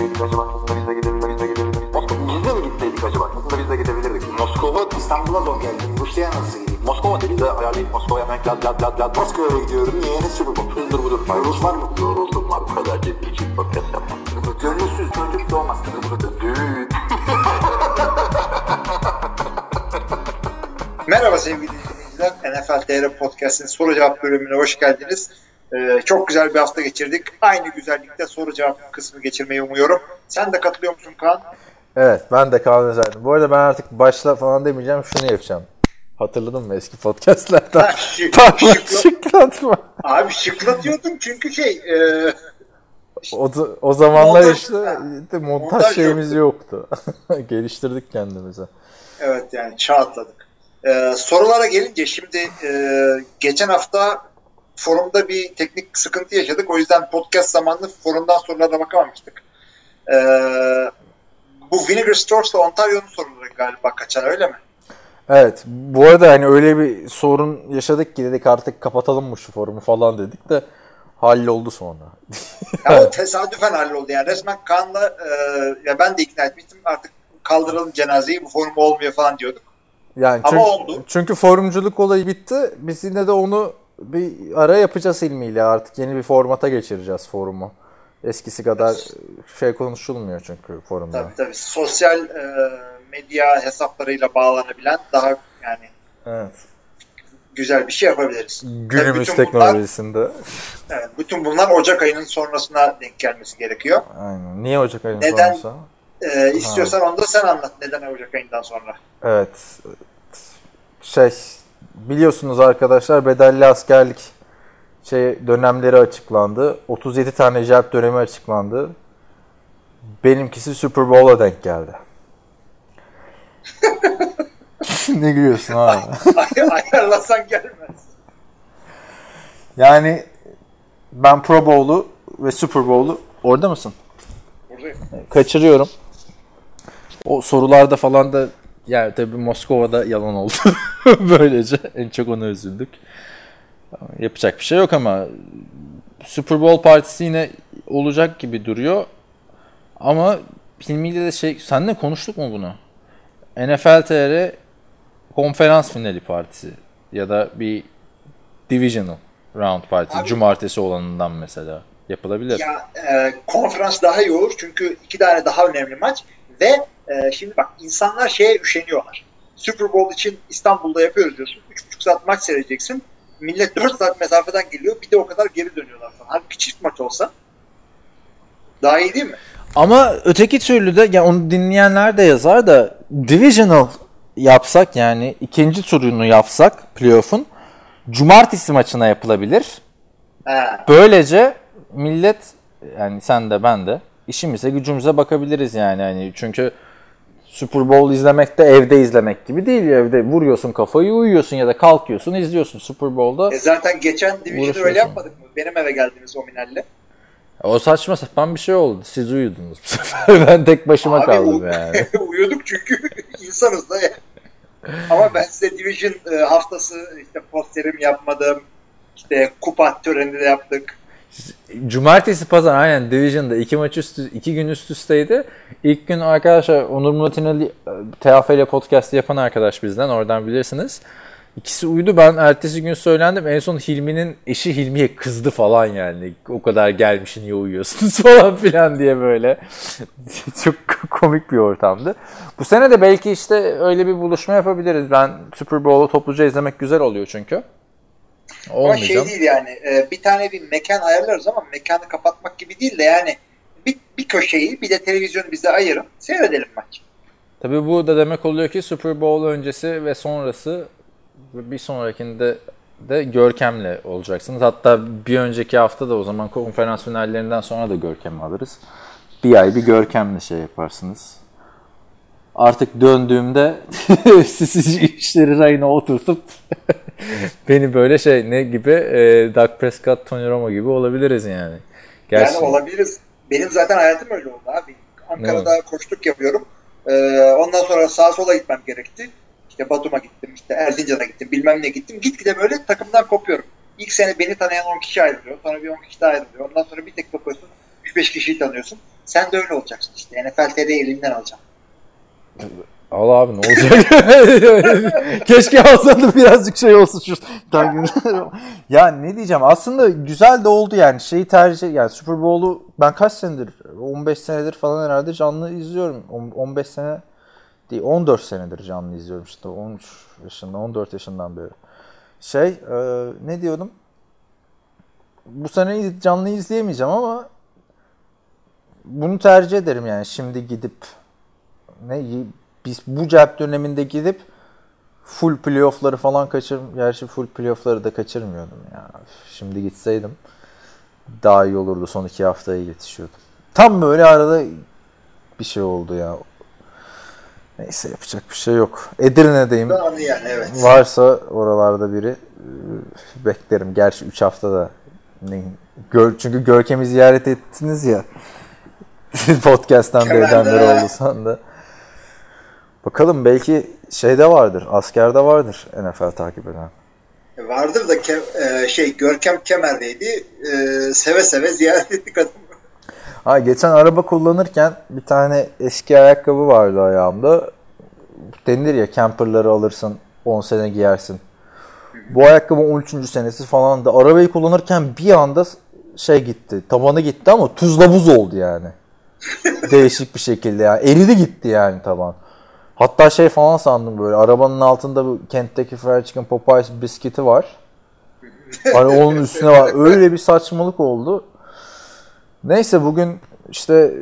gitseydik acaba? Aslında biz de gidebilirdik. Biz de mi gitseydik acaba? Aslında biz de gidebilirdik. Moskova İstanbul'a zor geldim. Rusya'ya nasıl gideyim? Moskova dedi de ayarlayıp Moskova'ya hemen lad lad lad lad. Moskova'ya gidiyorum. Niye? Ne Super Bowl? Hızdır budur. Rus var mı? Yoruldum var. Bu kadar ciddi için podcast yapmam. Gönülsüz çocuk doğmaz. Düğün. Merhaba sevgili dinleyiciler. NFL TR Podcast'in soru cevap bölümüne hoş geldiniz. Ee, çok güzel bir hafta geçirdik. Aynı güzellikte soru cevap kısmı geçirmeyi umuyorum. Sen de katılıyor musun Kaan? Evet ben de Kaan Özel'dim. Bu arada ben artık başla falan demeyeceğim şunu yapacağım. Hatırladın mı eski podcastlerden? Ha, şık- Parmak şıkla- şıklatma. Abi şıklatıyordun çünkü şey e, O, o zamanlar Montaj- işte, işte montaj, Montaj şeyimiz yoktu. Geliştirdik kendimizi. evet yani çağ atladık. Ee, sorulara gelince şimdi e, geçen hafta forumda bir teknik sıkıntı yaşadık. O yüzden podcast zamanlı forumdan sorulara bakamamıştık. Ee, bu Vinegar Stores'la Ontario'nun soruları galiba kaçan öyle mi? Evet bu arada hani öyle bir sorun yaşadık ki dedik artık kapatalım mı şu forumu falan dedik de halloldu sonra. Ya o tesadüfen halloldu yani. Resmen Kaan'la e, ya ben de ikna etmiştim artık kaldıralım cenazeyi bu forum olmuyor falan diyorduk. Yani Ama çünkü, oldu. çünkü forumculuk olayı bitti. Biz yine de onu bir ara yapacağız ilmiyle artık yeni bir formata geçireceğiz forumu. Eskisi kadar şey konuşulmuyor çünkü forumda. Tabii tabii. Sosyal e, medya hesaplarıyla bağlanabilen daha yani Evet. güzel bir şey yapabiliriz. Günümüz bütün teknolojisinde. Evet, bütün bunlar Ocak ayının sonrasına denk gelmesi gerekiyor. Aynen. Niye Ocak ayının Neden? sonrası? E, istiyorsan onu da sen anlat neden Ocak ayından sonra. Evet. Şey biliyorsunuz arkadaşlar bedelli askerlik şey dönemleri açıklandı. 37 tane JEP dönemi açıklandı. Benimkisi Super Bowl'a denk geldi. ne gülüyorsun abi? Ay- Ayarlasan gelmez. Yani ben Pro Bowl'u ve Super Bowl'u orada mısın? Buradayım. Kaçırıyorum. O sorularda falan da yani tabii Moskova'da yalan oldu. Böylece en çok ona üzüldük. Yapacak bir şey yok ama Super Bowl partisi yine olacak gibi duruyor. Ama filmiyle de şey senle konuştuk mu bunu? NFL TR konferans finali partisi ya da bir divisional round partisi Abi- cumartesi olanından mesela yapılabilir. Ya e, konferans daha iyi olur çünkü iki tane daha önemli maç ve e, şimdi bak insanlar şeye üşeniyorlar. Super Bowl için İstanbul'da yapıyoruz diyorsun. 3,5 saat maç seyredeceksin. Millet 4 saat mesafeden geliyor. Bir de o kadar geri dönüyorlar falan. Halbuki çift maç olsa daha iyi değil mi? Ama öteki türlü de ya onu dinleyenler de yazar da divisional yapsak yani ikinci turunu yapsak playoff'un cumartesi maçına yapılabilir. Ha. Böylece millet yani sen de ben de işimize gücümüze bakabiliriz yani hani çünkü Super Bowl izlemek de evde izlemek gibi değil. Evde vuruyorsun kafayı uyuyorsun ya da kalkıyorsun izliyorsun Super Bowl'da. E zaten geçen Division'da öyle yapmadık mı? Benim eve geldiğimiz o minalle. O saçma sapan bir şey oldu. Siz uyudunuz bu sefer. Ben tek başıma Abi kaldım yani. Uyuyorduk çünkü insanız da ya. Ama ben size Division e, haftası işte posterim yapmadım. İşte kupa töreni de yaptık. Cumartesi pazar aynen Division'da iki maç üstü iki gün üst üsteydi. İlk gün arkadaşlar Onur Murat İnali TFL podcast yapan arkadaş bizden oradan bilirsiniz. İkisi uyudu ben ertesi gün söylendim. En son Hilmi'nin eşi Hilmi'ye kızdı falan yani. O kadar gelmiş niye uyuyorsunuz falan filan diye böyle. Çok komik bir ortamdı. Bu sene de belki işte öyle bir buluşma yapabiliriz. Ben Super Bowl'u topluca izlemek güzel oluyor çünkü. Ama Olmayacağım. şey değil yani e, bir tane bir mekan ayarlarız ama mekanı kapatmak gibi değil de yani bir, bir köşeyi bir de televizyonu bize ayırın seyredelim maç. Tabii bu da demek oluyor ki Super Bowl öncesi ve sonrası bir sonrakinde de Görkem'le olacaksınız. Hatta bir önceki hafta da o zaman konferans finallerinden sonra da Görkem'i alırız. Bir ay bir Görkem'le şey yaparsınız. Artık döndüğümde siz işleri rayına oturtup beni böyle şey ne gibi e, Doug Prescott, Tony Romo gibi olabiliriz yani. Gerçi, Yani olabiliriz. Benim zaten hayatım öyle oldu abi. Ankara'da koştuk yapıyorum. Ee, ondan sonra sağa sola gitmem gerekti. İşte Batum'a gittim, işte Erzincan'a gittim, bilmem ne gittim. Gitgide böyle takımdan kopuyorum. İlk sene beni tanıyan 10 kişi ayrılıyor. Sonra bir 10 kişi daha ayrılıyor. Ondan sonra bir tek bakıyorsun 3-5 kişiyi tanıyorsun. Sen de öyle olacaksın işte. NFL TR elinden alacaksın. Al abi ne olacak? Keşke alsan da birazcık şey olsun şu Ya ne diyeceğim aslında güzel de oldu yani şeyi tercih yani Super Bowl'u ben kaç senedir 15 senedir falan herhalde canlı izliyorum. 15 sene değil 14 senedir canlı izliyorum işte 13 yaşında 14 yaşından beri. Şey e, ne diyordum? Bu sene canlı izleyemeyeceğim ama bunu tercih ederim yani şimdi gidip ne biz bu cep döneminde gidip full playoff'ları falan kaçır gerçi full playoff'ları da kaçırmıyordum ya. Şimdi gitseydim daha iyi olurdu. Son iki haftaya yetişiyordum. Tam böyle arada bir şey oldu ya. Neyse yapacak bir şey yok. Edirne'deyim. Yani, evet. Varsa oralarda biri beklerim. Gerçi 3 haftada Gör, çünkü Görkem'i ziyaret ettiniz ya. Podcast'tan da edenler oldu sandı. Bakalım belki şeyde vardır, askerde vardır NFL takip eden. E, vardır da ke, e, şey Görkem Kemer'deydi. E, seve seve ziyaret ettik adamı. Ha, geçen araba kullanırken bir tane eski ayakkabı vardı ayağımda. Denilir ya camperları alırsın 10 sene giyersin. Bu ayakkabı 13. senesi falan da arabayı kullanırken bir anda şey gitti. Tabanı gitti ama tuzla buz oldu yani. Değişik bir şekilde yani. Eridi gitti yani taban. Hatta şey falan sandım böyle. Arabanın altında bu Kentteki Fried Chicken Popeyes biskiti var. Hani onun üstüne var. Öyle bir saçmalık oldu. Neyse bugün işte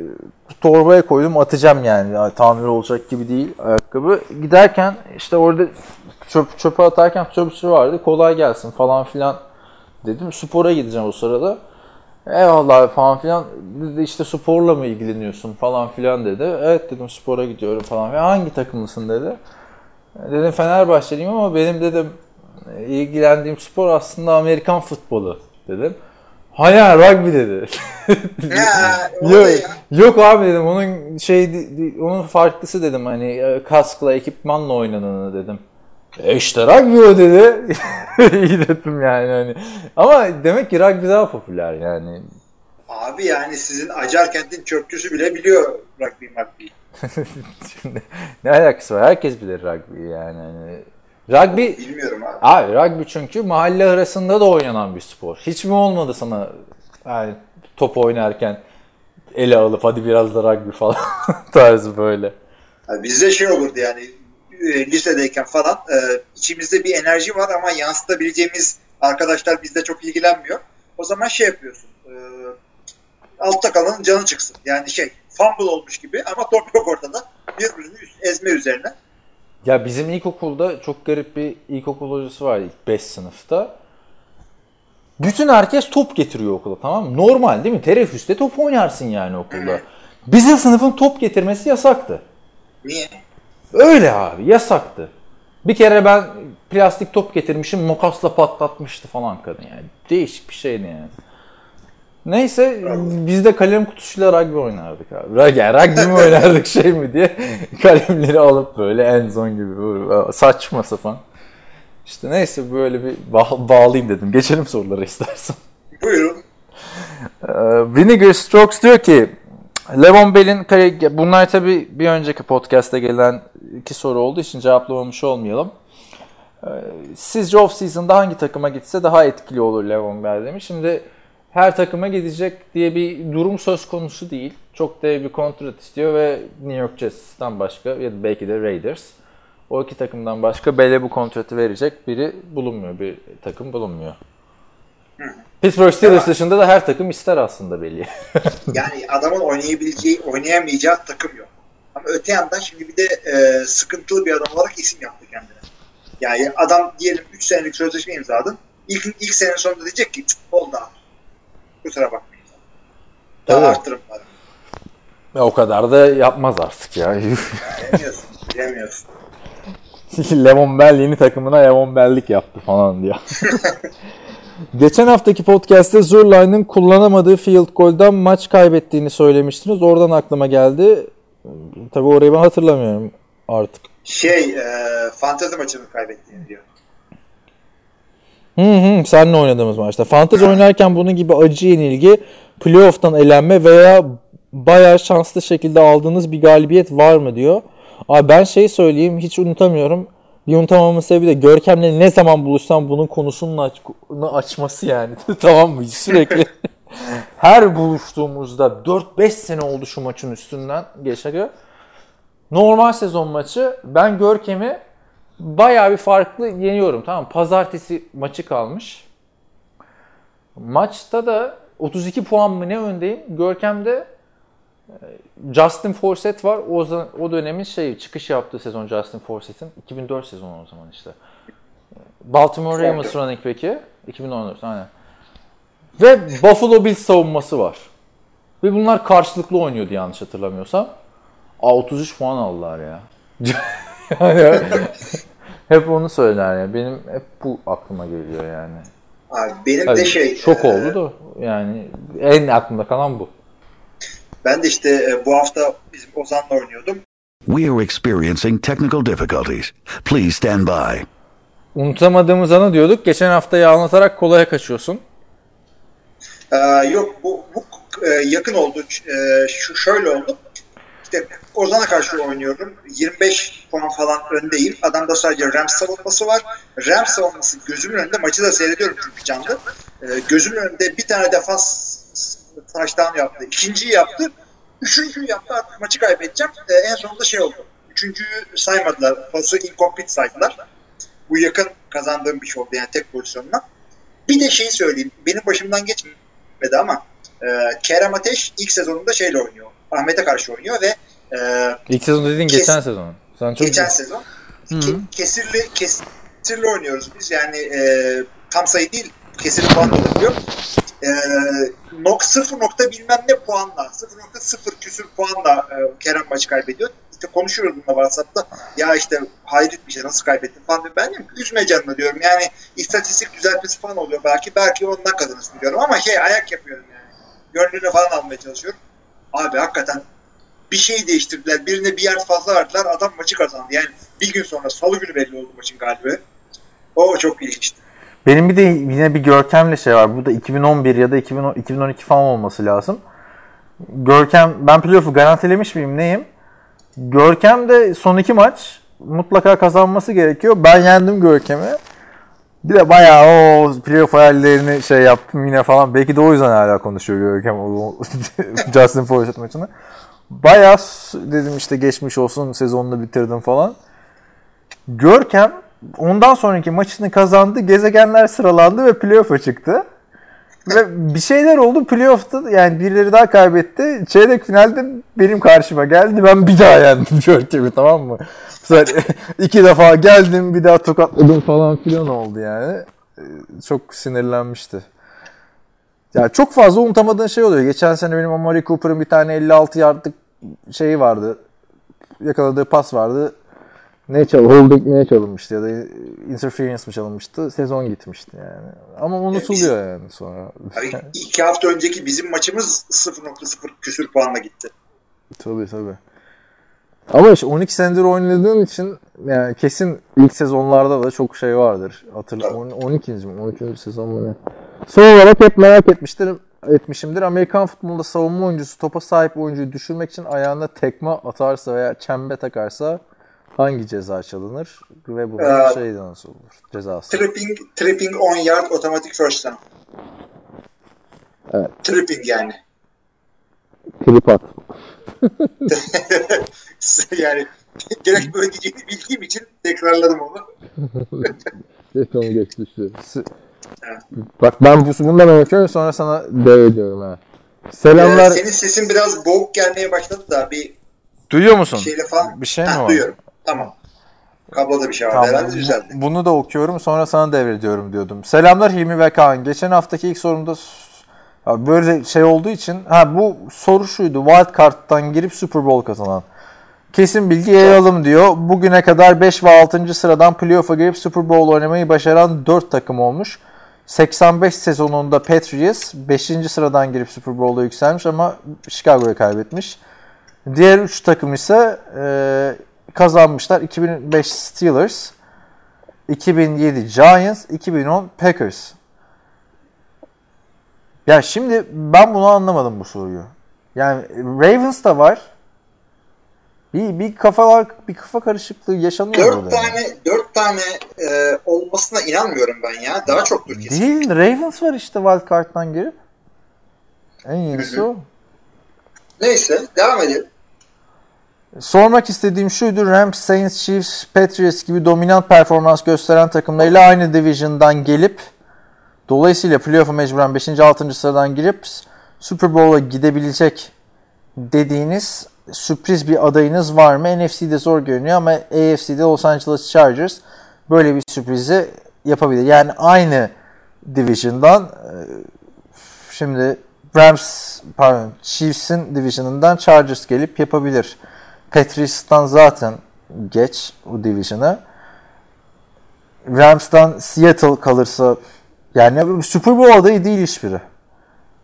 torbaya koydum atacağım yani. yani tamir olacak gibi değil ayakkabı. Giderken işte orada çöp çöpe atarken çöpçü vardı. Kolay gelsin falan filan dedim. Spora gideceğim o sırada. Eyvallah falan filan. Dedi işte sporla mı ilgileniyorsun falan filan dedi. Evet dedim spora gidiyorum falan. Ve hangi takımlısın dedi. Dedim Fenerbahçeliyim ama benim dedim ilgilendiğim spor aslında Amerikan futbolu dedim. Hayır rugby dedi. ya, yok, yok abi dedim onun şey onun farklısı dedim hani e, kaskla ekipmanla oynananı dedim. E işte rugby o dedi. İyi dedim yani hani. Ama demek ki rugby daha popüler yani. Abi yani sizin Acarkent'in çöpçüsü bile biliyor rugby rugby. Şimdi ne alakası var? Herkes bilir rugby yani. Hani Rugby bilmiyorum abi. Abi rugby çünkü mahalle arasında da oynanan bir spor. Hiç mi olmadı sana yani top oynarken ele alıp hadi biraz da rugby falan tarzı böyle. Bizde şey olurdu yani e, lisedeyken falan e, içimizde bir enerji var ama yansıtabileceğimiz arkadaşlar bizde çok ilgilenmiyor. O zaman şey yapıyorsun. E, altta kalanın canı çıksın. Yani şey fumble olmuş gibi ama top yok ortada. Birbirini ezme üzerine. Ya bizim ilkokulda çok garip bir ilkokul hocası vardı ilk 5 sınıfta. Bütün herkes top getiriyor okula tamam mı? Normal değil mi? Teneffüste top oynarsın yani okulda. Bizim sınıfın top getirmesi yasaktı. Niye? Öyle abi yasaktı. Bir kere ben plastik top getirmişim makasla patlatmıştı falan kadın yani. Değişik bir şeydi yani. Neyse biz de kalem kutusuyla rugby oynardık abi. Yani rugby mi oynardık şey mi diye kalemleri alıp böyle en son gibi saçma sapan. İşte neyse böyle bir ba- bağlayayım dedim. Geçelim sorulara istersen. Buyurun. Ee, Vinegar Strokes diyor ki Levon Bell'in bunlar tabi bir önceki podcast'te gelen iki soru olduğu için cevaplamamış olmayalım. Ee, sizce off season'da hangi takıma gitse daha etkili olur Levon Bell demiş. Şimdi her takıma gidecek diye bir durum söz konusu değil. Çok dev bir kontrat istiyor ve New York Jets'ten başka ya da belki de Raiders. O iki takımdan başka Bell'e bu kontratı verecek biri bulunmuyor. Bir takım bulunmuyor. Pittsburgh Steelers dışında da her takım ister aslında Bell'i. yani adamın oynayabileceği, oynayamayacağı takım yok. Ama öte yandan şimdi bir de e, sıkıntılı bir adam olarak isim yaptı kendine. Yani adam diyelim 3 senelik sözleşme imzaladın. İlk, ilk sene sonunda diyecek ki oldu abi Kusura bakmayın. Daha evet. artırım var. Ya o kadar da yapmaz artık ya. Bilemiyorsun. Bilemiyorsun. Lemon Bell yeni takımına Lemon Bell'lik yaptı falan diyor. Geçen haftaki podcast'te Zurline'ın kullanamadığı field goal'dan maç kaybettiğini söylemiştiniz. Oradan aklıma geldi. Tabii orayı ben hatırlamıyorum artık. Şey, e, fantezi maçını kaybettiğini diyor. Hı hı, seninle oynadığımız maçta. Fantasy oynarken bunun gibi acı yenilgi, playoff'tan elenme veya bayağı şanslı şekilde aldığınız bir galibiyet var mı diyor. Abi ben şey söyleyeyim hiç unutamıyorum. Bir unutamamın sebebi de Görkem'le ne zaman buluşsam bunun konusunu aç, açması yani. tamam mı? Sürekli her buluştuğumuzda 4-5 sene oldu şu maçın üstünden geçiyor. Normal sezon maçı ben Görkem'i bayağı bir farklı yeniyorum. Tamam Pazartesi maçı kalmış. Maçta da 32 puan mı ne öndeyim? Görkem'de e, Justin Forsett var. O, o dönemin şey çıkış yaptığı sezon Justin Forsett'in. 2004 sezonu o zaman işte. Baltimore Ravens running back'i. 2014 aynen. Ve Buffalo Bills savunması var. Ve bunlar karşılıklı oynuyordu yanlış hatırlamıyorsam. Aa 33 puan aldılar ya. yani, hep onu söyler ya. Benim hep bu aklıma geliyor yani. Abi benim Tabii, de şey... Çok e, oldu da yani en aklımda kalan bu. Ben de işte e, bu hafta bizim Ozan'la oynuyordum. We are experiencing technical difficulties. Please stand by. Unutamadığımız anı diyorduk. Geçen haftayı anlatarak kolaya kaçıyorsun. Ee, yok bu, bu e, yakın oldu. E, şu şöyle oldu. İşte Ozan'a karşı oynuyorum. 25 puan falan öndeyim. Adamda sadece Rams savunması var. Rams savunması gözümün önünde. Maçı da seyrediyorum çünkü canlı. E, gözümün önünde bir tane defans touchdown yaptı. İkinciyi yaptı. Üçüncüyü yaptı. Artık maçı kaybedeceğim. E, en sonunda şey oldu. Üçüncüyü saymadılar. Pası incomplete saydılar. Bu yakın kazandığım bir şey oldu. Yani tek pozisyonla. Bir de şeyi söyleyeyim. Benim başımdan geçmedi ama e, Kerem Ateş ilk sezonunda şeyle oynuyor. Ahmet'e karşı oynuyor ve e, İlk sezon dediğin Kes- geçen sezon. Sen çok geçen sezon ke- kesirli kesirli oynuyoruz biz. Yani e, tam sayı değil kesirli puan da olabiliyor. E, nok, sıfır nokta bilmem ne puanla, sıfır nokta sıfır küsür puanla e, Kerem maçı kaybediyor. İşte konuşuyoruz bununla WhatsApp'ta. Ya işte hayret bir şey nasıl kaybettin falan. diyor. Ben diyorum üzme canını diyorum. Yani istatistik düzeltmesi falan oluyor belki. Belki ondan kazanırsın diyorum ama şey ayak yapıyorum yani. Gönlünü falan almaya çalışıyorum. Abi hakikaten bir şey değiştirdiler. Birine bir yer fazla verdiler. Adam maçı kazandı. Yani bir gün sonra salı günü belli oldu maçın galibi. O çok ilginçti. Benim bir de yine bir Görkem'le şey var. Bu da 2011 ya da 2010 2012 falan olması lazım. Görkem, ben playoff'u garantilemiş miyim neyim? Görkem de son iki maç mutlaka kazanması gerekiyor. Ben yendim Görkem'i. Bir de bayağı o playoff hayallerini şey yaptım yine falan. Belki de o yüzden hala konuşuyor Görkem Justin Forsett maçını. Bayağı dedim işte geçmiş olsun sezonunu bitirdim falan. Görkem ondan sonraki maçını kazandı. Gezegenler sıralandı ve playoff'a çıktı. Ve bir şeyler oldu playoff'ta yani birileri daha kaybetti. Çeyrek finalde benim karşıma geldi. Ben bir daha yendim Görkem'i tamam mı? Sefer iki defa geldim bir daha tokatladım falan filan oldu yani. Ee, Çok sinirlenmişti. Ya çok fazla unutamadığın şey oluyor. Geçen sene benim Amari Cooper'ın bir tane 56 yardlık şeyi vardı. Yakaladığı pas vardı. Ne çal, holding ne çalınmıştı ya da interference mi çalınmıştı. Sezon gitmişti yani. Ama unutuluyor yani sonra. Abi iki hafta önceki bizim maçımız 0.0 küsür puanla gitti. tabii tabii. Ama işte 12 senedir oynadığın için yani kesin ilk sezonlarda da çok şey vardır. Hatırla Tabii. 12. mi? 12. sezon mu ne? Son olarak hep merak etmiştir, etmişimdir. Amerikan futbolunda savunma oyuncusu topa sahip oyuncuyu düşürmek için ayağına tekme atarsa veya çembe takarsa hangi ceza çalınır? Ve bunun Ee, şeyi nasıl olur? Cezası. Tripping, tripping 10 yard otomatik first down. Evet. Tripping yani. Trip at. yani direkt böyle diyeceğini bildiğim için tekrarladım onu. Onu geç düştü. Bak ben bu bundan bakıyorum sonra sana devrediyorum ha. Selamlar. Ee, senin sesin biraz boğuk gelmeye başladı da bir Duyuyor musun? şeyle falan. Bir şey mi Ha, var? Duyuyorum. Tamam. Kabloda bir şey var. Tamam, Herhalde düzeldi. Bunu da okuyorum sonra sana devrediyorum diyordum. Selamlar Hilmi ve Kaan. Geçen haftaki ilk sorumda böyle şey olduğu için ha bu soru şuydu. Wild Card'dan girip Super Bowl kazanan. Kesin bilgi yayalım diyor. Bugüne kadar 5 ve 6. sıradan playoff'a girip Super Bowl oynamayı başaran 4 takım olmuş. 85 sezonunda Patriots 5. sıradan girip Super Bowl'a yükselmiş ama Chicago'ya kaybetmiş. Diğer 3 takım ise e, kazanmışlar. 2005 Steelers, 2007 Giants, 2010 Packers. Ya şimdi ben bunu anlamadım bu soruyu. Yani Ravens da var. Bir bir kafalar bir kafa karışıklığı yaşanıyor Dört burada. yani. tane, dört tane e, olmasına inanmıyorum ben ya. Daha çoktur kesin. Değil, Ravens var işte wild card'dan girip. En yenisi o. Neyse devam edelim. Sormak istediğim şuydu. Rams, Saints, Chiefs, Patriots gibi dominant performans gösteren takımlarıyla aynı division'dan gelip dolayısıyla playoff'a mecburen 5. 6. sıradan girip Super Bowl'a gidebilecek dediğiniz sürpriz bir adayınız var mı? NFC'de zor görünüyor ama AFC'de Los Angeles Chargers böyle bir sürprizi yapabilir. Yani aynı division'dan e, şimdi Rams pardon Chiefs'in division'ından Chargers gelip yapabilir. Patriots'tan zaten geç o division'a. Rams'tan Seattle kalırsa yani Super Bowl adayı değil hiçbiri.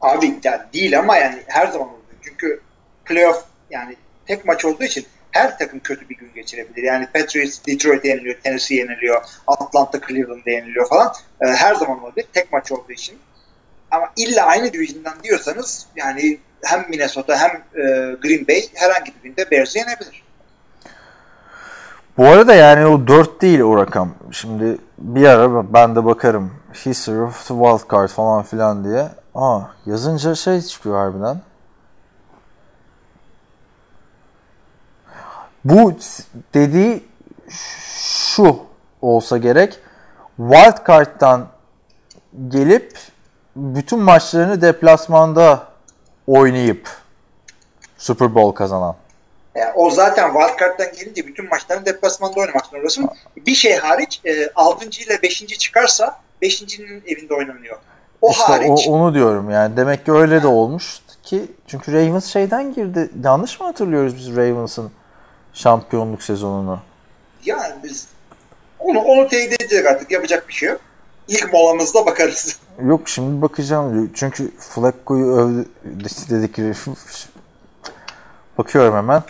Abi ya değil ama yani her zaman oluyor. Çünkü playoff yani tek maç olduğu için her takım kötü bir gün geçirebilir. Yani Patriots Detroit yeniliyor, Tennessee yeniliyor, Atlanta Cleveland yeniliyor falan. Ee, her zaman olabilir. Tek maç olduğu için. Ama illa aynı division'dan diyorsanız yani hem Minnesota hem e, Green Bay herhangi birinde Bears'ı yenebilir. Bu arada yani o 4 değil o rakam. Şimdi bir ara ben de bakarım. History of the Wild Card falan filan diye. Aa yazınca şey çıkıyor harbiden. Bu dediği şu olsa gerek. Wild Card'dan gelip bütün maçlarını deplasmanda oynayıp Super Bowl kazanan. Yani o zaten wildcard'dan gelince bütün maçlarını deplasmanda oynamak zorundasın. Bir şey hariç e, 6. ile 5. çıkarsa 5.'nin evinde oynanıyor. O İşte hariç o, onu diyorum yani. Demek ki öyle de olmuş ki çünkü Ravens şeyden girdi. Yanlış mı hatırlıyoruz biz Ravens'ın şampiyonluk sezonunu? yani biz onu, onu teyit edecek artık yapacak bir şey yok. İlk molamızda bakarız. Yok şimdi bakacağım. Çünkü Flacco'yu övdü dedikleri bakıyorum hemen.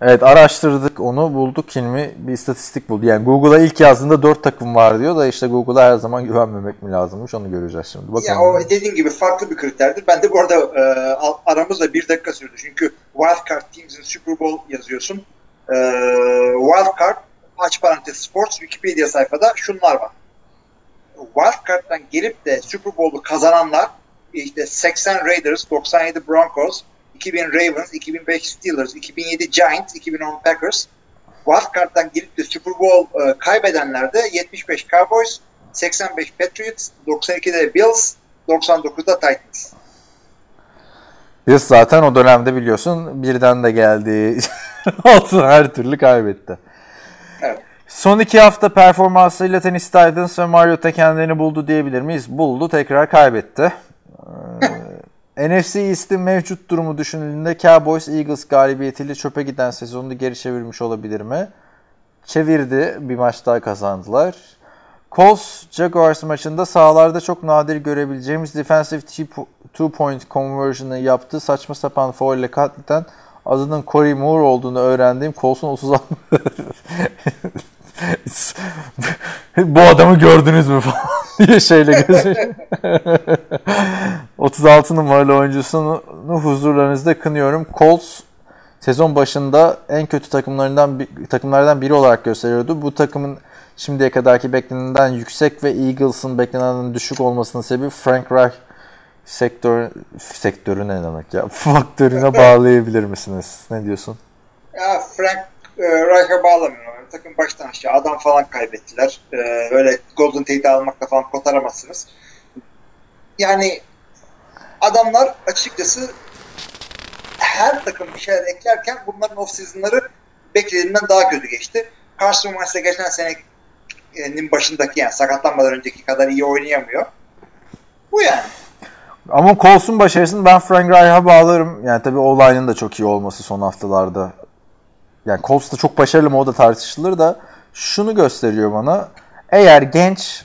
Evet araştırdık onu bulduk ilmi bir istatistik buldu. Yani Google'a ilk yazdığında 4 takım var diyor da işte Google'a her zaman güvenmemek mi lazımmış onu göreceğiz şimdi. Bakalım. Ya o dediğim gibi farklı bir kriterdir. Ben de bu arada e, aramızda bir dakika sürdü. Çünkü Wildcard Teams'in Super Bowl yazıyorsun. E, Wildcard aç parantez Sports Wikipedia sayfada şunlar var. Wildcard'dan gelip de Super Bowl'u kazananlar işte 80 Raiders, 97 Broncos, 2000 Ravens, 2005 Steelers, 2007 Giants, 2010 Packers. Wildcard'dan gelip de Super Bowl e, kaybedenler de 75 Cowboys, 85 Patriots, 92'de Bills, 99'da Titans. Biz zaten o dönemde biliyorsun birden de geldi. Olsun her türlü kaybetti. Son iki hafta performansıyla Tennessee Titans ve Mariota kendilerini buldu diyebilir miyiz? Buldu tekrar kaybetti. Ee, NFC East'in mevcut durumu düşünüldüğünde Cowboys Eagles galibiyetiyle çöpe giden sezonunu geri çevirmiş olabilir mi? Çevirdi. Bir maç daha kazandılar. Colts Jaguars maçında sahalarda çok nadir görebileceğimiz defensive two point conversion'ı yaptığı saçma sapan foul ile katleden adının Corey Moore olduğunu öğrendiğim Colts'un 36 bu adamı gördünüz mü falan diye şeyle gözü. 36 numaralı oyuncusunu huzurlarınızda kınıyorum. Colts sezon başında en kötü takımlarından takımlardan biri olarak gösteriyordu. Bu takımın şimdiye kadarki beklenenden yüksek ve Eagles'ın beklenenden düşük olmasının sebebi Frank Reich sektör sektörü ne demek ya? Faktörüne bağlayabilir misiniz? Ne diyorsun? Ya Frank e, bağlamıyorum. Takım baştan aşağı adam falan kaybettiler. E, öyle Golden Tate'i almakla falan kotaramazsınız. Yani adamlar açıkçası her takım bir şeyler eklerken bunların off season'ları beklediğinden daha kötü geçti. Carson Wentz geçen senenin başındaki yani sakatlanmadan önceki kadar iyi oynayamıyor. Bu yani. Ama Colts'un başarısını ben Frank Reich'a bağlarım. Yani tabii o da çok iyi olması son haftalarda. Yani Colts da çok başarılı mı o da tartışılır da şunu gösteriyor bana. Eğer genç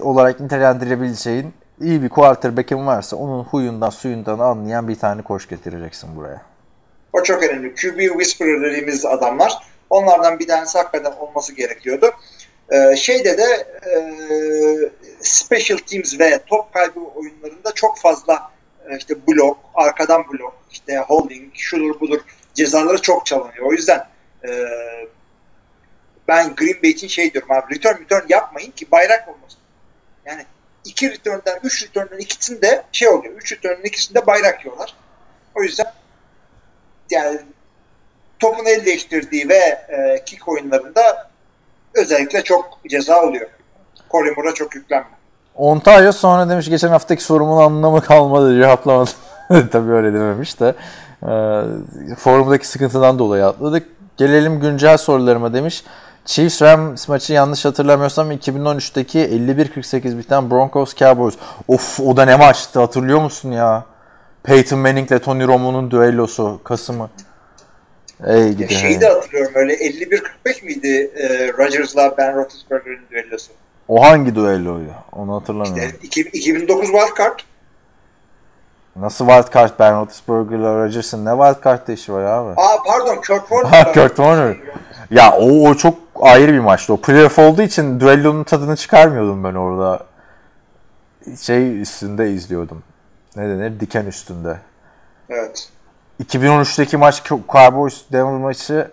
olarak nitelendirebileceğin iyi bir quarterback'in varsa onun huyundan suyundan anlayan bir tane koç getireceksin buraya. O çok önemli. QB Whisperer dediğimiz adamlar Onlardan bir tanesi hakikaten olması gerekiyordu. Ee, şeyde de e, special teams ve top kaybı oyunlarında çok fazla e, işte blok, arkadan blok, işte holding, şudur budur cezaları çok çalınıyor. O yüzden e, ben Green Bay için şey diyorum abi return return yapmayın ki bayrak olmasın. Yani iki return'den, üç return'dan ikisinde şey oluyor. Üç return'dan ikisinde bayrak yiyorlar. O yüzden yani topun el değiştirdiği ve e, kick oyunlarında özellikle çok ceza oluyor. Colin Moore'a çok yüklenme. Ontario sonra demiş geçen haftaki sorumun anlamı kalmadı cevaplamadım. Tabii öyle dememiş de. Ee, forumdaki sıkıntıdan dolayı atladık. Gelelim güncel sorularıma demiş. Chiefs Rams maçı yanlış hatırlamıyorsam 2013'teki 51-48 biten Broncos Cowboys. Of o da ne maçtı hatırlıyor musun ya? Peyton Manning ile Tony Romo'nun düellosu Kasım'ı. Ey gidi. şeyi de hatırlıyorum öyle 51-45 miydi e, Rodgers'la Ben Roethlisberger'in düellosu? O hangi düelloydu? Onu hatırlamıyorum. E, iki- 2009 wildcard. Nasıl wildcard Ben Roethlisberger'la Rodgers'ın ne wildcard'da işi var abi? Aa pardon Kurt Warner. Kurt Warner. Ya o, o çok ayrı bir maçtı. O playoff olduğu için düellonun tadını çıkarmıyordum ben orada. Şey üstünde izliyordum. Ne denir? Diken üstünde. Evet. 2013'teki maç Cowboys Denver maçı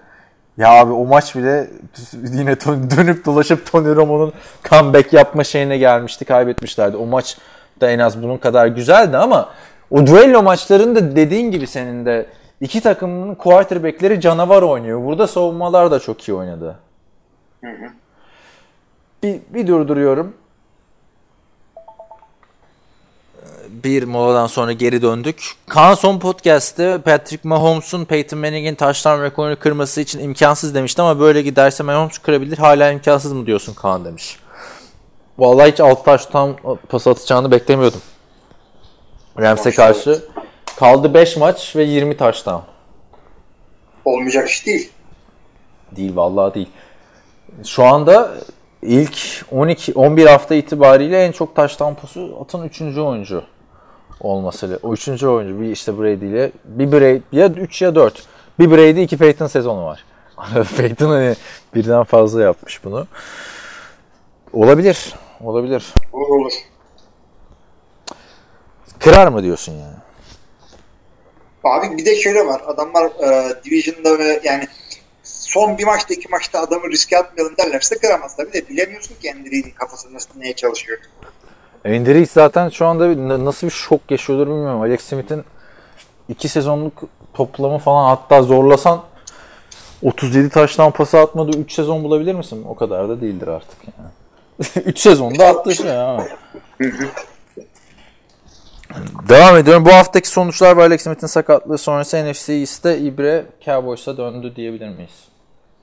ya abi o maç bile yine dönüp dolaşıp Tony Romo'nun comeback yapma şeyine gelmişti. Kaybetmişlerdi. O maç da en az bunun kadar güzeldi ama o duello maçlarında dediğin gibi senin de iki takımın quarterback'leri canavar oynuyor. Burada savunmalar da çok iyi oynadı. Bir, bir durduruyorum. bir moladan sonra geri döndük. Kaan son podcast'te Patrick Mahomes'un Peyton Manning'in taştan rekorunu kırması için imkansız demişti ama böyle giderse Mahomes kırabilir. Hala imkansız mı diyorsun Kaan demiş. Vallahi hiç 6 taştan pas atacağını beklemiyordum. Rams'e karşı. Kaldı 5 maç ve 20 taştan. Olmayacak iş değil. Değil vallahi değil. Şu anda ilk 12 11 hafta itibariyle en çok taş tampası atan 3. oyuncu olması. O 3. oyuncu bir işte Brady ile bir Brady ya 3 ya 4. Bir Brady iki Peyton sezonu var. Peyton hani birden fazla yapmış bunu. Olabilir. Olabilir. Olur olur. Kırar mı diyorsun yani? Abi bir de şöyle var. Adamlar e, Division'da ve yani son bir maçta iki maçta adamı riske atmayalım derlerse kıramaz. Tabii de bilemiyorsun ki Andy kafası nasıl neye çalışıyor. Reid zaten şu anda bir- na- nasıl bir şok yaşıyordur bilmiyorum. Alex Smith'in iki sezonluk toplamı falan hatta zorlasan 37 taştan pası atmadığı 3 sezon bulabilir misin? O kadar da değildir artık yani. 3 sezonda attı şey ya. Devam ediyorum. Bu haftaki sonuçlar ve Alex Smith'in sakatlığı sonrası NFC East'te İbre Cowboys'a döndü diyebilir miyiz?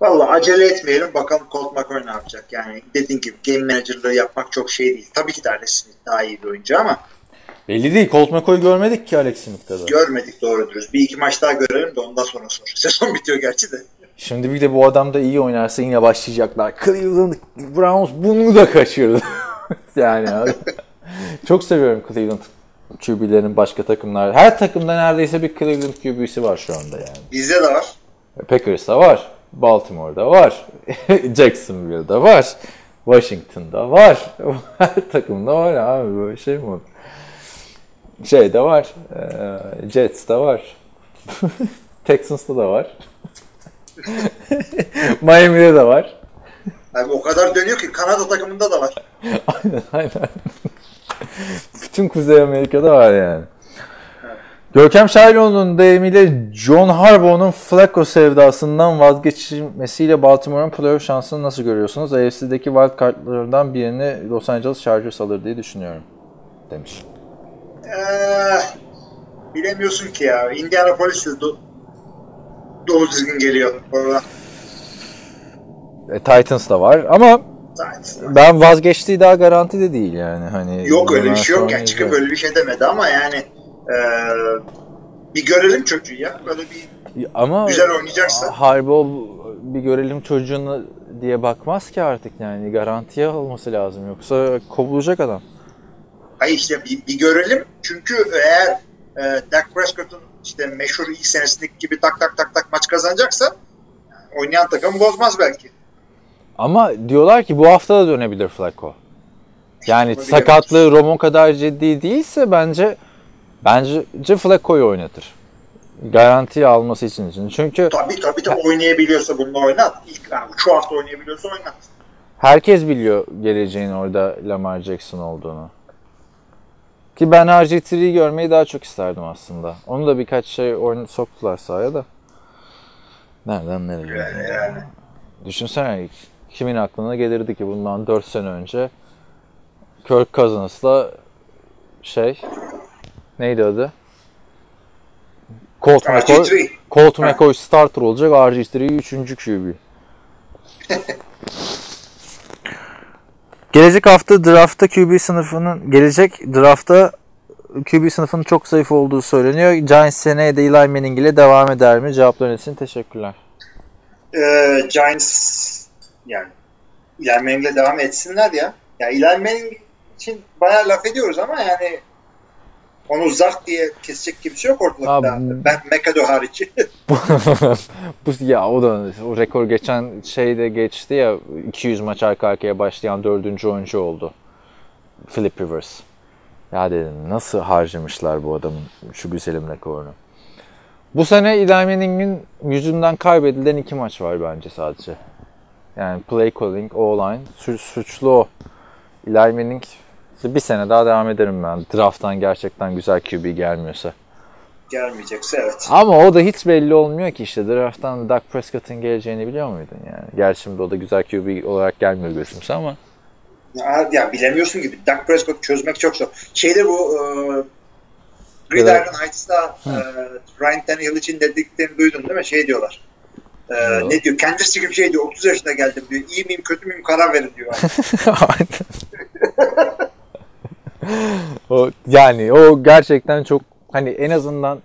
Valla acele etmeyelim bakalım Colt McCoy ne yapacak. Yani dediğin gibi game managerlığı yapmak çok şey değil. Tabii ki de Alex Smith daha iyi bir oyuncu ama Belli değil. Colt McCoy görmedik ki Alex Smith kadar. görmedik doğru dürüst. Bir iki maç daha görelim de ondan sonra sor. Sezon bitiyor gerçi de. Şimdi bir de bu adam da iyi oynarsa yine başlayacaklar. Cleveland Browns bunu da kaçırdı. yani abi. Çok seviyorum Cleveland QB'lerin başka takımlar. Her takımda neredeyse bir Cleveland QB'si var şu anda yani. Bizde de var. Packers'ta var. Baltimore'da var. Jacksonville'da var. Washington'da var. Her takımda var abi böyle şey mi olur? Şeyde var. eee, Jets'te var. Texans'ta da var. Miami'de de var. Abi o kadar dönüyor ki Kanada takımında da var. aynen aynen. Bütün Kuzey Amerika'da var yani. Görkem Şahiroğlu'nun deyimiyle John Harbaugh'un Flacco sevdasından vazgeçilmesiyle Baltimore'un playoff şansını nasıl görüyorsunuz? AFC'deki wild cardlarından birini Los Angeles Chargers alır diye düşünüyorum. Demiş. Ee, bilemiyorsun ki ya. Indianapolis de do- doğru düzgün geliyor. Oradan. E, Titans da var ama ben vazgeçtiği daha garanti de değil yani. Hani Yok öyle bir şey yok. Yani çıkıp öyle bir şey demedi ama yani e, bir görelim çocuğu ya. Böyle bir Ama Güzel oynayacaksa. Harbaugh bir görelim çocuğunu diye bakmaz ki artık yani garantiye alması lazım yoksa kovulacak adam. Hayır işte bir, bir görelim. Çünkü eğer e, Dak Prescott'un işte meşhur ilk senesindeki gibi tak tak tak tak maç kazanacaksa oynayan takım bozmaz belki. Ama diyorlar ki bu hafta da dönebilir Flacco. Yani Olabilir. sakatlığı Romo kadar ciddi değilse bence bence Flacco'yu oynatır. Garanti alması için. için. Çünkü Tabii tabii tabii oynayabiliyorsa bunu oynat. İlk yani şu hafta oynayabiliyorsa oynat. herkes biliyor geleceğin orada Lamar Jackson olduğunu. Ki ben RG3'yi görmeyi daha çok isterdim aslında. Onu da birkaç şey oyun soktular sahaya da. Nereden nereye? Yani, yani. Düşünsene kimin aklına gelirdi ki bundan 4 sene önce Kirk Cousins'la şey neydi adı? Colt McCoy, RG3. Colt McCoy starter olacak RG3 3. QB. Gelecek hafta draftta QB sınıfının gelecek draftta QB sınıfının çok zayıf olduğu söyleniyor. Giants seneye de Eli Manning ile devam eder mi? Cevapların için teşekkürler. Ee, Giants yani Eli Manning'le devam etsinler ya. Ya Eli Manning için bayağı laf ediyoruz ama yani onu zart diye kesecek kimse yok ortalıkta. Abi- ben McAdoo hariç. Bu ya o da o rekor geçen şeyde geçti ya 200 maç arka arkaya başlayan dördüncü oyuncu oldu. Philip Rivers. Ya dedim nasıl harcamışlar bu adamın şu güzelim rekorunu. Bu sene Eli Manning'in yüzünden kaybedilen iki maç var bence sadece. Yani play calling, O-line. Su- suçlu o. Eli Manning bir sene daha devam ederim ben. Draft'tan gerçekten güzel QB gelmiyorsa. Gelmeyecekse evet. Ama o da hiç belli olmuyor ki işte draft'tan Dak Prescott'ın geleceğini biliyor muydun yani? Gerçi şimdi o da güzel QB olarak gelmiyor gözümüze ama. Ya, ya bilemiyorsun gibi. Dak Prescott çözmek çok zor. Şeyde bu e, Gridiron Heights'ta e, Ryan Tannehill için dediklerini duydun değil mi? Şey diyorlar. E, Yok. ne diyor? Kendisi gibi şey diyor. 30 yaşında geldim diyor. İyi miyim kötü müyüm karar verin diyor. o, yani o gerçekten çok hani en azından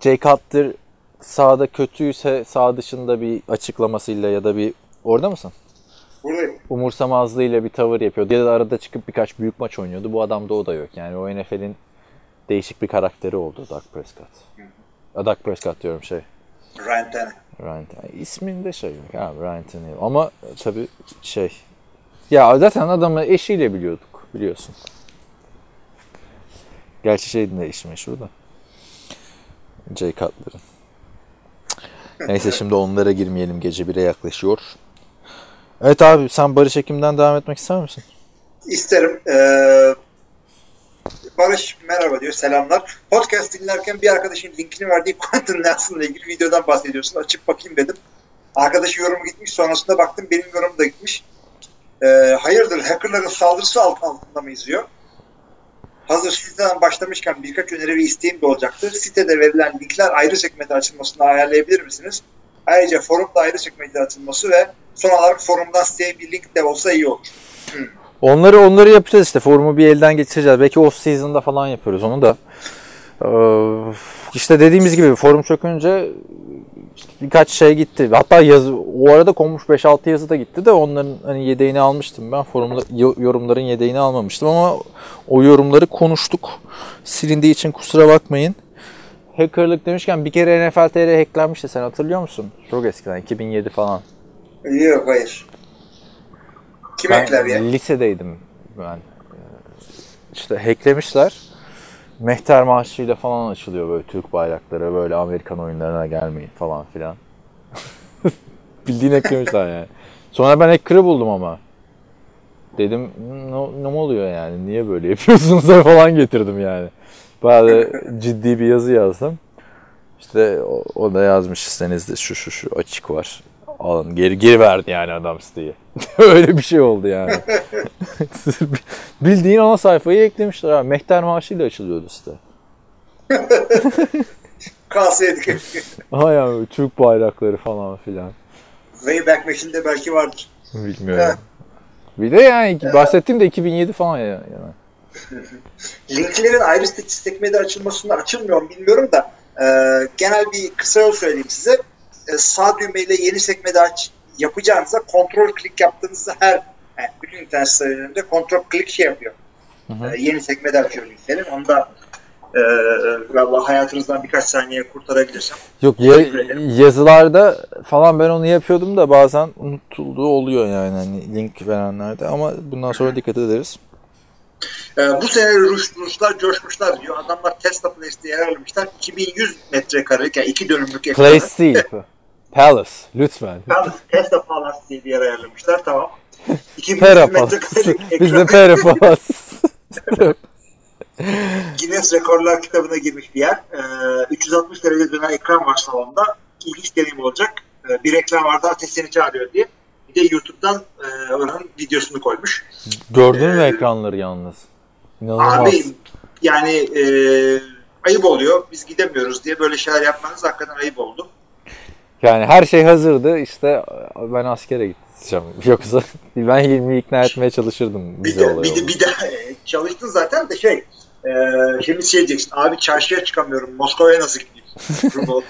Jay Cutler sahada kötüyse sağ dışında bir açıklamasıyla ya da bir orada mısın? Buradayım. umursamazlığıyla bir tavır yapıyordu. Ya da arada çıkıp birkaç büyük maç oynuyordu. Bu adamda o da yok. Yani o NFL'in değişik bir karakteri oldu Dak Prescott. A, Dak Prescott diyorum şey. Ryan Tannehill. Ryan Tannehill. İsminde şey yok abi Ryan Tannehill. Ama tabii şey. Ya zaten adamı eşiyle biliyorduk biliyorsun. Gerçi şeyin de eşi meşhur da. Jay Cutler'ın. Neyse şimdi onlara girmeyelim. Gece 1'e yaklaşıyor. Evet abi sen Barış Ekim'den devam etmek ister misin? İsterim. Ee, Barış merhaba diyor. Selamlar. Podcast dinlerken bir arkadaşın linkini verdiği Quentin Nelson'la ilgili videodan bahsediyorsun. Açıp bakayım dedim. Arkadaşı yorumu gitmiş. Sonrasında baktım benim yorumum da gitmiş. Ee, hayırdır hackerların saldırısı alt altında mı izliyor? Hazır siteden başlamışken birkaç öneri ve isteğim de olacaktır. Sitede verilen linkler ayrı sekmede açılmasını ayarlayabilir misiniz? Ayrıca forumda ayrı sekmede açılması ve son olarak forumdan siteye bir link de olsa iyi olur. Onları onları yapacağız işte. Forumu bir elden geçireceğiz. Belki off season'da falan yapıyoruz onu da. Ee, işte dediğimiz gibi forum çökünce birkaç şey gitti. Hatta yazı o arada konmuş 5-6 yazı da gitti de onların hani yedeğini almıştım ben. Forumda yo- yorumların yedeğini almamıştım ama o yorumları konuştuk. Silindiği için kusura bakmayın. Hackerlık demişken bir kere NFL TR hacklenmişti sen hatırlıyor musun? Çok eskiden 2007 falan. Yok hayır. Kim Ben ekler ya? lisedeydim ben. Ee, İşte hacklemişler. Mehter maaşıyla falan açılıyor böyle Türk bayrakları böyle Amerikan oyunlarına gelmeyin falan filan. Bildiğin hacklemişler yani. Sonra ben hacker'ı buldum ama. Dedim ne, ne oluyor yani niye böyle yapıyorsunuz falan getirdim yani. Bayağı ciddi bir yazı yazdım. İşte o, o da yazmış sitenizde şu şu şu açık var. Alın geri geri verdi yani adam siteyi. Öyle bir şey oldu yani. Bildiğin ana sayfayı eklemişler abi. Mehter maaşıyla açılıyordu site. Kalsaydık. Aha yani Türk bayrakları falan filan. Wayback Machine'de belki vardır. Bilmiyorum. Bir de yani bahsettiğim de 2007 falan ya. Yani. Linklerin ayrı sekmede açılmasında açılmıyor mu bilmiyorum da e, genel bir kısa yol söyleyeyim size. E, sağ düğmeyle yeni sekmede aç yapacağınızda kontrol klik yaptığınızda her yani bütün internet sitelerinde kontrol klik şey yapıyor. Hı hı. E, yeni sekmede açıyor linklerin. Onu da Ee, vallahi hayatınızdan birkaç saniye kurtarabilirsem. Yok ederim. yazılarda falan ben onu yapıyordum da bazen unutulduğu oluyor yani hani link verenlerde ama bundan sonra dikkat ederiz. Ee, bu sene Rus, Ruslar coşmuşlar diyor. Adamlar Tesla Place'de yer almışlar. 2100 metrekarelik yani iki dönümlük ekranı. Place değil. Palace lütfen. Yalnız Tesla Palace diye bir yer ayarlamışlar. Tamam. 2100 Pera Palace. metrekarelik Biz de Pera Palace. Guinness Rekorlar kitabına girmiş bir yer. Ee, 360 derece dönen ekran var salonda. İlginç deneyim olacak. Ee, bir reklam vardı ateş seni çağırıyor diye. Bir de YouTube'dan e, oranın videosunu koymuş. Gördün mü ekranları yalnız? İnanılmaz. Abi yani e, ayıp oluyor. Biz gidemiyoruz diye böyle şeyler yapmanız hakikaten ayıp oldu. Yani her şey hazırdı işte ben askere gideceğim. Yoksa ben 20'yi ikna etmeye çalışırdım Bir bize de, bir de, bir de e, çalıştın zaten de şey e, şimdi şey diyeceksin abi çarşıya çıkamıyorum Moskova'ya nasıl gideyim?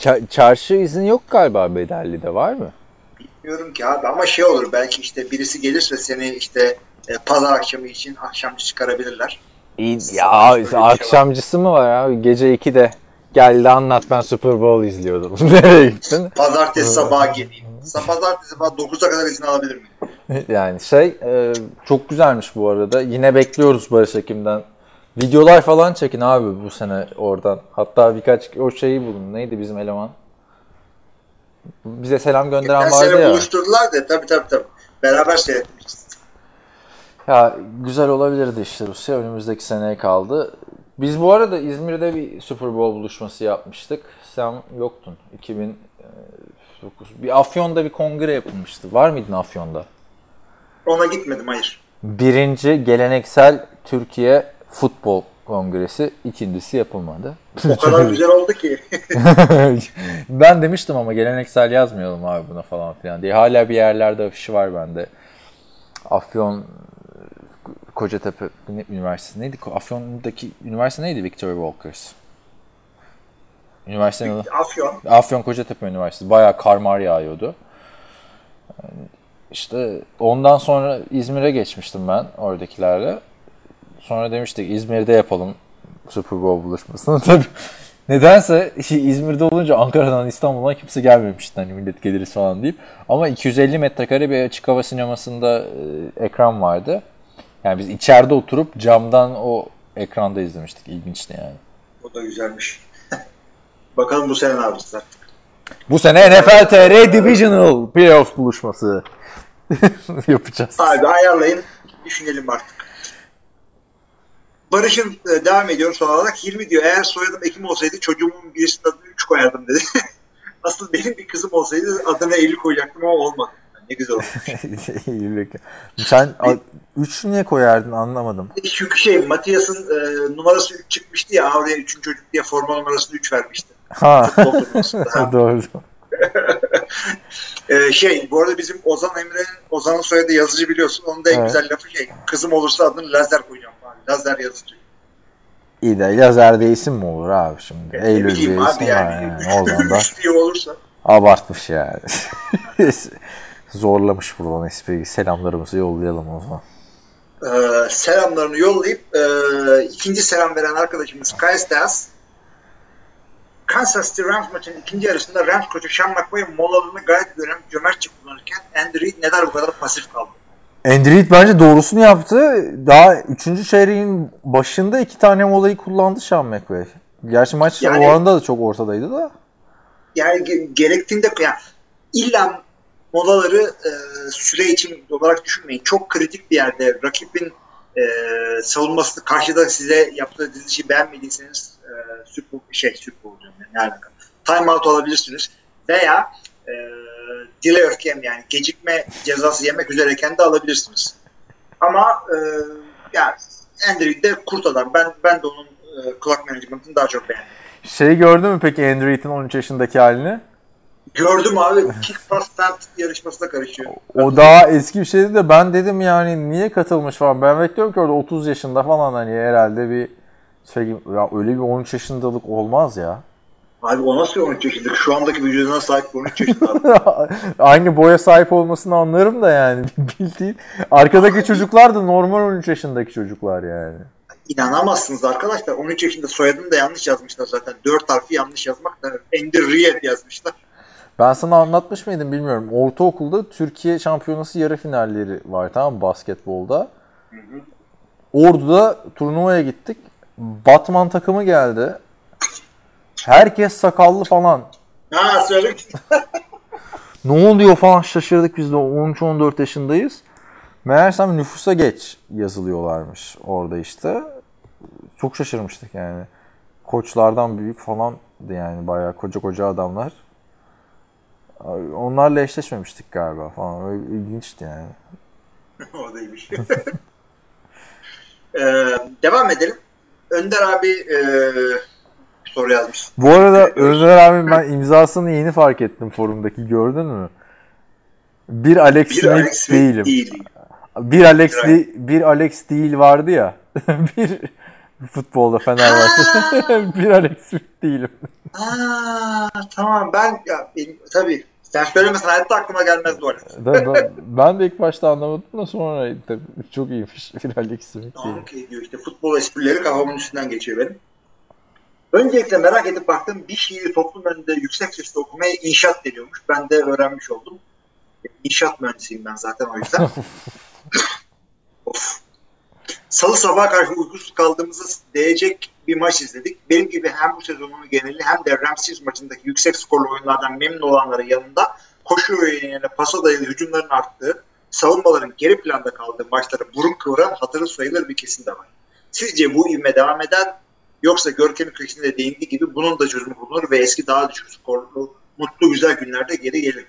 Ça- çarşı izin yok galiba Bedelli'de var mı? Bilmiyorum ki abi ama şey olur belki işte birisi gelirse seni işte e, pazar akşamı için akşamcı çıkarabilirler. İyi, ya bir şey akşamcısı mı var abi? Gece 2'de geldi anlat ben Super Bowl izliyordum. Nereye gittin? Pazartesi sabaha geleyim. Pazartesi sabah 9'a kadar izin alabilir miyim? Yani şey e, çok güzelmiş bu arada. Yine bekliyoruz Barış Ekim'den. Videolar falan çekin abi bu sene oradan. Hatta birkaç o şeyi bulun. Neydi bizim eleman? Bize selam gönderen Geçen vardı sene ya. buluşturdular da tabii tabii tabii. Beraber seyretmişiz. Ya güzel olabilirdi işte Rusya. Önümüzdeki seneye kaldı. Biz bu arada İzmir'de bir Super Bowl buluşması yapmıştık. Sen yoktun. 2009. Bir Afyon'da bir kongre yapılmıştı. Var mıydın Afyon'da? Ona gitmedim hayır. Birinci geleneksel Türkiye Futbol Kongresi. ikincisi yapılmadı. O kadar güzel oldu ki. ben demiştim ama geleneksel yazmayalım abi buna falan filan diye. Hala bir yerlerde afişi var bende. Afyon Kocatepe Üniversitesi neydi? Afyon'daki üniversite neydi? Victoria Walkers. Üniversitenin adı. Afyon. Afyon Kocatepe Üniversitesi. Bayağı karmar yağıyordu. İşte ondan sonra İzmir'e geçmiştim ben oradakilerle. Sonra demiştik İzmir'de yapalım Super Bowl buluşmasını. Tabii nedense İzmir'de olunca Ankara'dan İstanbul'dan kimse gelmemişti. Hani millet geliriz falan deyip. Ama 250 metrekare bir açık hava sinemasında e, ekran vardı. Yani biz içeride oturup camdan o ekranda izlemiştik. İlginçti yani. O da güzelmiş. Bakalım bu sene ne yapacağız Bu sene NFL TR Divisional Playoff buluşması yapacağız. Abi ayarlayın. Düşünelim artık. Barış'ın e, devam ediyor son olarak 20 diyor. Eğer soyadım Ekim olsaydı çocuğumun birisinin adını 3 koyardım dedi. Asıl benim bir kızım olsaydı adına 50 koyacaktım ama olmadı. Ne güzel oldu. İyilik. Sen 3 niye koyardın anlamadım. Çünkü şey Matias'ın e, numarası 3 çıkmıştı ya oraya 3. çocuk diye forma numarasını 3 vermişti. Ha. Doğru. E, şey bu arada bizim Ozan Emre'nin Ozan'ın soyadı yazıcı biliyorsun. Onun da en Evet. güzel lafı şey kızım olursa adını Lazer koyacağım falan. Lazer yazıcı. İyi de yazerde isim mi olur abi şimdi? Eylül diye bileyim isim abi yani. yani. O zaman Üç diye olursa. abartmış yani. Zorlamış buradan espriyi. Selamlarımızı yollayalım o zaman. Ee, selamlarını yollayıp e, ikinci selam veren arkadaşımız Kyle Stas Kansas City Rams maçının ikinci yarısında Rams koçu Sean McVay molalarını gayet gören cömertçe kullanırken Andy Reid neden bu kadar pasif kaldı? Andrew bence doğrusunu yaptı. Daha 3. çeyreğin başında iki tane molayı kullandı Sean McVay. Gerçi maç Yani- o anda da çok ortadaydı da. Yani ge- gerektiğinde yani illa molaları e, süre için olarak düşünmeyin. Çok kritik bir yerde rakibin e, savunmasını karşıda size yaptığı dizilişi beğenmediyseniz e, Super şey Bowl diyorum yani, alaka. Time out alabilirsiniz veya e, delay of game yani gecikme cezası yemek üzereyken de alabilirsiniz. Ama e, yani Andrew de kurt adam. Ben ben de onun e, clock management'ını daha çok beğendim. Şeyi gördün mü peki Andrew Reid'in 13 yaşındaki halini? Gördüm abi kick pass tent yarışmasına karışıyor. O daha eski bir şeydi de ben dedim yani niye katılmış falan. Ben bekliyorum ki orada 30 yaşında falan hani herhalde bir şey gibi- ya öyle bir 13 yaşındalık olmaz ya. Abi o nasıl 13 yaşındık? Şu andaki vücuduna sahip 13 yaşında. Aynı boya sahip olmasını anlarım da yani bildiğin. Arkadaki çocuklar da normal 13 yaşındaki çocuklar yani. İnanamazsınız arkadaşlar. 13 yaşında soyadını da yanlış yazmışlar zaten. 4 harfi yanlış yazmak da Ender Riyad yazmışlar. Ben sana anlatmış mıydım bilmiyorum. Ortaokulda Türkiye şampiyonası yarı finalleri var tamam mı basketbolda. Ordu'da turnuvaya gittik. Batman takımı geldi. Herkes sakallı falan. Ha söyle. Ne oluyor falan şaşırdık biz de 13-14 yaşındayız. Meğersem nüfusa geç yazılıyorlarmış orada işte. Çok şaşırmıştık yani. Koçlardan büyük falan yani bayağı koca koca adamlar. Onlarla eşleşmemiştik galiba falan. Öyle ilginçti yani. o da iyiymiş. Ee, devam edelim. Önder abi e, soru yazmış. Bu arada Önder abi ben imzasını yeni fark ettim forumdaki gördün mü? Bir Alex Bir Smith Alex Smith değilim. değil. Bir Alex Bir bir Alex değil vardı ya. bir futbolda Fenerbahçe. bir Alex Smith değilim. Aa, tamam ben ya, benim, tabii sen söylemesen hayatta aklıma gelmez bu arada. Ben, ben, de ilk başta anlamadım da sonra tabii çok iyiymiş. Bir Alex Smith değil. Tamam ki diyor işte futbol esprileri kafamın üstünden geçiyor benim. Öncelikle merak edip baktım bir şiiri toplum önünde yüksek sesle okumaya inşaat deniyormuş. Ben de öğrenmiş oldum. İnşaat mühendisiyim ben zaten o yüzden. of. Salı sabaha karşı uykusuz kaldığımızda değecek bir maç izledik. Benim gibi hem bu sezonun geneli hem de Ramsey maçındaki yüksek skorlu oyunlardan memnun olanların yanında koşu öğelerine pasa dayalı hücumların arttığı, savunmaların geri planda kaldığı maçlara burun kıvıran hatırı sayılır bir kesim de var. Sizce bu ivme devam eder yoksa Görkem'in köşesinde değindiği gibi bunun da çözümü bulunur ve eski daha düşük skorlu mutlu güzel günlerde geri gelir.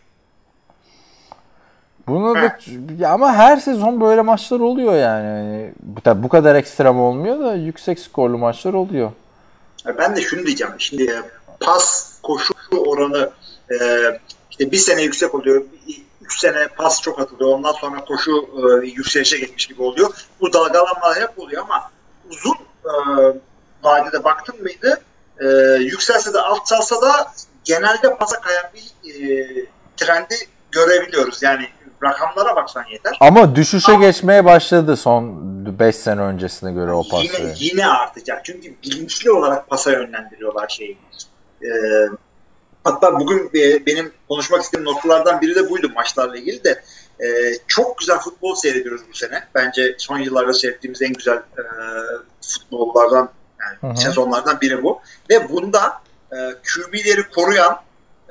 Bunu da, ya ama her sezon böyle maçlar oluyor yani. yani bu, tabii bu kadar ekstrem olmuyor da yüksek skorlu maçlar oluyor. Ben de şunu diyeceğim. Şimdi e, pas koşu oranı e, işte bir sene yüksek oluyor. Üç sene pas çok atılıyor. Ondan sonra koşu e, yükselişe geçmiş gibi oluyor. Bu dalgalanmalar hep oluyor ama uzun e, vadede baktın mıydı e, yükselse de alçalsa da genelde pasa kayan bir e, trendi görebiliyoruz. Yani rakamlara baksan yeter. Ama düşüşe geçmeye başladı son 5 sene öncesine göre o pas. Yine, yine artacak. Çünkü bilinçli olarak pasa yönlendiriyorlar şeyi. Ee, hatta bugün e, benim konuşmak istediğim noktalardan biri de buydu maçlarla ilgili de. E, çok güzel futbol seyrediyoruz bu sene. Bence son yıllarda seyrettiğimiz en güzel e, futbollardan yani sezonlardan biri bu. Ve bunda e, QB'leri koruyan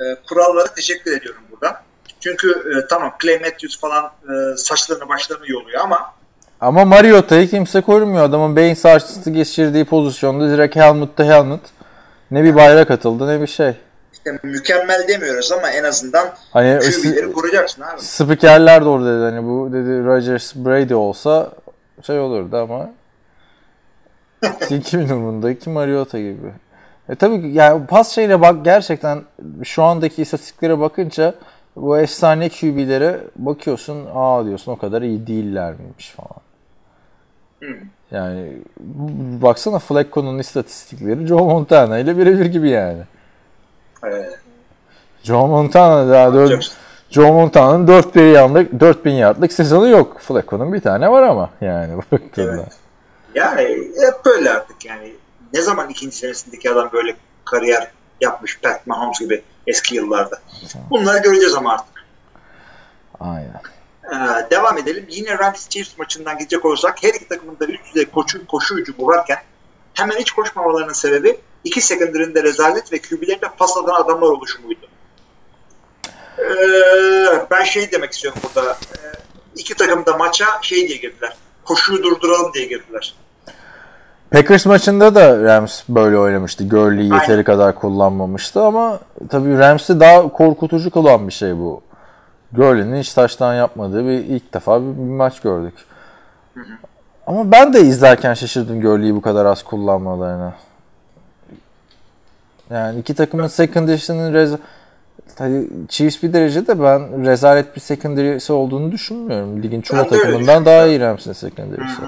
e, kurallara teşekkür ediyorum burada. Çünkü e, tamam Clay Matthews falan e, saçlarını başlarını yoluyor ama Ama Mariota'yı kimse korumuyor. Adamın beyin sarsıntısı geçirdiği pozisyonda direkt helmet to helmet. Ne bir bayrak atıldı ne bir şey. işte mükemmel demiyoruz ama en azından Hani QB'leri koruyacaksın abi. spikerler de orada dedi. Hani bu dedi Rodgers Brady olsa şey olurdu ama kimin umurunda Mariota gibi. E tabii yani pas şeyle bak gerçekten şu andaki istatistiklere bakınca bu efsane QB'lere bakıyorsun aa diyorsun o kadar iyi değiller miymiş falan. Hı. Yani baksana Flacco'nun istatistikleri Joe Montana ile birebir gibi yani. Joe Montana daha dört. Joe Montana'nın 4000 yardlık 4000 yardlık sezonu yok. Flacco'nun bir tane var ama yani baktığında. Evet. yani hep böyle artık yani. Ne zaman ikinci senesindeki adam böyle kariyer yapmış Pat Mahomes gibi eski yıllarda. Bunları göreceğiz ama artık. Aynen. Ee, devam edelim. Yine Rams Chiefs maçından gidecek olursak her iki takımın da üst düzey koşu, koşu hücumu varken hemen hiç koşmamalarının sebebi iki secondary'inde rezalet ve QB'lerinde pas atan adamlar oluşumuydu. Ee, ben şey demek istiyorum burada. Ee, iki takım da maça şey diye girdiler. Koşuyu durduralım diye girdiler. Packers maçında da Rams böyle oynamıştı. Gurley'i yeteri Aynen. kadar kullanmamıştı ama tabii Rams'i daha korkutucu kılan bir şey bu. Gurley'nin hiç taştan yapmadığı bir ilk defa bir, bir maç gördük. Ama ben de izlerken şaşırdım Gurley'i bu kadar az kullanmalarına. Yani iki takımın secondary'sinin rez Tabii Chiefs bir derecede ben rezalet bir secondary'si olduğunu düşünmüyorum. Ligin çoğu takımından daha iyi Rams'in secondary'si.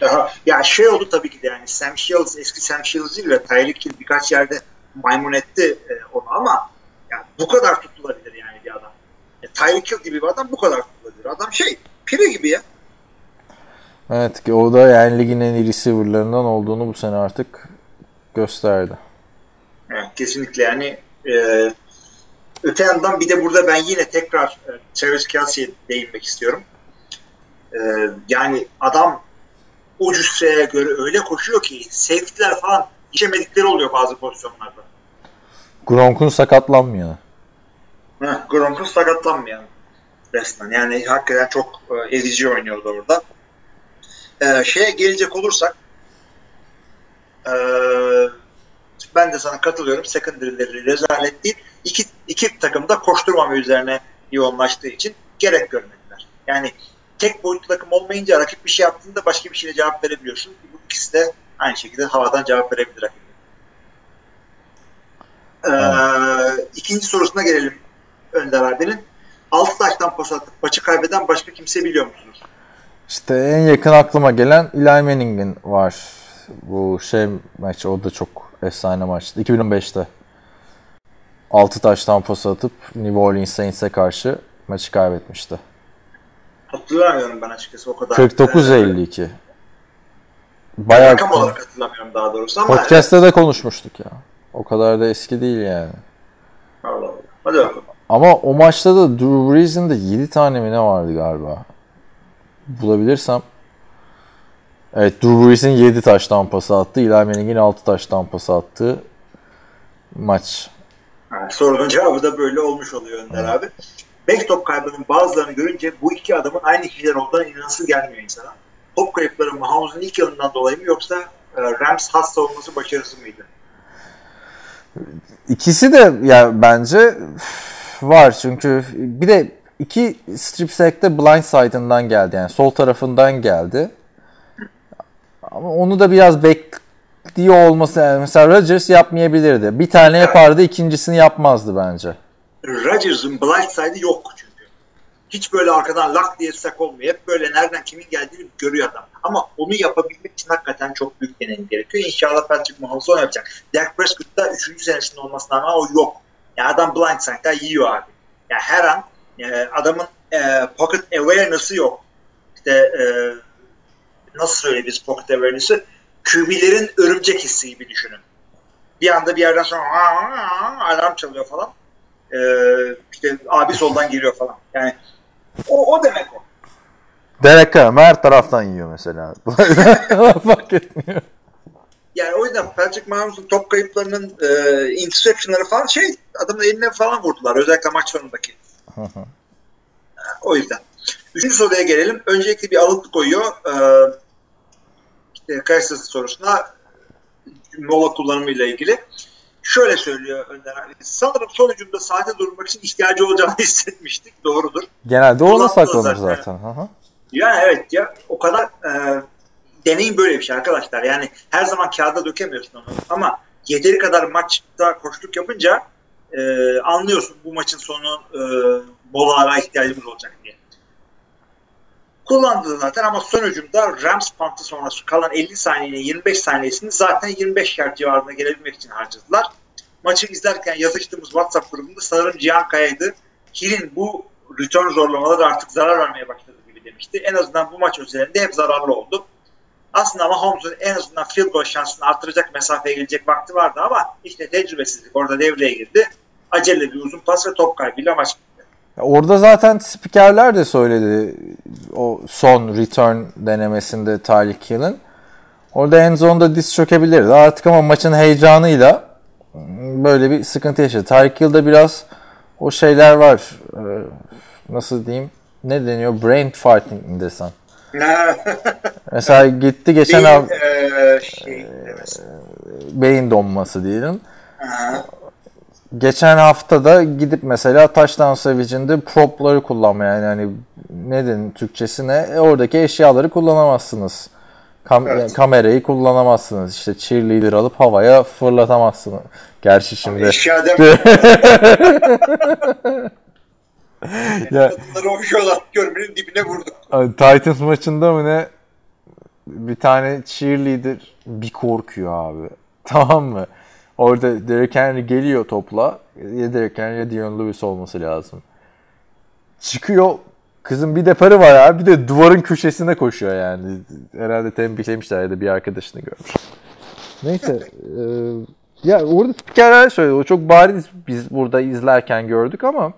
Daha, ya şey oldu tabii ki de yani Sam Shields eski Sam Shields değil ve Tyreek Hill birkaç yerde maymun etti e, onu ama yani bu kadar tutulabilir yani bir adam. E, Tyreek Hill gibi bir adam bu kadar tutulabilir. Adam şey pire gibi ya. Evet ki o da yani ligin en iyi receiver'larından olduğunu bu sene artık gösterdi. Evet, kesinlikle yani e, öte yandan bir de burada ben yine tekrar e, Travis Kelsey'e değinmek istiyorum. E, yani adam o cüsseye göre öyle koşuyor ki safety'ler falan işemedikleri oluyor bazı pozisyonlarda. Gronk'un sakatlanmıyor. Heh, Gronk'un sakatlanmayan resmen. Yani hakikaten çok e, ezici oynuyordu orada. E, şeye gelecek olursak e, ben de sana katılıyorum. Secondary'leri rezalet değil. İki, iki takım da koşturmama üzerine yoğunlaştığı için gerek görmediler. Yani tek boyutlu takım olmayınca rakip bir şey yaptığında başka bir şeyle cevap verebiliyorsun. Bu ikisi de aynı şekilde havadan cevap verebilir rakip. Ee, ikinci sorusuna gelelim Önder abinin. 6 taştan pas atıp maçı kaybeden başka kimse biliyor musunuz? İşte en yakın aklıma gelen Eli Manning'in var. Bu şey maçı o da çok efsane maçtı. 2015'te. 6 taştan pas atıp New Orleans Saints'e karşı maçı kaybetmişti. Hatırlamıyorum ben açıkçası o kadar. 49-52. Ee, Bayağı rakam olarak hatırlamıyorum daha doğrusu ama podcast'te de konuşmuştuk ya. O kadar da eski değil yani. Allah Allah. Hadi bakalım. Ama o maçta da Drew Brees'in de 7 tane mi ne vardı galiba. Bulabilirsem. Evet Drew Brees'in 7 taştan pası attı. Eli Manning'in 6 taştan pası attığı maç. Ha, sorunun cevabı da böyle olmuş oluyor Önder abi. Beş top kaybının bazılarını görünce bu iki adamın aynı kişiler olduğuna inanası gelmiyor insana. Top kayıpları Mahomes'un ilk yılından dolayı mı yoksa e, Rams has savunması başarısı mıydı? İkisi de ya bence var çünkü bir de iki strip sack'te blind side'ından geldi yani sol tarafından geldi. Ama onu da biraz bekliyor olması yani mesela Rodgers yapmayabilirdi. Bir tane yapardı ikincisini yapmazdı bence. Rodgers'ın blind yok çünkü. Hiç böyle arkadan lak diye sack olmuyor. Hep böyle nereden kimin geldiğini görüyor adam. Ama onu yapabilmek için hakikaten çok büyük deneyim gerekiyor. İnşallah Patrick Mahomes onu yapacak. Dak Prescott'ta 3. senesinde olmasına rağmen o yok. Yani adam blind side'da yiyor abi. Yani her an e, adamın e, pocket awareness'ı yok. İşte e, nasıl söyleyeyim pocket awareness'ı? QB'lerin örümcek hissi gibi düşünün. Bir anda bir yerden sonra alarm çalıyor falan. Ee, işte abi soldan geliyor falan. Yani o, o demek o. Derek Carr her taraftan yiyor mesela. Fark etmiyor. Yani o yüzden Patrick Mahomes'un top kayıplarının e, interceptionları falan şey adamın eline falan vurdular. Özellikle maç sonundaki. o yüzden. Üçüncü soruya gelelim. Öncelikle bir alıntı koyuyor. Ee, işte Kayseri sorusuna mola kullanımıyla ilgili. Şöyle söylüyor Önder abi. Sanırım sonucunda saate durmak için ihtiyacı olacağını hissetmiştik. Doğrudur. Genelde ona saklanır zaten. zaten. Hı. Ya evet ya o kadar e, deneyim böyle bir şey arkadaşlar. Yani her zaman kağıda dökemiyorsun onu. Ama yeteri kadar maçta koştuk yapınca e, anlıyorsun bu maçın sonu e, molalara ihtiyacımız olacak. Kullandı zaten ama son Rams pantı sonrası kalan 50 saniyenin 25 saniyesini zaten 25 yard civarına gelebilmek için harcadılar. Maçı izlerken yazıştığımız WhatsApp grubunda sanırım Cihan Kaya'ydı. Hil'in bu return zorlamaları artık zarar vermeye başladı gibi demişti. En azından bu maç özelinde hep zararlı oldu. Aslında ama Holmes'un en azından field goal şansını artıracak mesafeye gelecek vakti vardı ama işte tecrübesizlik orada devreye girdi. Acele bir uzun pas ve top kaybıyla maç Orada zaten spikerler de söyledi o son return denemesinde Tyreek Hill'in. Orada en zone'da diz çökebilirdi. Artık ama maçın heyecanıyla böyle bir sıkıntı yaşadı. Tyreek Hill'de biraz o şeyler var. Ee, Nasıl diyeyim? Ne deniyor? Brain farting mi desem? Mesela gitti geçen Değil, hafta eee, şey beyin donması diyelim. Aha. Geçen hafta da gidip mesela Touchdown Savage'inde propları kullanmaya yani hani ne denir Türkçesi ne? E, oradaki eşyaları kullanamazsınız. Kam- Evet. Kamerayı kullanamazsınız. İşte cheerleader alıp havaya fırlatamazsınız. Gerçi şimdi Eşya deme. ya, olarak görmenin dibine vurdu. Titans maçında mı ne bir tane cheerleader bir korkuyor abi. Tamam mı? Orada Derrick Henry geliyor topla. Ya Derrick Henry ya Dion Lewis olması lazım. Çıkıyor Kızın bir deparı var abi bir de duvarın köşesine koşuyor yani. Herhalde tembihlemişler ya da bir arkadaşını görmüş. Neyse. e, ya orada spikerler söyledi. O çok bariz biz burada izlerken gördük ama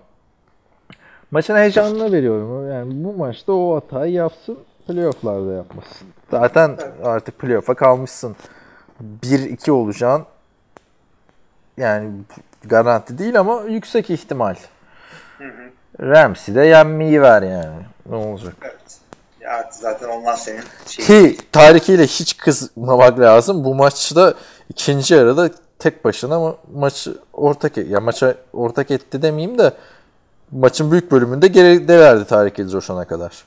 maçın heyecanını veriyorum. Yani bu maçta o hatayı yapsın playofflarda yapmasın. Zaten artık playoff'a kalmışsın. 1-2 olacaksın. Yani garanti değil ama yüksek ihtimal. Ramsey de yenmeyi ver yani. Ne olacak? Evet. Ya zaten onlar senin şey. Ki Tarık ile hiç kızmamak lazım. Bu maçta ikinci yarıda tek başına ma- maçı ortak ya maça ortak etti demeyeyim de maçın büyük bölümünde geride verdi Tarık el coşana kadar.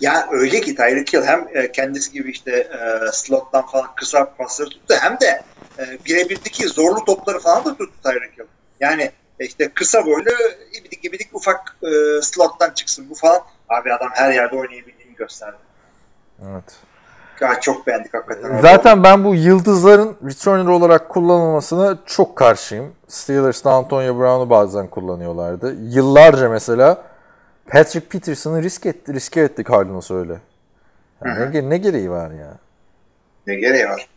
Ya öyle ki Tyreek Hill hem e, kendisi gibi işte e, slottan falan kısa pasları tuttu hem de e, birebirdeki zorlu topları falan da tuttu Tyreek Hill. Yani e, işte kısa boylu ibidik ibidik ufak e, slottan çıksın bu falan. Abi adam her yerde oynayabildiğini gösterdi. Evet. Ya çok beğendik hakikaten. Zaten ben bu yıldızların returner olarak kullanılmasına çok karşıyım. Steelers'da Antonio Brown'u bazen kullanıyorlardı. Yıllarca mesela Patrick Peterson'ı risk etti, riske etti Cardinals öyle. Yani ne, ne gereği var ya? Ne gereği var?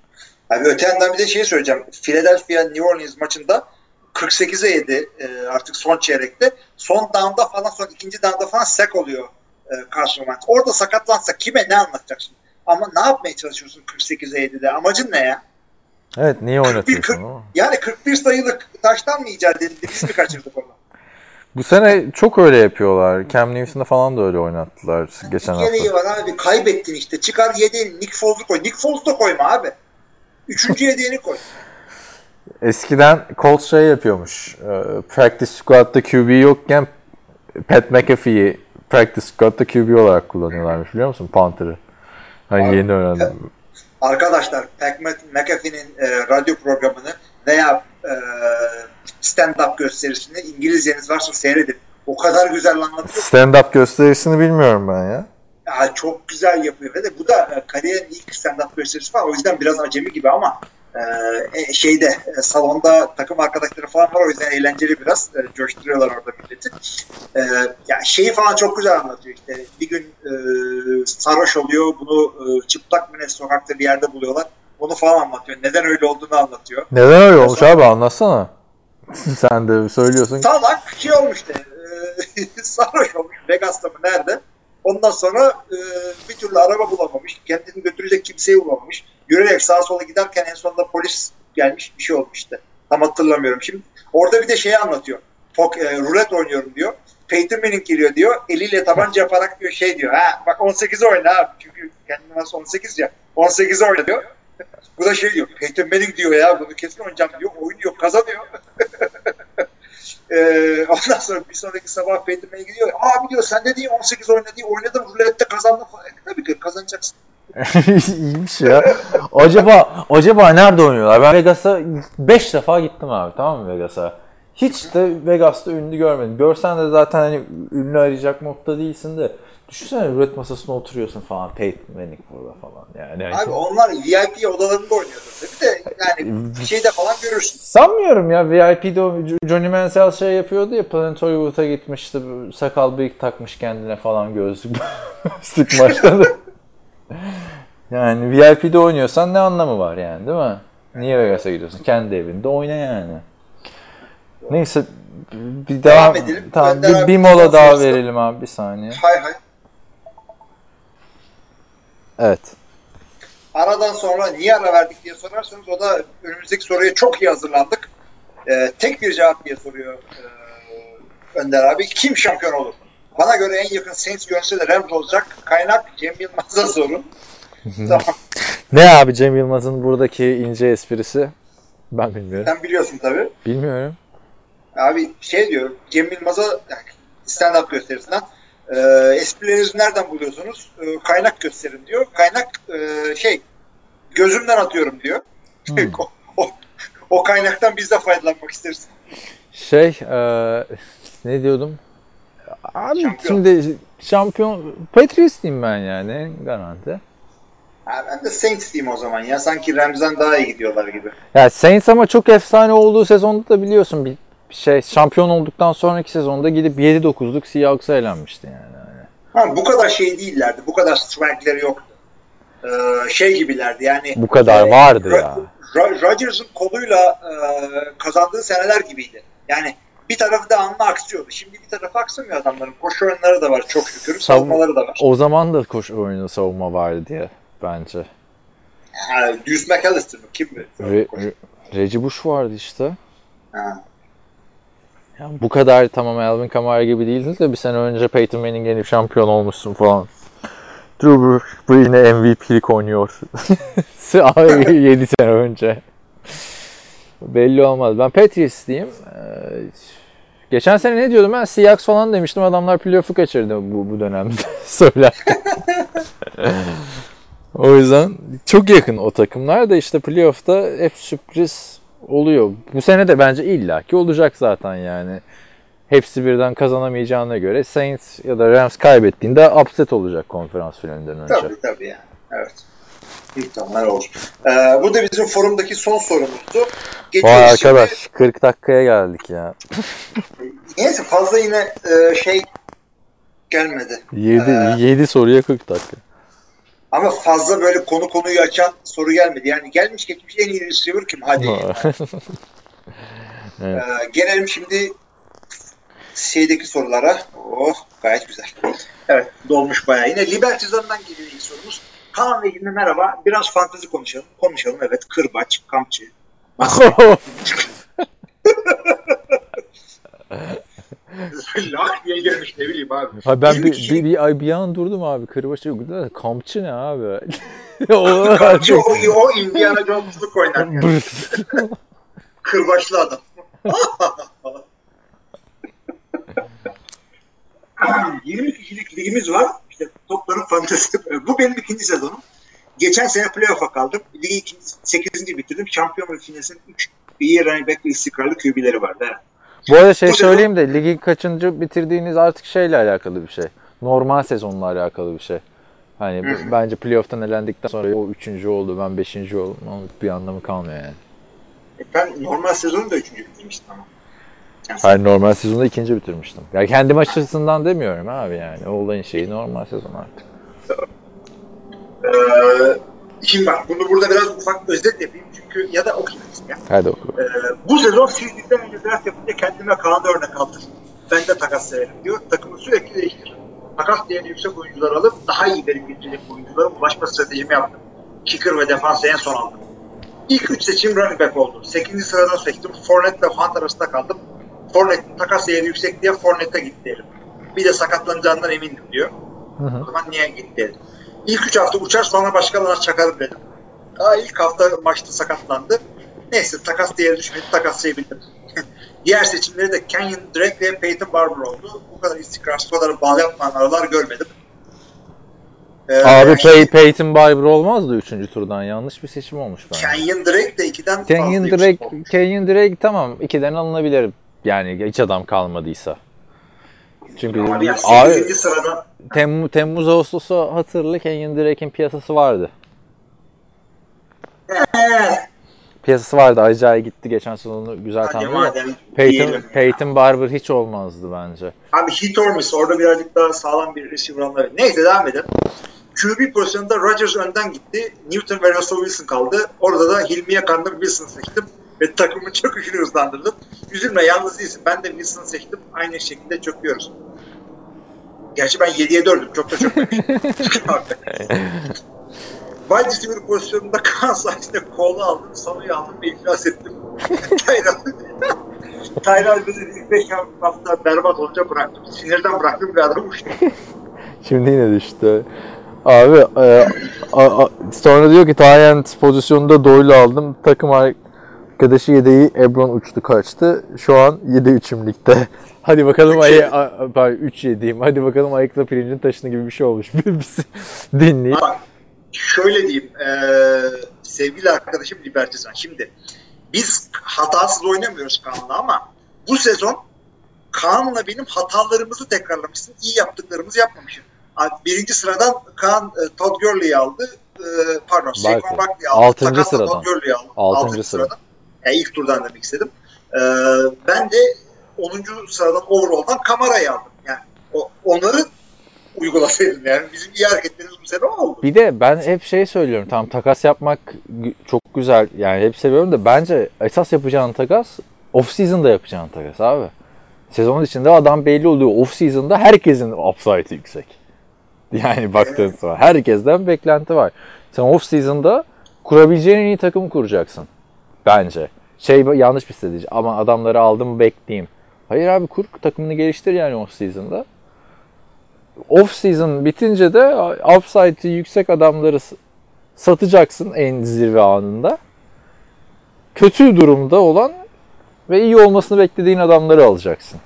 Abi öte yandan bir de şey söyleyeceğim. Philadelphia New Orleans maçında 48'e 7 e, artık son çeyrekte. Son down'da falan son ikinci down'da falan sack oluyor e, Carson Wentz. Orada sakatlansa kime ne anlatacaksın? Ama ne yapmaya çalışıyorsun 48'e 7'de? Amacın ne ya? Evet niye oynatıyorsun 41, ama? Yani 41 sayılık taştan mı icat edildi? Biz mi kaçırdık onu? Bu sene çok öyle yapıyorlar. Cam Newton'da falan da öyle oynattılar geçen Ne gereği hafta. var abi? Kaybettin işte. Çıkar yedeğini. Nick Foles'u koy. Nick Foles'u koyma abi. Üçüncü yedeğini koy. Eskiden Colts şey yapıyormuş. e, Practice squad'da QB yokken Pat McAfee'yi Practice squad'da QB olarak kullanıyorlarmış biliyor musun? Punter'ı. Hani Abi, yeni öğrendim. Arkadaşlar Pat Mc- McAfee'nin e, radyo programını veya e, stand-up gösterisini İngilizceniz varsa seyredin. O kadar güzel anlatıyor. Stand-up gösterisini bilmiyorum ben ya. Ya, çok güzel yapıyor ve de bu da e, kariyerin ilk stand-up gösterisi falan. O yüzden biraz acemi gibi ama e, e, şeyde e, salonda takım arkadaşları falan var o yüzden eğlenceli biraz e, coşturuyorlar orada milleti. E, ya şeyi falan çok güzel anlatıyor işte bir gün e, sarhoş oluyor bunu e, çıplak mı ne sokakta bir yerde buluyorlar. Onu falan anlatıyor. Neden öyle olduğunu anlatıyor. Neden öyle olmuş abi anlatsana. Sen de söylüyorsun. Salak şey olmuş işte. E, sarhoş olmuş. Vegas'ta mı nerede? Ondan sonra e, bir türlü araba bulamamış. Kendini götürecek kimseyi bulamamış. Yürüyerek sağa sola giderken en sonunda polis gelmiş. Bir şey olmuş işte. Tam hatırlamıyorum şimdi. Orada bir de şeyi anlatıyor. Pok, e, rulet oynuyorum diyor. Peyton Manning geliyor diyor. Eliyle tabanca yaparak diyor şey diyor. Ha bak 18'e oyna abi. Çünkü kendine nasıl 18 ya. 18'e oyna diyor. Bu da şey diyor. Peyton Manning diyor ya. Bunu kesin oynayacağım diyor. Oynuyor. Kazanıyor. Ee, ondan sonra bir sonraki sabah Manning gidiyor. Abi diyor sen de değil 18 oyna diye oynadım rulette kazandım falan. E, tabii ki kazanacaksın. İyiymiş ya. acaba acaba nerede oynuyorlar? Ben Vegas'a 5 defa gittim abi tamam mı Vegas'a? Hiç de Vegas'ta ünlü görmedim. Görsen de zaten hani ünlü arayacak modda değilsin de. Düşünsene üret masasına oturuyorsun falan. Peyton Manning burada falan. Yani Abi onlar VIP odalarında oynuyordur. Bir de yani bir şeyde falan görürsün. Sanmıyorum ya VIP'de o Johnny Manziel şey yapıyordu ya Planet Hollywood'a gitmişti sakal bıyık takmış kendine falan gözlük sık maçta da. yani VIP'de oynuyorsan ne anlamı var yani değil mi? Niye Vegas'a gidiyorsun? Kendi evinde oyna yani. Neyse bir devam, edelim. Tamam, bir, bir mola daha verelim abi bir saniye. Hay hay. Evet. Aradan sonra niye ara verdik diye sorarsanız o da önümüzdeki soruya çok iyi hazırlandık. Ee, tek bir cevap diye soruyor ee, Önder abi. Kim şampiyon olur? Bana göre en yakın Saints görse de Rams olacak. Kaynak Cem Yılmaz'a sorun. tamam. Ne abi Cem Yılmaz'ın buradaki ince esprisi? Ben bilmiyorum. Sen biliyorsun tabii. Bilmiyorum. Abi şey diyor Cem Yılmaz'a stand-up gösterisinden e, esprilerinizi nereden buluyorsunuz? E, kaynak gösterin diyor. Kaynak e, şey gözümden atıyorum diyor. o, o, o kaynaktan biz de faydalanmak isteriz. Şey, e, ne diyordum? Abi Şampiyon. şimdi şampiyon Patriots diyeyim ben yani garanti. Ha, ben de Saints diyeyim o zaman ya. Sanki Rams'den daha iyi gidiyorlar gibi. Ya Saints ama çok efsane olduğu sezonda da biliyorsun bir şey şampiyon olduktan sonraki sezonda gidip 7-9'luk Seahawks'a elenmişti yani. Ama bu kadar şey değillerdi. Bu kadar swagleri yoktu. Ee, şey gibilerdi yani. Bu kadar e, vardı Ro- ya. Ro- Rodgers'ın koluyla e, kazandığı seneler gibiydi. Yani bir tarafı da anla aksıyordu. Şimdi bir tarafı aksamıyor adamların. Koşu oyunları da var çok şükür. Savunmaları da var. O zaman da koşu oyunu savunma vardı diye bence. Ha, Deuce McAllister mı? Kim mi? Re, Re- Reggie Bush vardı işte. Ha. Yani bu kadar tamam Alvin Kamara gibi değildin de bir sene önce Peyton Manning gelip şampiyon olmuşsun falan. Drew Brees yine MVP'lik oynuyor. 7 sene önce. Belli olmaz. Ben Patriots diyeyim. Ee, geçen sene ne diyordum ben? Seahawks falan demiştim. Adamlar playoff'u kaçırdı bu, bu dönemde. Söylerken. o yüzden çok yakın o takımlar da işte playoff'ta hep sürpriz oluyor. Bu sene de bence illaki olacak zaten yani. Hepsi birden kazanamayacağına göre Saints ya da Rams kaybettiğinde upset olacak konferans finalinden önce. Tabii tabii yani. Evet. İhtimaller olur. Ee, bu da bizim forumdaki son sorumuzdu. Vay Geçiyoruz şimdi. arkadaş 40 dakikaya geldik ya. Neyse fazla yine e, şey gelmedi. 7, Ee, 7 soruya 40 dakika. Ama fazla böyle konu konuyu açan soru gelmedi. Yani gelmiş geçmiş en iyi receiver kim? Hadi. Evet. Ee, gelelim şimdi şeydeki sorulara. Oh gayet güzel. Evet dolmuş bayağı. Yine Liberty Zone'dan geliyor ilk sorumuz. Kaan ve Hilmi merhaba. Biraz fantezi konuşalım. Konuşalım evet. Kırbaç, kampçı. Lak diye girmiş ne bileyim abi. Ha ben bir, bir, bir, bir an durdum abi. Kırbaçı yok. Kampçı ne abi? o, Kampçı o, o Indiana Jones'luk oynar. Yani. Kırbaçlı adam. 20 kişilik ligimiz var. İşte topların fantezi. Bu benim ikinci sezonum. Geçen sene playoff'a kaldım. Ligi ikinci, 8. bitirdim. Şampiyon ve finalin 3 iyi running back ve istikrarlı QB'leri vardı. Evet. Bu arada şey söyleyeyim de ligi kaçıncı bitirdiğiniz artık şeyle alakalı bir şey. Normal sezonla alakalı bir şey. Hani bu- Hı hı. bence playoff'tan elendikten sonra o üçüncü oldu ben beşinci oldum. Onun bir anlamı kalmıyor yani. E Ben normal sezonu da 3. bitirmiştim ama. Yani Hayır normal sezonda ikinci bitirmiştim. Ya kendim açısından demiyorum abi yani. O olayın şeyi normal sezon artık. Ee, şimdi bak bunu burada biraz ufak özet yapayım çünkü ya da okuyayım ya. Hadi oku. Ee, bu sezon sizlikten önce draft yapınca kendime Kaan'da örnek aldım. Ben de takas severim diyor. Takımı sürekli değiştiririm. Takas değeri yüksek oyuncular alıp daha iyi verim getirecek oyunculara ulaşma stratejimi yaptım. Kicker ve defansı en son aldım. İlk üç seçim running back oldu. 8. sıradan seçtim. Fournette ve Hunt arasında kaldım. Fournette'in takas değeri yüksek diye Fournette'e gitti derim. Bir de sakatlanacağından emindim diyor. Hı hı. O zaman niye gitti dedim. İlk üç hafta uçar sonra başkalarına çakarım dedim. Daha ilk hafta maçta sakatlandı. Neyse takas değeri düşmedi takaslayabildim. Diğer seçimleri de Kenyon Drake ve Peyton Barber oldu. Bu kadar istikrarsız, bu kadar bağlı yapmayan aralar görmedim. Ee, Abi Pey Peyton Barber olmazdı üçüncü turdan. Yanlış bir seçim olmuş bence. Kenyon Drake de ikiden Kenyon fazla Drake, oldu. Kenyon Drake tamam ikiden alınabilir. Yani hiç adam kalmadıysa. Çünkü Abi, yani abi 8. sırada Temmuz, Temmuz Ağustos'u hatırlı Kenyon Drake'in piyasası vardı. Piyasası vardı. Acayip gitti geçen sezonu güzel madem Peyton. Peyton Barber hiç olmazdı bence. Abi hit or miss. Orada birazcık daha sağlam bir receiver alınabilir. Neyse devam edelim. QB pozisyonunda Rodgers önden gitti. Newton ve Russell Wilson kaldı. Orada da Hilmi'ye kandım Wilson seçtim. Ve takımın çok işini hızlandırdım. Üzülme yalnız değilsin. Ben de Wilson seçtim. Aynı şekilde çöküyoruz. Gerçi ben 7'ye 4'üm. Çok da çökmemişim. Wide receiver pozisyonunda Kansas'ta kolu aldım. Sanu'yu aldım ve iflas ettim. Tayran bizi ilk 5 hafta berbat olunca bıraktım. Sinirden bıraktım bir adam uçtu. Şimdi yine düştü. Abi e, a- a- sonra diyor ki Tyent pozisyonunda Doyle aldım. Takım arkadaşı yedeği Ebron uçtu kaçtı. Şu an 7-3'üm ligde. Hadi bakalım ayı, pardon, 3 yediğim. Hadi bakalım ayıkla pirincin taşını gibi bir şey olmuş. Bizi dinleyip. Bak şöyle diyeyim. eee, sevgili arkadaşım Libertizan. Şimdi biz hatasız oynamıyoruz Kaan'la ama bu sezon Kaan'la benim hatalarımızı tekrarlamışsın. iyi yaptıklarımızı yapmamışım. Birinci sıradan Kaan e, Todd Gurley'i aldı. E, pardon, Saquon Barkley. Aldı. Altıncı Takasla sıradan. Todd Gurley'i aldı. Altıncı sıra. sıradan. Yani ilk turdan demek istedim. E, ben de 10. sıradan overall'dan Kamara'yı aldım. Yani o, onları uygulasaydın yani. Bizim iyi hareketlerimiz bu sene oldu. Bir de ben hep şey söylüyorum. Tamam takas yapmak çok güzel. Yani hep seviyorum da bence esas yapacağın takas off season'da yapacağın takas abi. Sezon içinde adam belli oluyor. Off season'da herkesin upside'ı yüksek. Yani baktığın zaman herkesten beklenti var. Sen off season'da kurabileceğin en iyi takımı kuracaksın. Bence. Şey yanlış bir strateji ama adamları aldım bekleyeyim. Hayır abi kur takımını geliştir yani off season'da. Off season bitince de upside'ı yüksek adamları satacaksın en zirve anında. Kötü durumda olan ve iyi olmasını beklediğin adamları alacaksın.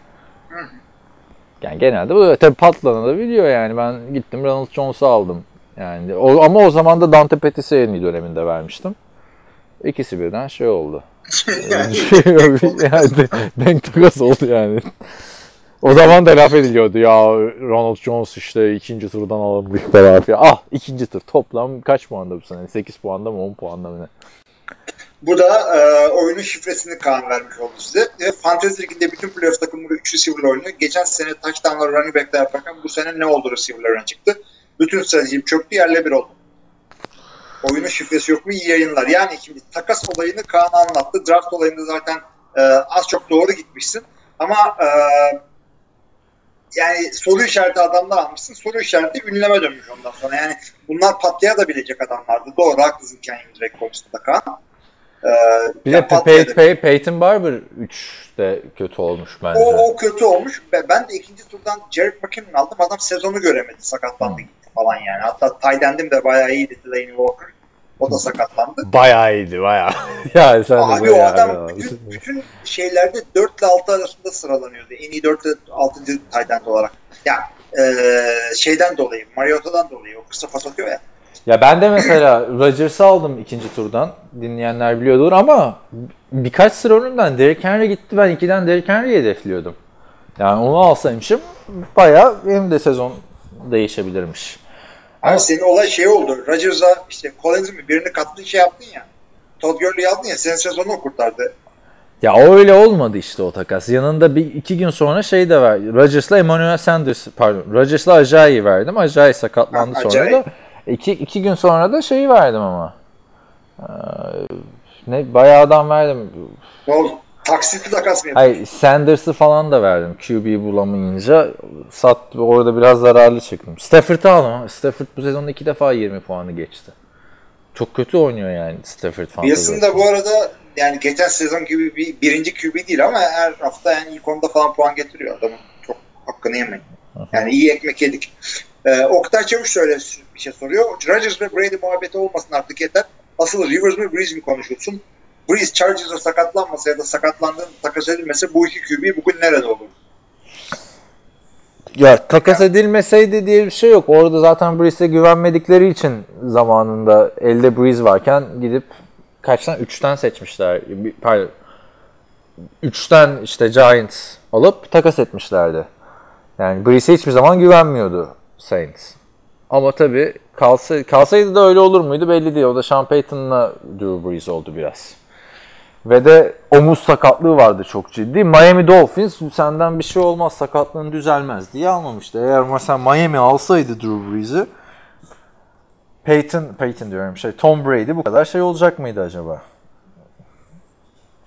Yani genelde bu tabii patlanabiliyor yani. Ben gittim Ronald Jones'u aldım. Yani o, ama o zaman da Dante Pettis'i en döneminde vermiştim. İkisi birden şey oldu. Yani, yani de- denk takas oldu yani. O zaman da laf ediliyordu ya Ronald Jones işte ikinci turdan alınmış falan filan. Ah ikinci tur toplam kaç puanda bu sene? 8 puanda mı 10 puanda mı ne? bu da e, oyunun şifresini Kaan vermiş oldu size. E, Fantasy Ligi'nde bütün playoff takımları 3 receiver oynuyor. Geçen sene touchdown'lar running back'ler yaparken bu sene ne oldu receiver'lar çıktı. Bütün stratejim çöktü yerle bir oldu. Oyunun şifresi yok mu? İyi yayınlar. Yani şimdi takas olayını Kaan anlattı. Draft olayında zaten e, az çok doğru gitmişsin. Ama e, yani soru işareti adamlar almışsın. Soru işareti ünleme dönmüş ondan sonra. Yani bunlar patlayabilecek adamlardı. Doğru haklısın Kenyon Drake konusunda Kaan. E, Bir de Pey- Pey- Peyton Barber 3 de kötü olmuş bence. o, o kötü olmuş. Ben, de ikinci turdan Jared McKinnon aldım. Adam sezonu göremedi. Sakatlandı gitti falan yani. Hatta Tydendim de bayağı iyiydi Delaney Walker. O da sakatlandı. Bayağı iyiydi bayağı. ya sen de Abi o bayağı adam bir- bütün, bütün şeylerde 4 ile 6 arasında sıralanıyordu. En iyi 4 ile 6. Tydent olarak. Yani eee, şeyden dolayı, Mariota'dan dolayı o kısa pas atıyor ya. Ya ben de mesela Rodgers'ı aldım ikinci turdan. Dinleyenler biliyordur ama birkaç sıra önümden Derrick Henry gitti. Ben ikiden Derrick Henry'i hedefliyordum. Yani onu alsaymışım bayağı benim de sezon değişebilirmiş. Ama senin olay şey oldu. Rodgers'a işte Collins'i mi birini kattın şey yaptın ya. Todd Gurley'i aldın ya senin sezonunu kurtardı. Ya o öyle olmadı işte o takas. Yanında bir iki gün sonra şey de ver. Rodgers'la Emmanuel Sanders pardon. Rodgers'la Ajayi verdim. Ajayi sakatlandı Ha, sonra da. iki, iki gün sonra da şeyi verdim ama. Ee, ne bayağı adam verdim. Ne oldu? Taksitli takas mı? Hayır Sanders'ı falan da verdim. QB bulamayınca sat orada biraz zararlı çıktım. Stafford'ı aldım. ama Stafford bu sezonda iki defa 20 puanı geçti. Çok kötü oynuyor yani Stafford Wilson da bu arada yani geçen sezon gibi bir birinci QB değil ama her hafta yani ilk onda falan puan getiriyor adamın. Çok hakkını yemeyin. Yani iyi ekmek yedik. Ee, Oktay Çavuş şöyle bir şey soruyor. Rodgers ve Brady muhabbeti olmasın artık yeter. Asıl Rivers mi Breeze mi konuşulsun? Breeze Chargers'a sakatlanmasa ya da sakatlandığında takas edilmese bu iki QB bugün nerede olur? Ya takas edilmeseydi diye bir şey yok. Orada zaten Breeze'e güvenmedikleri için zamanında elde Breeze varken gidip kaçtan? Üçten seçmişler. Pardon. Üçten işte Giants alıp takas etmişlerdi. Yani Breeze'e hiçbir zaman güvenmiyordu Saints. Ama tabii kalsa, kalsaydı da öyle olur muydu belli değil. O da Sean Payton'la Drew Brees oldu biraz. Ve de omuz sakatlığı vardı çok ciddi. Miami Dolphins senden bir şey olmaz sakatlığın düzelmez diye almamıştı. Eğer mesela Miami alsaydı Drew Brees'i Peyton, Peyton diyorum şey Tom Brady bu kadar şey olacak mıydı acaba?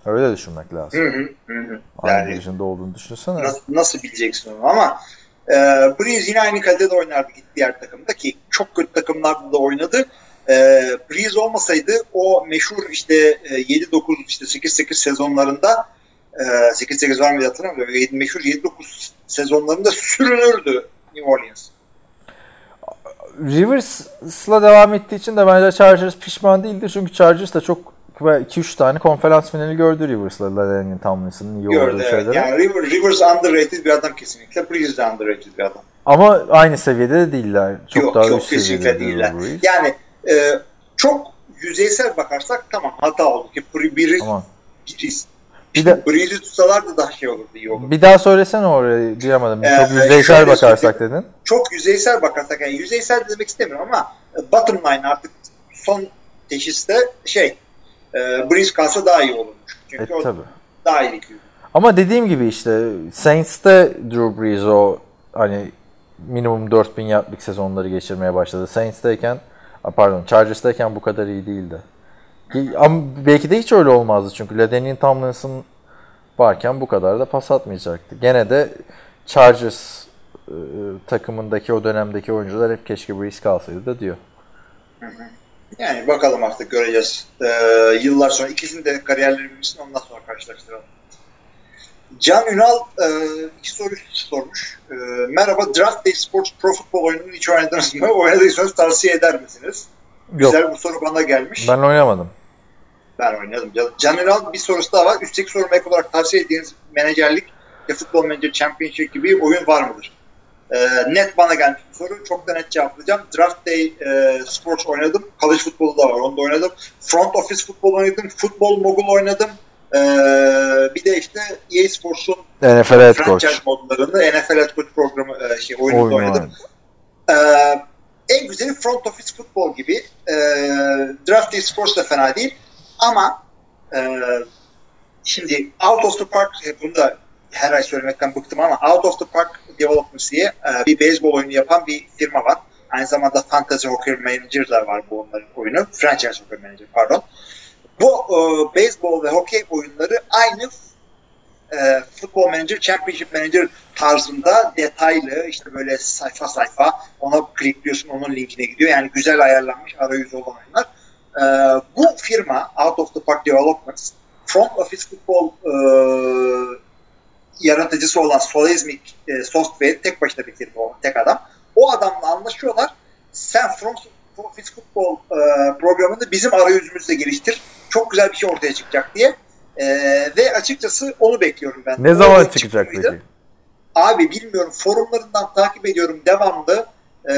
Öyle düşünmek lazım. Hı hı, hı. Aynı Yani division'da olduğunu düşünsene. nasıl, nasıl bileceksin onu ama e, Breeze yine aynı kalitede oynardı gitti diğer takımda ki çok kötü takımlarda da oynadı. E, Breeze olmasaydı o meşhur işte e, 7-9 işte 8-8 sezonlarında e, 8-8 var mıydı hatırlamıyorum. Yedi- Meşhur 7-9 sezonlarında sürünürdü New Orleans. Rivers'la devam ettiği için de bence Chargers pişman değildir. Çünkü Chargers da çok 2-3 tane konferans finali gördü Rivers'la Ladainian Tomlinson'ın iyi Gördü olduğu evet. şeyleri. Yani River, Rivers underrated bir adam kesinlikle. Breeze de underrated bir adam. Ama aynı seviyede de değiller. Çok yok daha yok üst kesinlikle seviyede değiller. Yani e, çok yüzeysel bakarsak tamam hata oldu ki Breeze, Breeze, Aman. Breeze. Bir de Breeze'i tutsalardı daha şey olurdu iyi olurdu. bir daha söylesene orayı duyamadım. Ee, Çok yüzeysel bakarsak dedin. Çok yüzeysel bakarsak yani yüzeysel de demek istemiyorum ama e, bottom line artık son teşhiste şey e, Breeze kalsa daha iyi olurmuş. Çünkü E, o tabii. daha iyi. Ama dediğim gibi işte Saints'te Drew Brees o hani minimum 4000 yardlık sezonları geçirmeye başladı. Saints'teyken pardon Chargers'tayken bu kadar iyi değildi. Ama belki de hiç öyle olmazdı çünkü LaDainian Tomlinson varken bu kadar da pas atmayacaktı. Gene de Chargers e, takımındaki o dönemdeki oyuncular hep keşke bu risk alsaydı da diyor. Yani bakalım artık göreceğiz. Ee, yıllar sonra ikisinin de kariyerleri bitsin ondan sonra karşılaştıralım. Can Ünal e, iki soru sormuş. E, merhaba Draft Day Sports Pro Football oyununu hiç oynadınız mı? Oynadıysanız tavsiye eder misiniz? Yok. Güzel bu soru bana gelmiş. Ben oynamadım. Ben oynadım. Can, Ünal bir sorusu daha var. Üstteki soru ek olarak tavsiye ettiğiniz menajerlik ve Futbol Manager Championship gibi oyun var mıdır? Ee, net bana gelmiş bu soru. Çok da net cevaplayacağım. Draft Day e, Sports oynadım. College futbolu da var. Onu da oynadım. Front Office futbol oynadım. Futbol Mogul oynadım. Ee, bir de işte EA Sports'un NFL head coach. franchise modlarını NFL Head Coach programı e, şey, oyununda Oyunu oynadım. Ee, en güzeli front office futbol gibi. Ee, Draft Sports da fena değil. Ama e, şimdi Out of the Park e, bunu da her ay söylemekten bıktım ama Out of the Park Developments diye e, bir beyzbol oyunu yapan bir firma var. Aynı zamanda Fantasy Hockey Manager da var bu onların oyunu. Franchise Hockey Manager pardon. Bu e, beyzbol ve hokey oyunları aynı e, Football Manager, Championship Manager tarzında detaylı işte böyle sayfa sayfa ona klikliyorsun onun linkine gidiyor. Yani güzel ayarlanmış arayüzü olan oyunlar. E, bu firma Out of the Park Developments Front Office Football e, yaratıcısı olan Solizmic e, Software tek başına bir firma olan tek adam. O adamla anlaşıyorlar. Sen Front Office Football e, programını bizim arayüzümüzle geliştir. Çok güzel bir şey ortaya çıkacak diye. E, ve açıkçası onu bekliyorum ben. Ne O zaman çıkacak çıktıydı. peki? Abi bilmiyorum. Forumlarından takip ediyorum devamlı. E,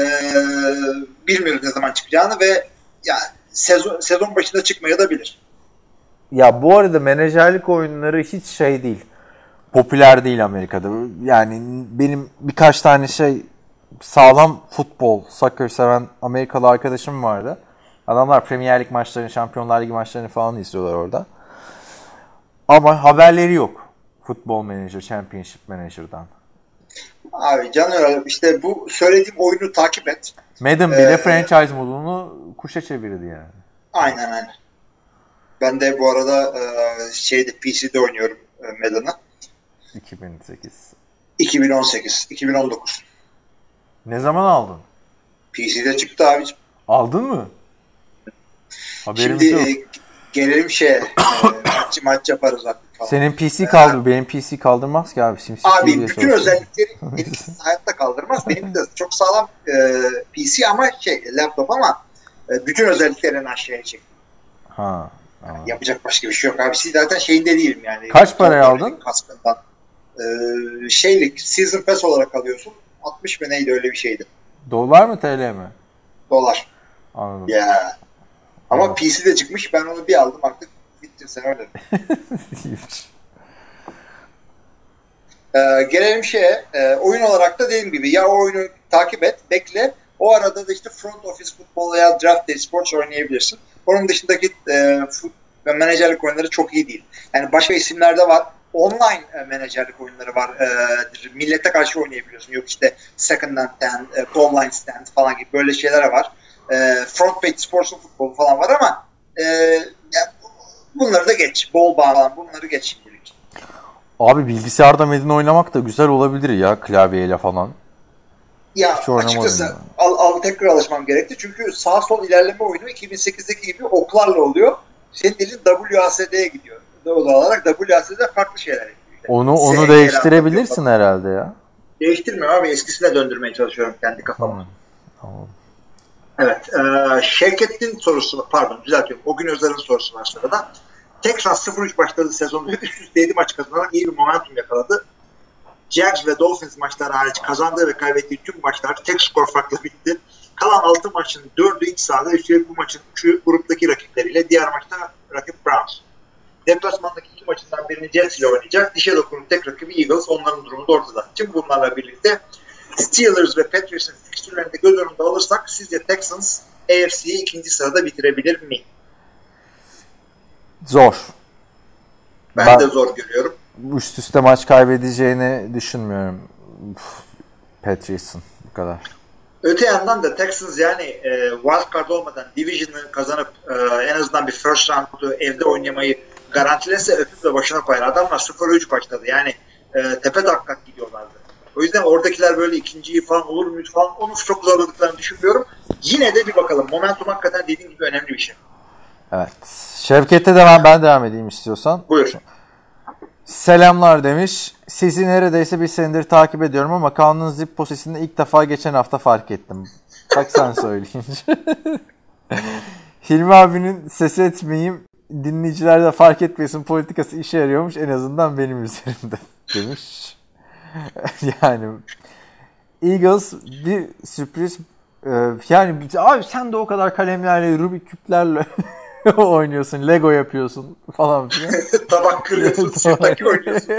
bilmiyorum ne zaman çıkacağını ve ya sezon, sezon başında çıkmaya da bilir. Ya bu arada menajerlik oyunları hiç şey değil. Popüler değil Amerika'da. Yani benim birkaç tane şey sağlam futbol, soccer seven Amerikalı arkadaşım vardı. Adamlar Premier Lig maçlarını, Şampiyonlar Ligi maçlarını falan izliyorlar orada. Ama haberleri yok. Futbol Manager, Championship Manager'dan. Abi Caner işte bu söylediğim oyunu takip et. Madden bile Ee, franchise modunu kuşa çevirdi yani. Aynen aynen. Ben de bu arada e, şeyde PC'de oynuyorum Madden'ı. 2008. 2018, 2019. Ne zaman aldın? PC'de çıktı abi. Aldın mı? Haberimiz Şimdi yok. e, gelelim şeye. e, maç, maç yaparız artık falan. Senin PC kaldı. Benim PC kaldırmaz ki abi. SimCity Abi bütün çalışıyor. özellikleri hayatta kaldırmaz. Benim de çok sağlam e, PC ama şey laptop ama e, bütün özelliklerini aşağıya çek. Ha. tamam. Yapacak başka bir şey yok abi. Siz zaten şeyinde değilim yani. Kaç paraya aldın? Kaskından. E, şeylik season pass olarak alıyorsun. 60 mı neydi öyle bir şeydi. Dolar mı TL mi? Dolar. Anladım. Ya. Ama Evet. PC'de çıkmış. Ben onu bir aldım artık. Bittin sen öyle. Ee, gelelim şeye. e, oyun olarak da dediğim gibi ya o oyunu takip et, bekle. O arada da işte front office futbol veya draft day sports oynayabilirsin. Onun dışındaki e, fut- ve menajerlik oyunları çok iyi değil. Yani başka isimlerde var. Online e, menajerlik oyunları var. E, millete karşı oynayabiliyorsun. Yok işte second and ten, e, goal stand falan gibi böyle şeyler var. E, front page sports'un futbolu falan var ama e, ya, bunları da geç. Bol bağlan bunları geç şimdilik. Abi bilgisayarda Madden oynamak da güzel olabilir ya klavyeyle falan. Ya Hiç açıkçası al, al tekrar alışmam gerekti. Çünkü sağ sol ilerleme oyunu 2008'deki gibi oklarla oluyor. Senin elin WASD'ye gidiyor. Doğal olarak WASD farklı şeyler yapıyor. Onu S, onu G, değiştirebilirsin herhalde ya. Değiştirmiyorum abi. Eskisine döndürmeye çalışıyorum kendi kafamı. Tamam. Tamam. Evet. E, Şevket'in sorusu pardon düzeltiyorum. O gün Özer'in sorusu var sırada. Texas 0-3 başladı sezonu. Üst üste 7 maç kazanarak iyi bir momentum yakaladı. Jags ve Dolphins maçları hariç kazandığı ve kaybettiği tüm maçlar tek skor farklı bitti. Kalan 6 maçın 4'ü iç sahada, üstelik bu maçın 3'ü gruptaki rakipleriyle. Diğer maçta rakip Browns. Deplasmandaki iki maçından birini Jets ile oynayacak. Dişe dokunan tek rakibi Eagles. Onların durumu da ortada. Tüm bunlarla birlikte Steelers ve Patriots'ın fikstürlerini de göz önünde alırsak sizce Texans AFC'yi ikinci sırada bitirebilir mi? Zor. Ben, Ben- de zor görüyorum. Üst üste maç kaybedeceğini düşünmüyorum. Patriots'ın. kadar. Öte yandan da Texans yani e, wild card olmadan division'ı kazanıp e, en azından bir first round'u evde oynamayı garantilese öpüp de başına koyar. Adamlar 0-3 başladı. Yani e, tepe taklak gidiyorlardı. O yüzden oradakiler böyle ikinciyi falan olur muydu falan onu çok zorladıklarını düşünmüyorum. Yine de bir bakalım. Momentum hakikaten dediğim gibi önemli bir şey. Evet. Şevket'te devam ben devam edeyim istiyorsan. Buyur. Selamlar demiş. Sizi neredeyse bir senedir takip ediyorum ama Kaan'ın zip posesini ilk defa geçen hafta fark ettim. Bak sen söyleyince. Hilmi abinin ses etmeyeyim dinleyiciler de fark etmesin politikası işe yarıyormuş en azından benim üzerimde demiş. yani Eagles bir sürpriz e, yani abi sen de o kadar kalemlerle Rubik küplerle oynuyorsun, Lego yapıyorsun falan filan. Tabak kırıyorsun, sırtaki oynuyorsun.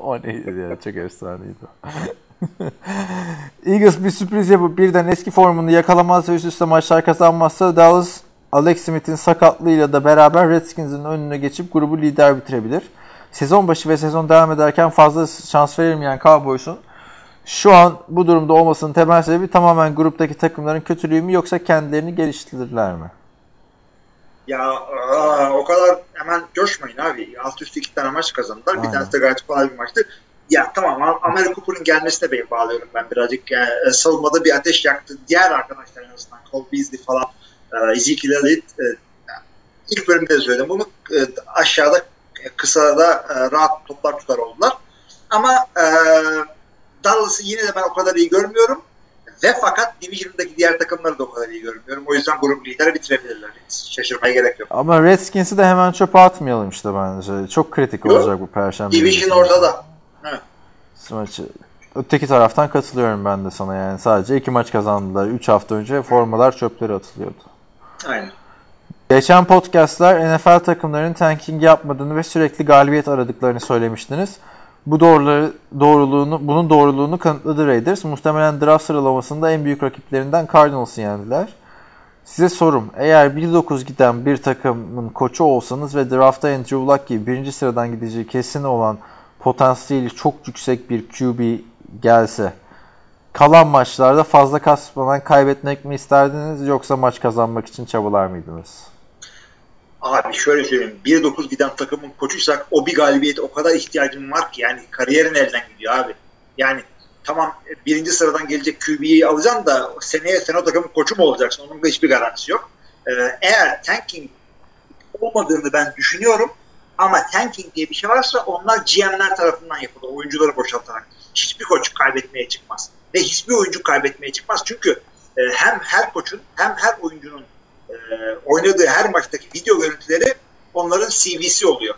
o neydi ya çok efsaneydi. Eagles bir sürpriz yapıp birden eski formunu yakalamaz ve üst üste maçlar kazanmazsa Dallas Alex Smith'in sakatlığıyla da beraber Redskins'in önüne geçip grubu lider bitirebilir. Sezon başı ve sezon devam ederken fazla şans verilmeyen Cowboys'un şu an bu durumda olmasının temel sebebi tamamen gruptaki takımların kötülüğü mü yoksa kendilerini geliştirirler mi? Ya aa, o kadar hemen coşmayın abi. Alt üstü iki tane maç kazandılar. Aynen. Bir tanesi de gayet kolay bir maçtı. Ya tamam Amerika Cooper'ın gelmesine ben bağlıyorum ben birazcık. Yani, e, savunmada bir ateş yaktı. Diğer arkadaşlar en azından Cole Beasley falan Ezekiel Elliott e, ilk bölümde de söyledim bunu. E, aşağıda e, kısa da e, rahat toplar tutar oldular. Ama Dallas'ı yine de ben o kadar iyi görmüyorum. Ve fakat Division'daki diğer takımları da o kadar iyi görmüyorum. O yüzden grup lideri bitirebilirler. Hiç şaşırmaya gerek yok. Ama Redskins'i de hemen çöpe atmayalım işte bence. Çok kritik Yok. olacak bu perşembe. Division günü. ortada. Evet. maçı. Öteki taraftan katılıyorum ben de sana yani. Sadece iki maç kazandılar. Üç hafta önce formalar çöplere atılıyordu. Aynen. Geçen podcastlar NFL takımlarının tanking yapmadığını ve sürekli galibiyet aradıklarını söylemiştiniz. Bu doğruları, doğruluğunu, bunun doğruluğunu kanıtladı Raiders. Muhtemelen draft sıralamasında en büyük rakiplerinden Cardinals'ı yendiler. Size sorum. Eğer 1-9 giden bir takımın koçu olsanız ve draftta Andrew Luck gibi birinci sıradan gideceği kesin olan potansiyeli çok yüksek bir QB gelse kalan maçlarda fazla kasmadan kaybetmek mi isterdiniz yoksa maç kazanmak için çabalar mıydınız? Abi şöyle söyleyeyim. 1-9 giden takımın koçuysak o bir galibiyete o kadar ihtiyacım var ki yani kariyerin elden gidiyor abi. Yani tamam birinci sıradan gelecek QB'yi alacaksın da seneye sen o takımın koçu mu olacaksın? Onun da hiçbir garantisi yok. Ee, eğer tanking olmadığını ben düşünüyorum ama tanking diye bir şey varsa onlar GM'ler tarafından yapılır. Oyuncuları boşaltarak. Hiçbir koç kaybetmeye çıkmaz. Ve hiçbir oyuncu kaybetmeye çıkmaz. Çünkü e, hem her koçun hem her oyuncunun e, oynadığı her maçtaki video görüntüleri onların CV'si oluyor.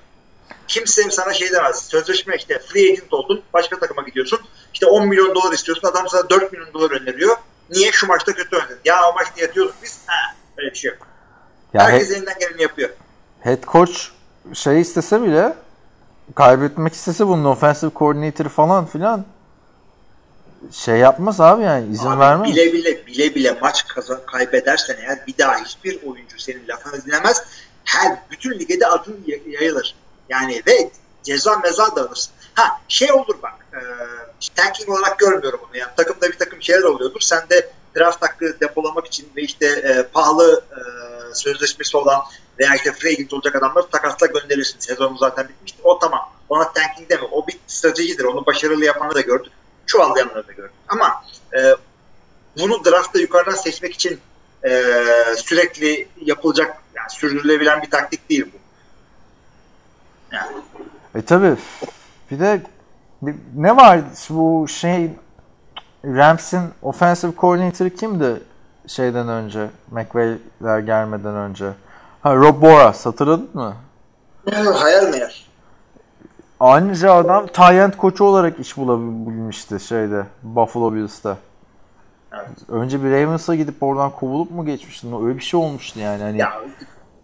Kimse sana şey demez. Sözleşme işte free agent oldun. Başka takıma gidiyorsun. İşte 10 milyon dolar istiyorsun. Adam sana 4 milyon dolar öneriyor. Niye? Şu maçta kötü oynadın. Ya o maçta yatıyorduk biz. Ha, öyle bir şey yok. Ya Herkes he- elinden geleni yapıyor. head coach şey istese bile kaybetmek istese bunun offensive coordinator falan filan şey yapmaz abi yani izin Abi vermez. Bile bile bile bile maç kazan kaybedersen eğer bir daha hiçbir oyuncu senin lafını dinlemez. Her bütün ligede adın yayılır. Yani ve ceza meza da alırsın. Ha şey olur bak. E, tanking olarak görmüyorum bunu. Yani takımda bir takım şeyler oluyordur. Sen de draft hakkı depolamak için ve işte e, pahalı e, sözleşmesi olan veya işte free agent olacak adamları takasla gönderirsin. Sezonu zaten bitmiştir. O tamam. Ona tanking deme. O bir stratejidir. Onu başarılı yapanı da gördük. Çuvallayanları da gördük. Ama e, bunu draftta yukarıdan seçmek için e, sürekli yapılacak, yani sürdürülebilen bir taktik değil bu. Yani, E tabi. Bir de bir- ne var bu şey Rams'in offensive coordinator'ı kimdi şeyden önce McVay'ler gelmeden önce? Ha Rob Boras hatırladın mı? hayal meyal. Aynıca adam Tyent koçu olarak iş bulabilmişti şeyde Buffalo Bills'te. Evet. Önce bir Ravens'a gidip oradan kovulup mu geçmişti? Öyle bir şey olmuştu yani. Hani Ya,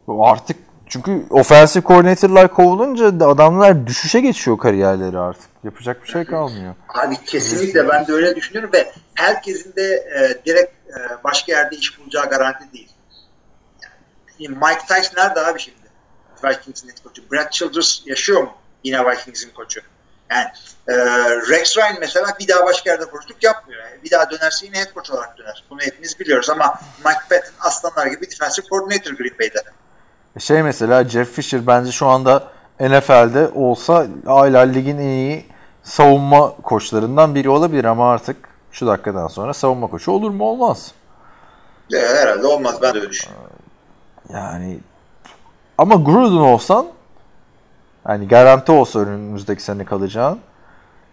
artık çünkü offensive coordinator'lar kovulunca da adamlar düşüşe geçiyor kariyerleri artık. Yapacak bir şey kalmıyor. abi kesinlikle ben de öyle düşünüyorum ve herkesin de e, direkt e, başka yerde iş bulacağı garanti değil. Yani, Mike Tyson nerede abi şimdi? Vikings'in koçu. Brad Childress yaşıyor mu? Yine Vikings'in koçu. Yani e, Rex Ryan mesela bir daha başka yerde koçluk yapmıyor. Yani bir daha dönerse yine head coach olarak döner. Bunu hepimiz biliyoruz ama Mike Patton aslanlar gibi defensive coordinator Green Bay'de. Şey mesela Jeff Fisher bence şu anda NFL'de olsa hala ligin en iyi savunma koçlarından biri olabilir ama artık şu dakikadan sonra savunma koçu olur mu olmaz. E, herhalde olmaz ben de öyle düşünüyorum. Yani ama Gruden olsan hani garanti olsa önümüzdeki sene kalacağın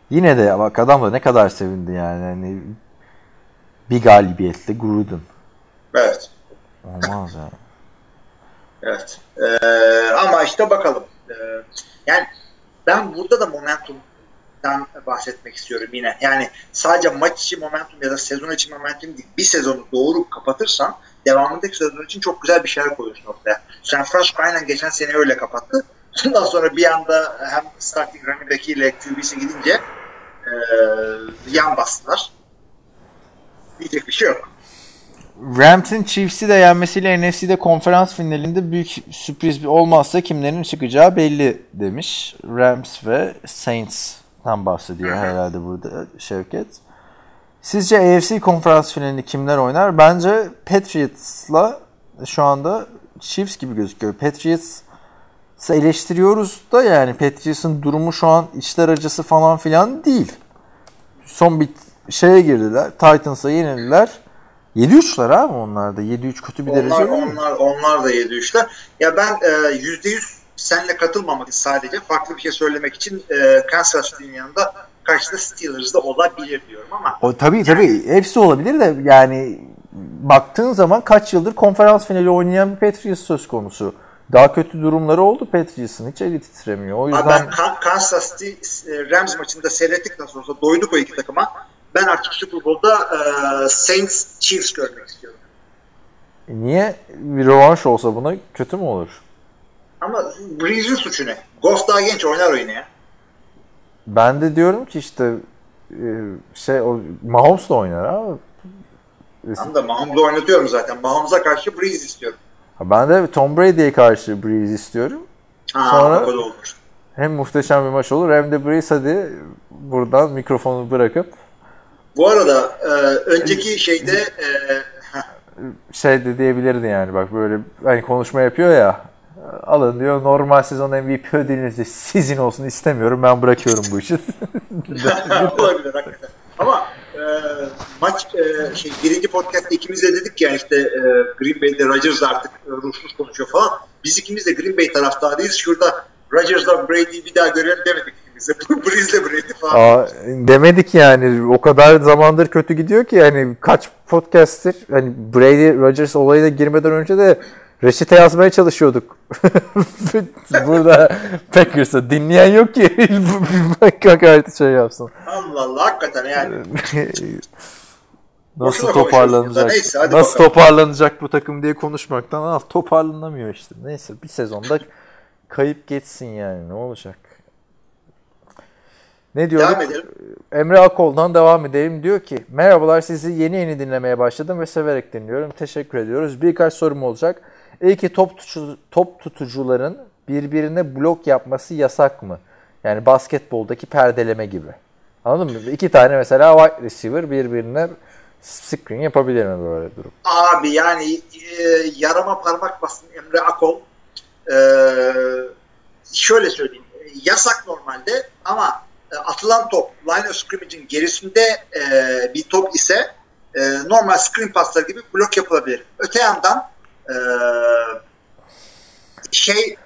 yine de bak adam da ne kadar sevindi yani. Hani bir galibiyetle Gruden. Evet. Olmaz yani. Evet. Ee, ama işte bakalım. Ee, yani ben burada da momentumdan bahsetmek istiyorum yine. Yani sadece maç içi momentum ya da sezon içi momentum değil. Bir sezonu doğru kapatırsan devamındaki sezon için çok güzel bir şeyler koyuyorsun ortaya. San Francisco aynen geçen sene öyle kapattı. Ondan sonra bir anda hem starting running back ile QB'si gidince e, yan bastılar. Diyecek bir şey yok. Rams'in Chiefs'i de yenmesiyle NFC'de konferans finalinde büyük sürpriz olmazsa kimlerin çıkacağı belli demiş. Rams ve Saints'tan bahsediyor herhalde burada Şevket. Sizce AFC konferans finalini kimler oynar? Bence Patriots'la şu anda Chiefs gibi gözüküyor. Patriots eleştiriyoruz da yani Patriots'ın durumu şu an içler acısı falan filan değil. Son bir şeye girdiler. Titans'a yenildiler. 7-3'ler abi onlar da. 7-3 kötü bir derece onlar, değil mi? onlar, onlar da 7-3'ler. Ya ben e, %100 seninle katılmamak sadece farklı bir şey söylemek için e, Kansas City'nin yanında karşısında Steelers'da olabilir diyorum ama O, tabii tabii. Hepsi olabilir de yani baktığın zaman kaç yıldır konferans finali oynayan bir Patriots söz konusu. Daha kötü durumları oldu Patriots'ın. Hiç eli titremiyor. O Abi yüzden ben Kan- Kansas City e, Rams maçında seyrettik nasıl olsa doyduk o iki takıma. Ben artık Super Bowl'da e, Saints Chiefs görmek istiyorum. niye bir rövanş olsa buna kötü mü olur? Ama Breeze'in suçu ne? Goff daha genç oynar oyunu ya. Ben de diyorum ki işte e, şey o Mahomes da oynar abi. Tam da Mahomes'u oynatıyorum zaten. Mahomes'a karşı Breeze istiyorum. Ben de Tom Brady'ye karşı Breeze istiyorum. Ha, Sonra- olur. Hem muhteşem bir maç olur hem de Breeze hadi buradan mikrofonu bırakıp Bu arada e, önceki şeyde e, şey de diyebilirdi yani bak böyle hani konuşma yapıyor ya alın diyor normal sezon MVP ödülünüzü sizin olsun istemiyorum ben bırakıyorum bu işi. olabilir hakikaten. Ama e, maç e, şey birinci podcast'ta ikimiz de dedik ya işte e, Green Bay'de Rodgers artık e, ruhsuz konuşuyor falan. Biz ikimiz de Green Bay taraftarıyız. Şurada Rodgers'la Brady'yi bir daha görelim demedik de. Breeze'le Brady falan. Aa, demedik yani o kadar zamandır kötü gidiyor ki yani kaç podcast'tir hani Brady Rodgers olayına girmeden önce de reçete yazmaya çalışıyorduk. Burada Packers'a dinleyen yok ki hakaret şey yapsın. Allah Allah hakikaten yani. Nasıl Boşuna toparlanacak? Neyse, Nasıl bakalım. toparlanacak bu takım diye konuşmaktan ah toparlanamıyor işte. Neyse bir sezonda kayıp geçsin yani ne olacak? Ne diyorduk? Emre Akol'dan devam edelim. Diyor ki merhabalar sizi yeni yeni dinlemeye başladım ve severek dinliyorum. Teşekkür ediyoruz. Birkaç sorum olacak. İlki top, tutucu, top tutucuların birbirine blok yapması yasak mı? Yani basketboldaki perdeleme gibi. Anladın mı? İki tane mesela wide receiver birbirine screen yapabilir mi böyle durum? Abi yani e, yarama parmak bastın Emre Akol. E, şöyle söyleyeyim. Yasak normalde ama e, atılan top line of scrimmage'in gerisinde e, bir top ise e, normal screen paslar gibi blok yapılabilir. Öte yandan şey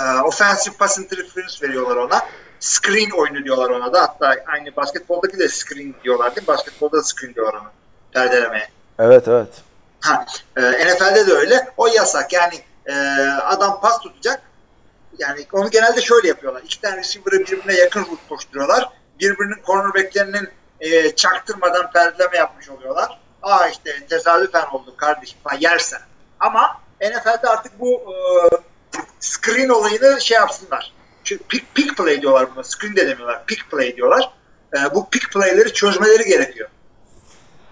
e, offensive pass interference veriyorlar ona. Screen oyunu diyorlar ona da. Hatta aynı basketboldaki de screen diyorlar değil mi? Basketbolda da screen diyorlar ona. Perdelemeye. Evet evet. Ha, e, NFL'de de öyle. O yasak. Yani e, adam pas tutacak. Yani onu genelde şöyle yapıyorlar. İki tane receiver'ı birbirine yakın route koşturuyorlar. Birbirinin cornerbacklerinin e, çaktırmadan perdeleme yapmış oluyorlar. Aa işte tesadüfen oldu kardeşim falan yersen. Ama NFL'de artık bu e, screen olayını şey yapsınlar. Çünkü pick, pick play diyorlar buna. Screen de demiyorlar. Pick play diyorlar. E, bu pick play'leri çözmeleri gerekiyor.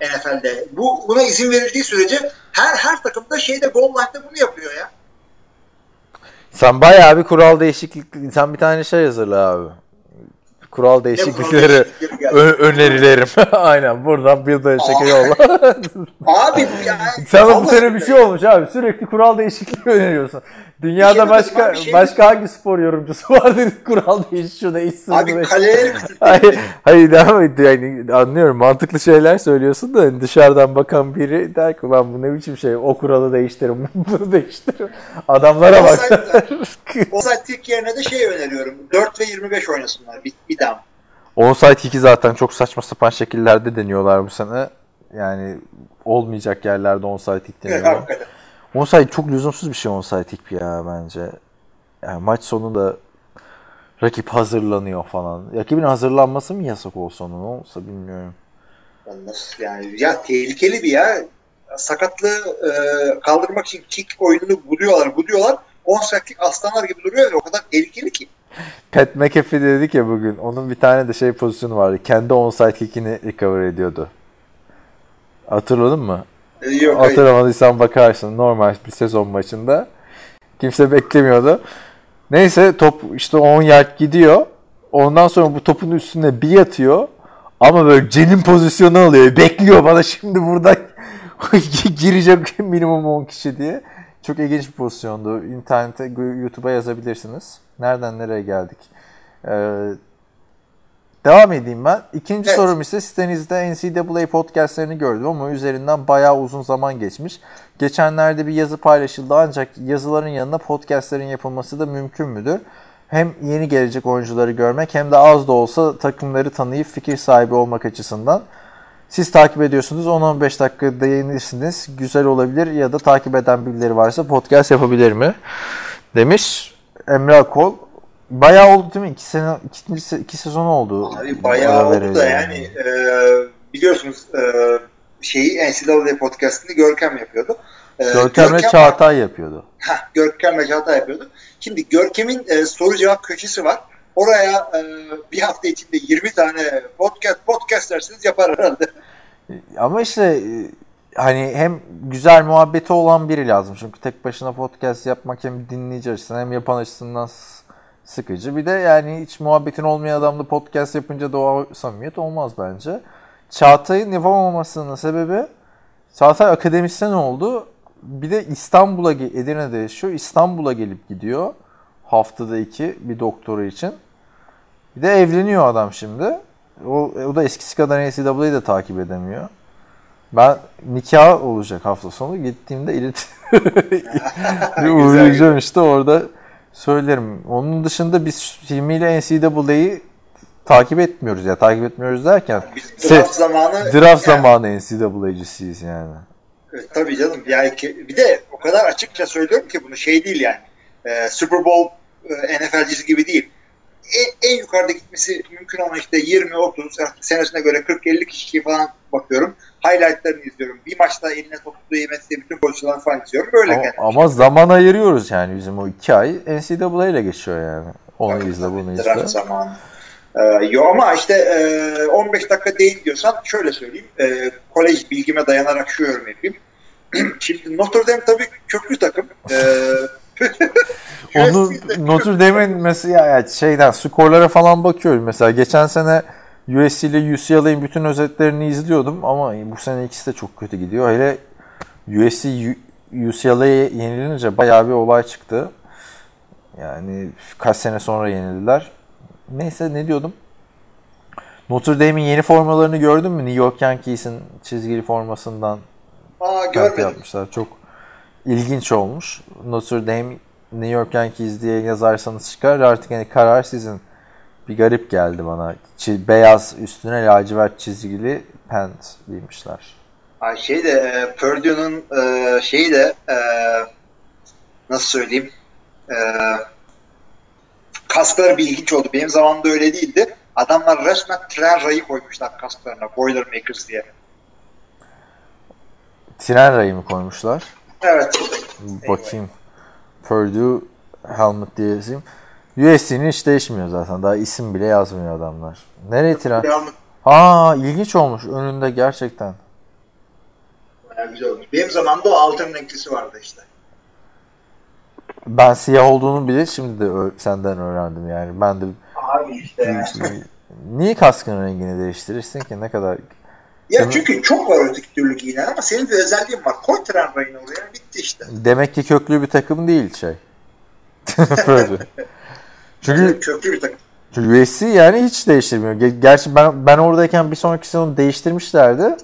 NFL'de. Bu buna izin verildiği sürece her her takımda şeyde goal line'da bunu yapıyor ya. Sen bayağı bir kural değişiklik sen bir tane şey hazırla abi. Kural değişiklikleri ö- önerilerim. Aynen buradan bir de çeke yolla. Abi yani Sana bu sene bir şey olmuş abi. Sürekli kural değişikliği öneriyorsun. Dünyada başka şey başka hangi spor yorumcusu vardır kural değiş şu bu Abi kaleleri Hayır, hayır devam et. Yani anlıyorum mantıklı şeyler söylüyorsun da dışarıdan bakan biri der ki ulan bu ne biçim şey o kuralı değiştirin bunu değiştirin. Adamlara bak. Offside kick yerine de şey öneriyorum. 4 ve 25 oynasınlar bir, bir dam. Onside kick'i zaten çok saçma sapan şekillerde deniyorlar bu sene. Yani olmayacak yerlerde onside kick Evet, deniyor. hakikaten. Onside çok lüzumsuz bir şey onside kick ya bence. Yani maç sonunda rakip hazırlanıyor falan. Rakibin hazırlanması mı yasak olsa onun olsa bilmiyorum. Nasıl yani? Ya tehlikeli bir ya. Sakatlığı e, kaldırmak için kick oyununu buluyorlar, buluyorlar. 10 saatlik aslanlar gibi duruyor ve o kadar tehlikeli ki. Pat McAfee dedik ya bugün. Onun bir tane de şey pozisyonu vardı. Kendi onside kick'ini recover ediyordu. Hatırladın mı? E, yok, hayır. Hatırlamadıysan bakarsın. Normal bir sezon maçında. Kimse beklemiyordu. Neyse top işte 10 yard gidiyor. Ondan sonra bu topun üstüne bir yatıyor. Ama böyle cenin pozisyonu alıyor. Bekliyor bana şimdi burada girecek minimum 10 kişi diye. Çok ilginç bir pozisyondu. İnternete, YouTube'a yazabilirsiniz. Nereden nereye geldik? Ee, devam edeyim ben. İkinci Evet. sorum ise sitenizde NCAA podcastlerini gördüm ama üzerinden bayağı uzun zaman geçmiş. Geçenlerde bir yazı paylaşıldı ancak yazıların yanına podcastlerin yapılması da mümkün müdür? Hem yeni gelecek oyuncuları görmek hem de az da olsa takımları tanıyıp fikir sahibi olmak açısından. Siz takip ediyorsunuz 10-15 dakika değinirsiniz. Güzel olabilir ya da takip eden birileri varsa podcast yapabilir mi? Demiş Emre Akol. Bayağı oldu değil mi? İki, sene, iki, iki sezon oldu. Abi bayağı oldu da yani e, biliyorsunuz e, şeyi NCAA podcastını Görkem yapıyordu. E, Görkem'le Çağatay yapıyordu. Heh, Görkem'le Çağatay yapıyordu. Şimdi Görkem'in e, soru cevap köşesi var. Oraya e, bir hafta içinde 20 tane podcast podcast dersiniz yapar herhalde. Ama işte e, hani hem güzel muhabbeti olan biri lazım. Çünkü tek başına podcast yapmak hem dinleyici açısından hem yapan açısından sıkıcı. Bir de yani hiç muhabbetin olmayan adamla podcast yapınca o samimiyet olmaz bence. Çağatay'ın yapamamasının sebebi Çağatay akademisyen oldu. Bir de İstanbul'a, Edirne'de yaşıyor. İstanbul'a gelip gidiyor. Haftada iki bir doktora için. Bir de evleniyor adam şimdi. O, o da eskisi kadar NCAA'yı da takip edemiyor. Ben nikah olacak hafta sonu. Gittiğimde ilet bir uğrayacağım işte orada söylerim. Onun dışında biz filmiyle NCAA'yı takip etmiyoruz ya. Takip etmiyoruz derken Biz draft zamanı draft yani, zamanı NCAA'cısıyız yani. e, tabii canım. Yani ki- bir de o kadar açıkça söylüyorum ki bunu şey değil yani. E, Super Bowl e, NFL'cisi gibi değil. En, en yukarıda gitmesi mümkün olan işte 20-30 artık senesine göre 40-50 kişiyi falan bakıyorum. Highlightlarını izliyorum. Bir maçta eline topu yemesi bütün pozisyonları falan izliyorum. Böyle Ama, ama zaman ayırıyoruz yani bizim o iki ay NCAA ile geçiyor yani. Onu Tabii, izle bunu izle. zamanı. Ee, yo ama işte e, 15 dakika değil diyorsan şöyle söyleyeyim. E, kolej bilgime dayanarak şu yorum yapayım. Şimdi Notre Dame tabii köklü takım. E, Onu Notre Dame'in mesela yani şeyden skorlara falan bakıyorum. Mesela geçen sene USC ile UCLA'in bütün özetlerini izliyordum ama bu sene ikisi de çok kötü gidiyor. Hele USC UCLA'ya yenilince bayağı bir olay çıktı. Yani kaç sene sonra yenildiler. Neyse ne diyordum? Notre Dame'in yeni formalarını gördün mü? New York Yankees'in çizgili formasından Aa görmedim. yapmışlar. Çok ilginç olmuş. Notre Dame New York Yankees diye yazarsanız çıkar. Artık hani karar sizin. Bir garip geldi bana. Çi- beyaz üstüne lacivert çizgili pant giymişler. Ay şey de e, Purdue'nun e, şeyi de e, nasıl söyleyeyim e, kaskları bir ilginç oldu. Benim zamanımda öyle değildi. Adamlar resmen tren rayı koymuşlar kasklarına. Boilermakers diye. Tren rayı mı koymuşlar? Evet. Bakayım. Purdue helmet diye yazayım. USC'nin hiç değişmiyor zaten. Daha isim bile yazmıyor adamlar. Nereye tren? Aa ilginç olmuş önünde gerçekten. bayağı güzel olmuş. Benim zamanımda o altın renklisi vardı işte. Ben siyah olduğunu bile şimdi de senden öğrendim yani. Ben de Abi işte. Niye kaskın rengini değiştirirsin ki? Ne kadar Ya mi? çünkü çok var öteki türlü giyinen ama senin bir özelliğin var. Koy tren rayını oraya bitti işte. Demek ki köklü bir takım değil şey. Böyle. Çünkü, Köklü bir takım. çünkü USC yani hiç değiştirmiyor. Ge- Gerçi ben ben oradayken bir sonraki sezon değiştirmişlerdi.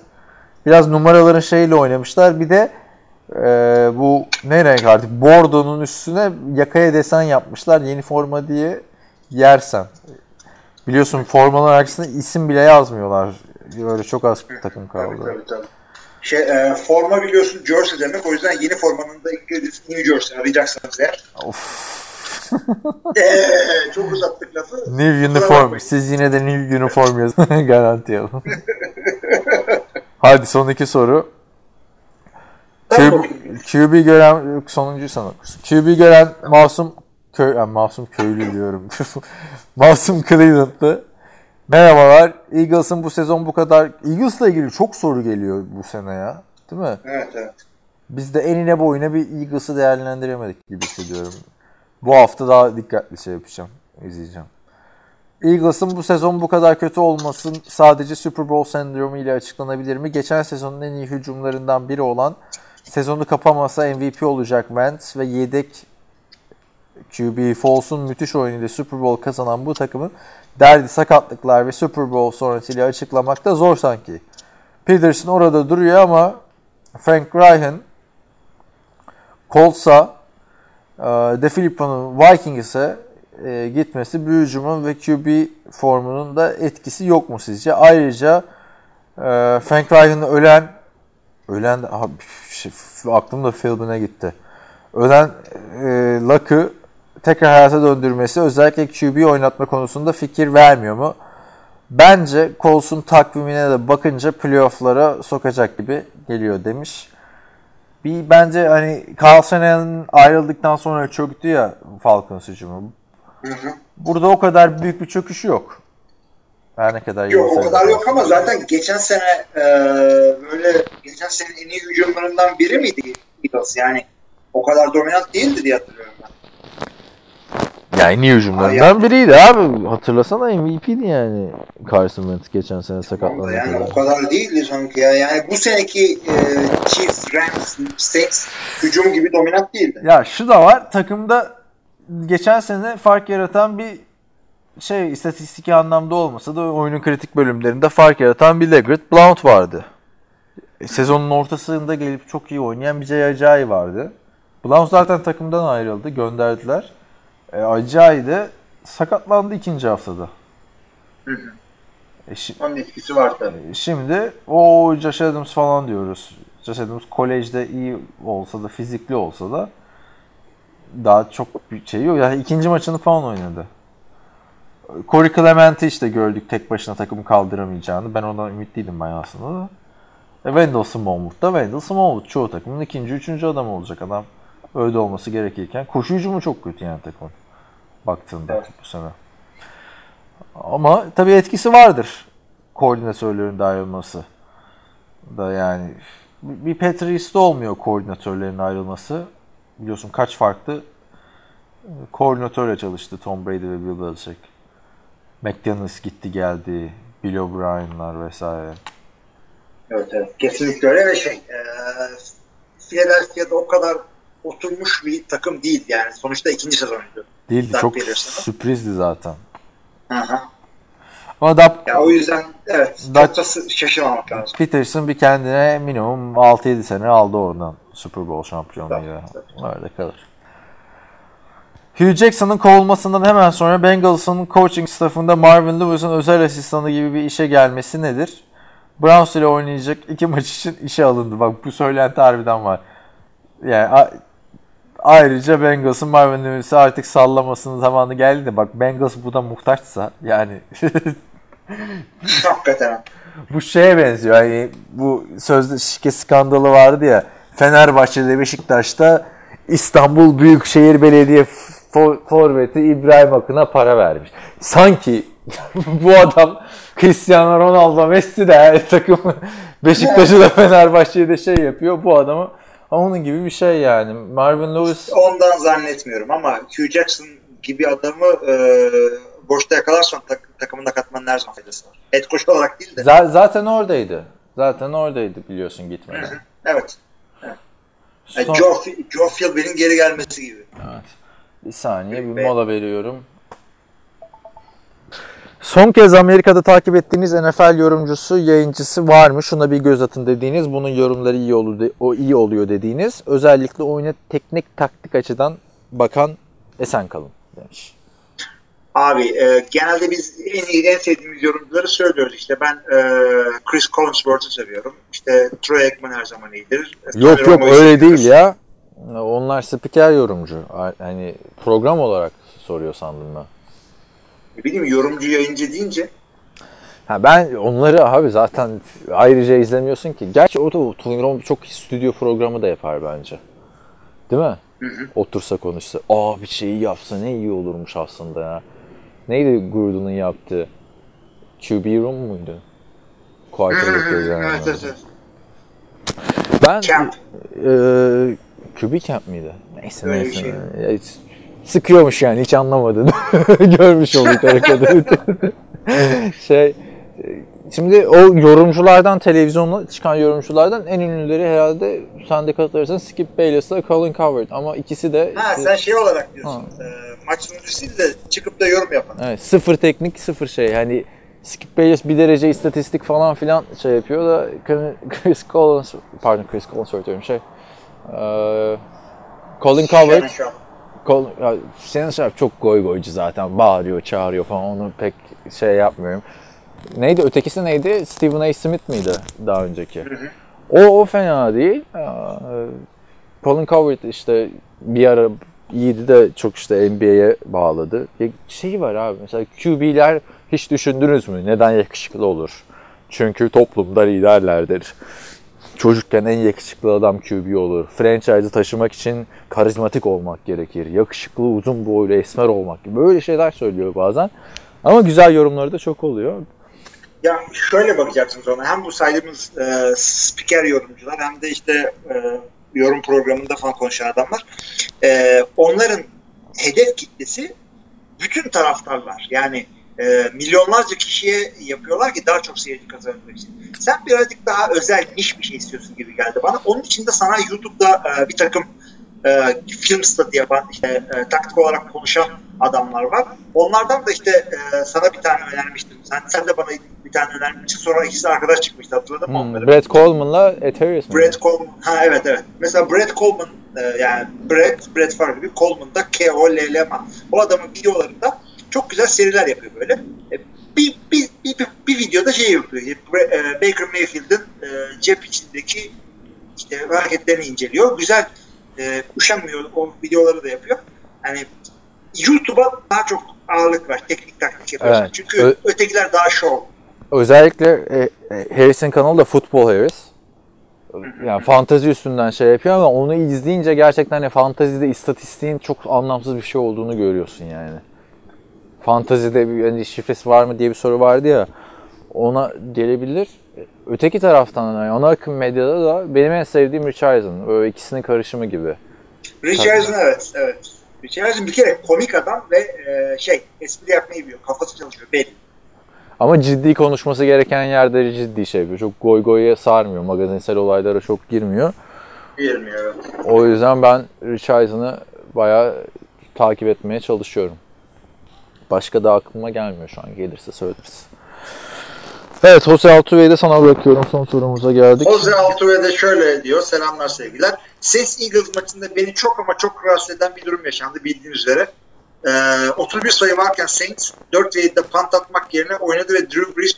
Biraz numaraların şeyle oynamışlar. Bir de e, bu ne renk artık bordonun üstüne yakaya desen yapmışlar. Yeni forma diye yersen. Biliyorsun formaların arkasında isim bile yazmıyorlar. Böyle çok az takım kaldı. Tabii tabii tabii. Şey, e, forma biliyorsun jersey demek. O yüzden yeni formanın da İngiliz New Jersey arayacaksanız eğer. Of. Eee çok uzattık lafı. New uniform. Siz yine de new uniform yazın. Garanti alın. Hadi son iki soru. QB. QB gören sana okursun. QB gören masum köy yani masum köylü diyorum. masum Cleveland'lı. Merhabalar. Eagles'ın bu sezon bu kadar Eagles'la ilgili çok soru geliyor bu sene ya. Değil mi? Evet evet. Biz de enine boyuna bir Eagles'ı değerlendiremedik gibi hissediyorum. Bu hafta daha dikkatli şey yapacağım. izleyeceğim. Eagles'ın bu sezon bu kadar kötü olmasın sadece Super Bowl sendromu ile açıklanabilir mi? Geçen sezonun en iyi hücumlarından biri olan sezonu kapamasa MVP olacak Wentz ve yedek QB Foles'un müthiş oyunuyla Super Bowl kazanan bu takımın derdi sakatlıklar ve Super Bowl sonrasıyla açıklamak da zor sanki. Peterson orada duruyor ama Frank Ryan Colts'a e, De Filippo'nun Vikings'e e, gitmesi bir ve QB formunun da etkisi yok mu sizce? Ayrıca e, Frank Ryan'ın ölen ölen abi, şey, aklımda Philbin'e gitti. Ölen e, Luck'ı tekrar hayata döndürmesi özellikle QB oynatma konusunda fikir vermiyor mu? Bence Colts'un takvimine de bakınca playoff'lara sokacak gibi geliyor demiş. Bir bence hani Carl Shanahan ayrıldıktan sonra çöktü ya Falcons hücumu. Hı hı. Burada o kadar büyük bir çöküş yok. Her ne kadar Yok o kadar da yok ama zaten geçen sene e, böyle geçen senenin en iyi hücumlarından biri miydi Eagles? Yani o kadar dominant değildi diye hatırlıyorum ben. Yani en iyi hücumlarından biriydi abi. Hatırlasana MVP'di yani Carson Wentz geçen sene sakatlanana Yani kadar. o kadar değildi sanki ya. Yani bu seneki e, Chiefs, Rams, Saints hücum gibi dominant değildi. Ya şu da var. Takımda geçen sene fark yaratan bir şey istatistiki anlamda olmasa da oyunun kritik bölümlerinde fark yaratan bir Leggett Blount vardı. E, Sezonun ortasında gelip çok iyi oynayan bir Jay Ajayi vardı. Blount zaten takımdan ayrıldı. Gönderdiler. E, de sakatlandı ikinci haftada. Hı hı. E, şi- Onun etkisi var tabii. Şimdi o Josh Adams falan diyoruz. Josh Adams kolejde iyi olsa da fizikli olsa da daha çok bir şey yok. Yani ikinci maçını falan oynadı. Corey Clement'i işte gördük tek başına takımı kaldıramayacağını. Ben ondan ümitliydim ben aslında da. E, Wendell Smallwood da Wendell Smallwood. Çoğu takımın ikinci, üçüncü adamı olacak adam. Öyle olması gerekirken. Koşu hücumu çok kötü yani takımın. Baktığında Evet. bu sene. Ama tabii etkisi vardır. Koordinatörlerin de ayrılması. Da yani bir Patrice'de olmuyor koordinatörlerin ayrılması. Biliyorsun kaç farklı koordinatörle çalıştı Tom Brady ve Bill Belichick. McDaniels gitti geldi. Bill O'Brien'lar vesaire. Evet evet. Kesinlikle öyle ve şey e, Philadelphia'da o kadar oturmuş bir takım değil yani. Sonuçta ikinci sezonuydu. Değildi Doug çok Peterson'ın. sürprizdi zaten. Hı hı. Ama da Ya o yüzden evet Doug- çok şaşırmamak lazım. Peterson bir kendine minimum 6-7 sene aldı oradan Super Bowl şampiyonluğuyla. Öyle kalır. Hugh Jackson'ın kovulmasından hemen sonra Bengals'ın coaching staffında Marvin Lewis'ın özel asistanı gibi bir işe gelmesi nedir? Browns ile oynayacak iki maç için işe alındı. Bak bu söylenti harbiden var. Yani ayrıca Bengals'ın Marvin Lewis'i artık sallamasının zamanı geldi de bak Bengals buna muhtaçsa yani Hakikaten. Bu şeye benziyor. Hani bu sözde şike skandalı vardı ya. Fenerbahçe'de Beşiktaş'ta İstanbul Büyükşehir Belediye fo- forveti İbrahim Akın'a para vermiş. Sanki bu adam Cristiano Ronaldo Messi de takım Beşiktaş'ı da Fenerbahçe'yi de şey yapıyor. Bu adamı onun gibi bir şey yani. Marvin Lewis Ondan zannetmiyorum ama Hugh Jackson gibi adamı e, boşta yakalarsan tak, takımına katmanın her zaman faydası var. Head coach olarak değil de. Z- zaten oradaydı. Zaten oradaydı biliyorsun gitmeden. Evet. Yani Son- Joe, Fi- Joe Philby'nin geri gelmesi gibi. Evet. Bir saniye bir Ve- mola veriyorum. Son kez Amerika'da takip ettiğiniz NFL yorumcusu, yayıncısı var mı? Şuna bir göz atın dediğiniz, bunun yorumları iyi olur, de- o iyi oluyor dediğiniz, özellikle oyuna teknik taktik açıdan bakan esen kalın demiş. Abi e, genelde biz en iyi en sevdiğimiz yorumcuları söylüyoruz. İşte ben e, Chris Collinsworth'u seviyorum. İşte Troy Aikman her zaman iyidir. Yok yok Romo'yu öyle seviyoruz. değil ya. Onlar spiker yorumcu. Hani program olarak soruyor sandım ben. Ne bileyim yorumcu yayıncı deyince Ha ben onları abi zaten ayrıca izlemiyorsun ki. Gerçi o da Romo çok stüdyo programı da yapar bence. Değil mi? Otursa konuşsa. Aa bir şeyi yapsa ne iyi olurmuş aslında ya. Neydi Gruden'ın yaptığı? QB Room muydu? Quarterback evet, evet, evet. Ben Camp. e, QB Camp miydi? Neyse Öyle neyse. şey. Sıkıyormuş yani hiç anlamadın. Görmüş olduk hareketi. şey e, şimdi o yorumculardan televizyonda çıkan yorumculardan en ünlüleri herhalde sen de katılırsın Skip Bayless'la Colin Coward ama ikisi de Ha sen şey olarak diyorsun. E, maç sunucusu de çıkıp da yorum yapan. Evet, sıfır teknik, sıfır şey. Hani Skip Bayless bir derece istatistik falan filan şey yapıyor da Chris Collins, pardon Chris Collins diyorum şey. eee, Colin Coward, Yani Colin, ya, Shannon Sharp çok goy goycu zaten. Bağırıyor, çağırıyor falan. Onu pek şey yapmıyorum. Neydi? Ötekisi neydi? Stephen A. Smith miydi daha önceki? O, o fena değil. Colin Coward işte bir ara iyiydi de çok işte NBA'ye bağladı. Ya şey var abi mesela QB'ler hiç düşündünüz mü? Neden yakışıklı olur? Çünkü toplumda liderlerdir. Çocukken en yakışıklı adam QB olur. Franchise'ı taşımak için karizmatik olmak gerekir. Yakışıklı, uzun boylu, esmer olmak gibi. Böyle şeyler söylüyor bazen. Ama güzel yorumları da çok oluyor. Ya şöyle bakacaksınız ona. Hem bu saydığımız e, spiker yorumcular hem de işte e, yorum programında falan konuşan adamlar. E, onların hedef kitlesi bütün taraftarlar. Yani e, milyonlarca kişiye yapıyorlar ki daha çok seyirci kazanabilmek için. Sen birazcık daha özel niş bir şey istiyorsun gibi geldi bana. Onun için de sana YouTube'da e, bir takım e, film study yapan, işte e, taktik olarak konuşan adamlar var. Onlardan da işte e, sana bir tane önermiştim. Sen, sen de bana bir tane önermiştin. Sonra ikisi arkadaş çıkmıştı. Hatırladın mı Hmm, onları? Brett Coleman'la mi? Brett Coleman. Ha evet evet. Mesela Brett Coleman e, yani Brett, Brett Favre gibi Coleman da K-O-L-L-M-A. O adamın videolarında çok güzel seriler yapıyor böyle. E, bir, bir, bir, bir, bir videoda şey yapıyor. E, e, Baker Mayfield'ın e, cep içindeki işte hareketlerini inceliyor. Güzel e, üşenmiyor. O videoları da yapıyor. Yani YouTube'a daha çok ağırlık var. Teknik taktik yapıyorsun. Evet. Çünkü Ö- ötekiler daha show. Özellikle e, e, Harris'in kanalı da Football Harris. Yani fantezi üstünden şey yapıyor ama onu izleyince gerçekten hani fantezide istatistiğin çok anlamsız bir şey olduğunu görüyorsun yani. Fantezide bir hani şifresi var mı diye bir soru vardı ya. Ona gelebilir. Öteki taraftan yani ana akım medyada da benim en sevdiğim Richardson. Böyle ikisinin karışımı gibi. Richardson evet, evet. Richardson bir kere komik adam ve e, şey espri yapmayı biliyor. Kafası çalışıyor belli. Ama ciddi konuşması gereken yerde ciddi şey yapıyor. Çok goy goya sarmıyor. Magazinsel olaylara çok girmiyor. Bilmiyor evet. O yüzden ben Richardson'ı bayağı takip etmeye çalışıyorum. Başka da aklıma gelmiyor şu an. Gelirse söyleriz. Evet Jose Altuve'yi de sana bırakıyorum. Son sorumuza geldik. Jose Altuve de şöyle diyor. Selamlar sevgiler. Saints Eagles maçında beni çok ama çok rahatsız eden bir durum yaşandı bildiğiniz üzere. Ee, 31 sayı varken Saints 4 ve 7'de punt atmak yerine oynadı ve Drew Brees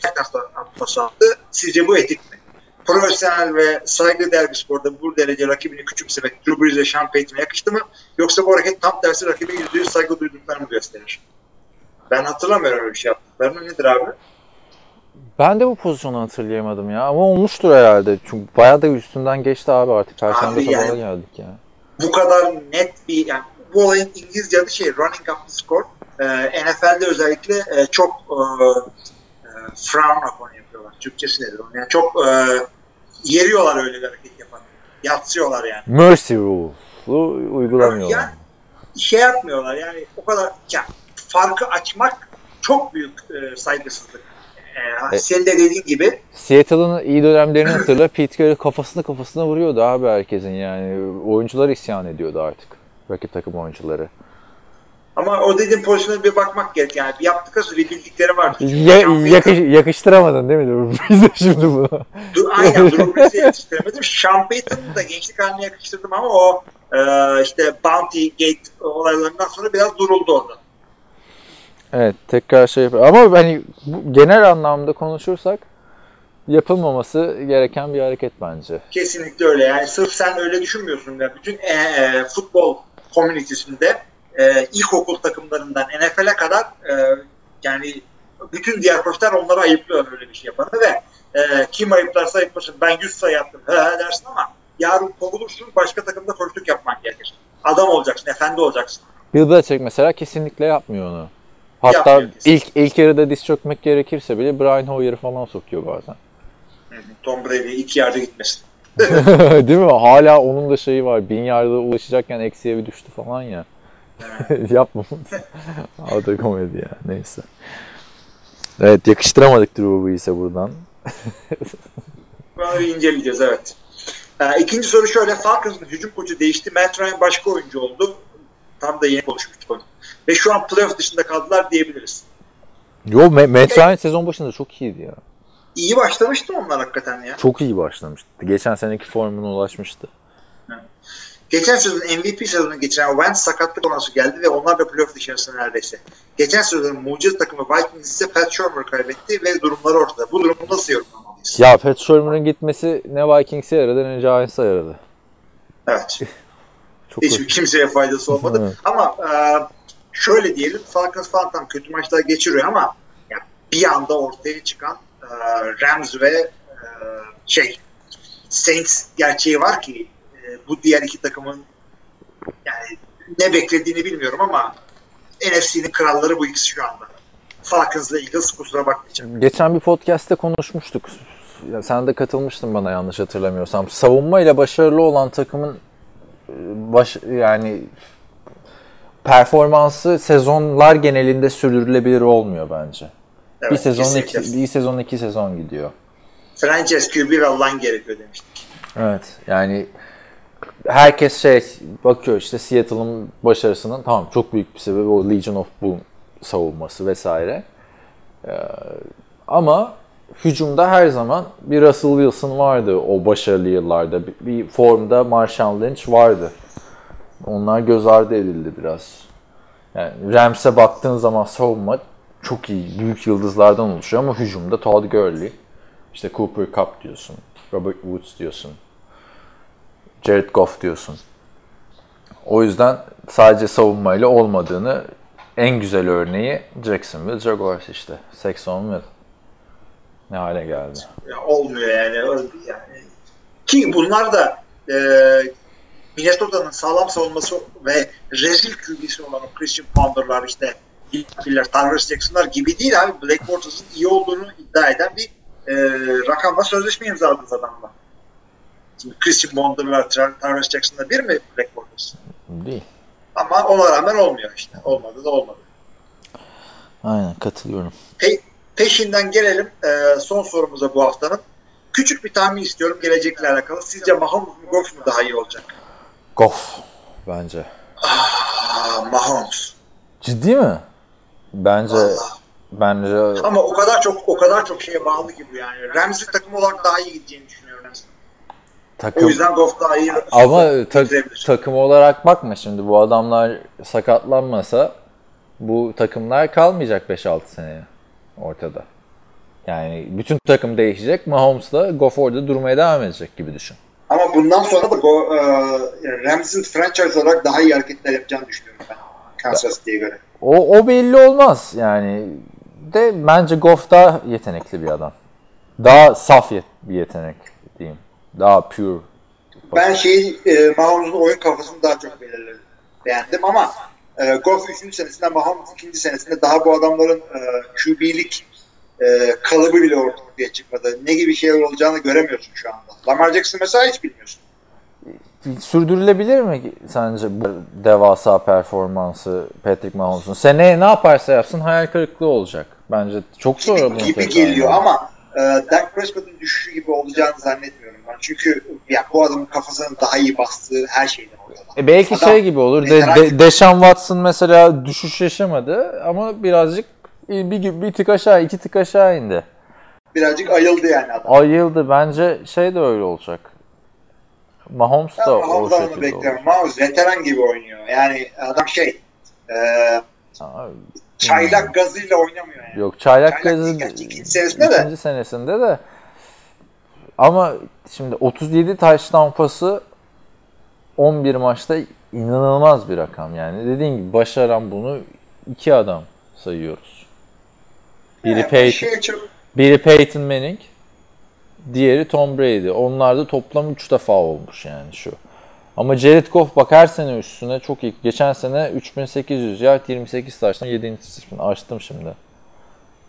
atması attı. Sizce bu etik mi? Profesyonel ve saygıdeğer bir sporda bu derece rakibini küçümsemek Drew Brees ve Sean Payton'a yakıştı mı? Yoksa bu hareket tam tersi rakibe %100 saygı duyduklarını gösterir? Ben hatırlamıyorum öyle bir şey yaptıklarını. Nedir abi? Ben de bu pozisyonu hatırlayamadım ya. Ama olmuştur herhalde. Çünkü bayağı da üstünden geçti abi artık. Perşembe sabahına yani- geldik ya. bu kadar net bir yani bu olayın İngilizce adı şey running up the score. Ee, NFL'de özellikle e, çok e, e, frown upon yapıyorlar. Türkçesi nedir onun? Yani çok e, yeriyorlar öyle bir hareket yapan. Yatsıyorlar yani. Mercy Rule'u uygulamıyorlar. Yani şey yapmıyorlar yani o kadar yani farkı açmak çok büyük e, saygısızlık. E, E- senin de dediğin gibi Seattle'ın iyi dönemlerini hatırla. Pete Carroll kafasını kafasına vuruyordu abi herkesin yani. Oyuncular isyan ediyordu artık. Rakip takım oyuncuları. ama o dediğin pozisyona bir bakmak gerek. Yani bir yaptıkları sürece bildikleri var. Ya, yakış, yakıştıramadın değil mi? Biz de şimdi bunu. Dur, aynen Drew Brees'e yetiştiremedim. Sean Payton'ı da gençlik haline yakıştırdım ama o e, işte Bounty Gate olaylarından sonra biraz duruldu orada. Evet tekrar şey yapıyor. Ama hani genel anlamda konuşursak yapılmaması gereken bir hareket bence. Kesinlikle öyle. Yani sırf sen öyle düşünmüyorsun. Ya. Bütün e, e, futbol komünitesinde e, ilkokul takımlarından NFL'e kadar e, yani bütün diğer koçlar onları ayıplıyor öyle bir şey yapanı ve e, kim ayıplarsa ayıplasın. Ben 100 sayı attım he, he dersin ama yarın kovulursun başka takımda koçluk yapman gerekir. Adam olacaksın, efendi olacaksın. Bill Belichick mesela kesinlikle yapmıyor onu. Hatta Yapmıyor kesinlikle. ilk ilk yarıda diz çökmek gerekirse bile Brian Hoyer'ı falan sokuyor bazen. Tom Brady iki yerde gitmesin. Değil mi? Hala onun da şeyi var. Bin yarda ulaşacakken eksiye bir düştü falan ya. Yapma. o da komedi ya. Neyse. Evet yakıştıramadık Drew Brees'e buradan. Bunu inceleyeceğiz evet. Ee, ikinci soru şöyle. Falcons'ın hücum koçu değişti. Matt Ryan başka oyuncu oldu. Tam da yeni konuşmuştuk onu. Ve şu an playoff dışında kaldılar diyebiliriz. Yo Ma- Matt Ryan sezon başında çok iyiydi ya. İyi başlamıştı onlar hakikaten ya. Çok iyi başlamıştı. Geçen seneki formuna ulaşmıştı. Geçen sezon MVP sezonu geçiren Wentz sakatlık konusu geldi ve onlar da playoff dışarısı neredeyse. Geçen sezonun mucize takımı Vikings ise Pat Shermer kaybetti ve durumları ortada. Bu durumu nasıl yorumlamalıyız? Ya Pat Shermer'ın gitmesi ne Vikings'e yaradı ne Giants'a yaradı. Evet. Çok Hiçbir kimseye faydası olmadı. Ama e, şöyle diyelim Falcons falan tam kötü maçlar geçiriyor ama ya, bir anda ortaya çıkan e, Rams ve e, şey Saints gerçeği var ki e, bu diğer iki takımın yani ne beklediğini bilmiyorum ama NFC'nin kralları bu ikisi şu anda. Falcons'la Eagles kusura bakmayacağım. Geçen bir podcast'te konuşmuştuk. Ya sen de katılmıştın bana yanlış hatırlamıyorsam. Savunma ile başarılı olan takımın e, baş yani performansı sezonlar genelinde sürdürülebilir olmuyor bence. Evet, bir sezon kesinlikle. iki, bir sezon iki sezon gidiyor. Franchise QB ve line gerekiyor demiştik. Evet yani herkes şey bakıyor işte Seattle'ın başarısının tamam çok büyük bir sebebi o Legion of Boom savunması vesaire. Ee, ama hücumda her zaman bir Russell Wilson vardı o başarılı yıllarda. Bir, bir formda Marshawn Lynch vardı. Onlar göz ardı edildi biraz. Yani Rams'e baktığın zaman savunma çok iyi, büyük yıldızlardan oluşuyor ama hücumda Todd Gurley, işte Cooper Cup diyorsun, Robert Woods diyorsun, Jared Goff diyorsun. O yüzden sadece savunmayla olmadığını en güzel örneği Jacksonville Jaguars işte. Saxonville. Ne hale geldi. Ya olmuyor yani. yani. Ki bunlar da e, Minnesota'nın sağlam savunması ve rezil QB'si olan o Christian Ponder'lar işte Hill'ler, Tyrus Jackson'lar gibi değil abi. Blake Bortles'ın iyi olduğunu iddia eden bir e, rakamla sözleşme imzaladı adamla. Şimdi Christian Ponder'lar, Tyrus Jackson'lar bir mi Blake Bortles? Değil. Ama ona rağmen olmuyor işte. Olmadı da olmadı. Aynen katılıyorum. Pe- peşinden gelelim e, son sorumuza bu haftanın. Küçük bir tahmin istiyorum gelecekle alakalı. Sizce Mahomes mu Goff mu daha iyi olacak? Goff bence. Aa, Mahomes. Ciddi mi? Bence Vallahi. bence Ama o kadar çok o kadar çok şeye bağlı ki bu yani. Ramsey takım olarak daha iyi gideceğini düşünüyorum. Ramsey. O takım yüzden Goff daha iyi. ama ta- takım olarak bakma şimdi bu adamlar sakatlanmasa bu takımlar kalmayacak 5-6 seneye ortada. Yani bütün takım değişecek. Mahomes'la Goff orada durmaya devam edecek gibi düşün. Ama bundan sonra da Go, e, Ramsey'in franchise olarak daha iyi hareketler yapacağını düşünüyorum ben. Kansas City'ye göre. O, o belli olmaz yani. De bence Goff daha yetenekli bir adam. Daha saf yet- bir yetenek diyeyim. Daha pure. Ben şeyi e, Mahomes'un oyun kafasını daha çok belirledim. Beğendim ama e, Goff 3. senesinde Mahomes 2. senesinde daha bu adamların e, QB'lik e, kalıbı bile ortaya çıkmadı. Ne gibi şeyler olacağını göremiyorsun şu anda. Lamar Jackson mesela hiç bilmiyorsun. sürdürülebilir mi sence bu devasa performansı Patrick Mahomes'un? Seneye ne yaparsa yapsın hayal kırıklığı olacak. Bence çok zor gibi, bunu gibi geliyor yani. ama e, Dak Prescott'un düşüşü gibi olacağını zannetmiyorum ben. Çünkü ya bu adamın kafasının daha iyi bastığı her şeyden ortada. E belki Adam şey gibi olur. De, de. Deshaun Watson mesela düşüş yaşamadı ama birazcık bir, bir tık aşağı, iki tık aşağı indi. Birazcık ayıldı yani adam. Ayıldı. Bence şey de öyle olacak. Mahomes da Ben o şekilde bekliyorum. Mahomes veteran gibi oynuyor. Yani adam şey e, çaylak gazıyla oynamıyor yani. Yok çaylak Çaylak gazı ikinci senesinde de. ikinci senesinde de ama şimdi 37 touchdown pası 11 maçta inanılmaz bir rakam yani. Dediğim gibi başaran bunu iki adam sayıyoruz. Biri Yani Peyton, şey çok, biri Peyton Manning, diğeri Tom Brady. Onlar da toplam 3 defa olmuş yani şu. Ama Jared Goff bak her sene üstüne çok iyi. Geçen sene 3800 yard 28 taştan 7 interception açtım şimdi.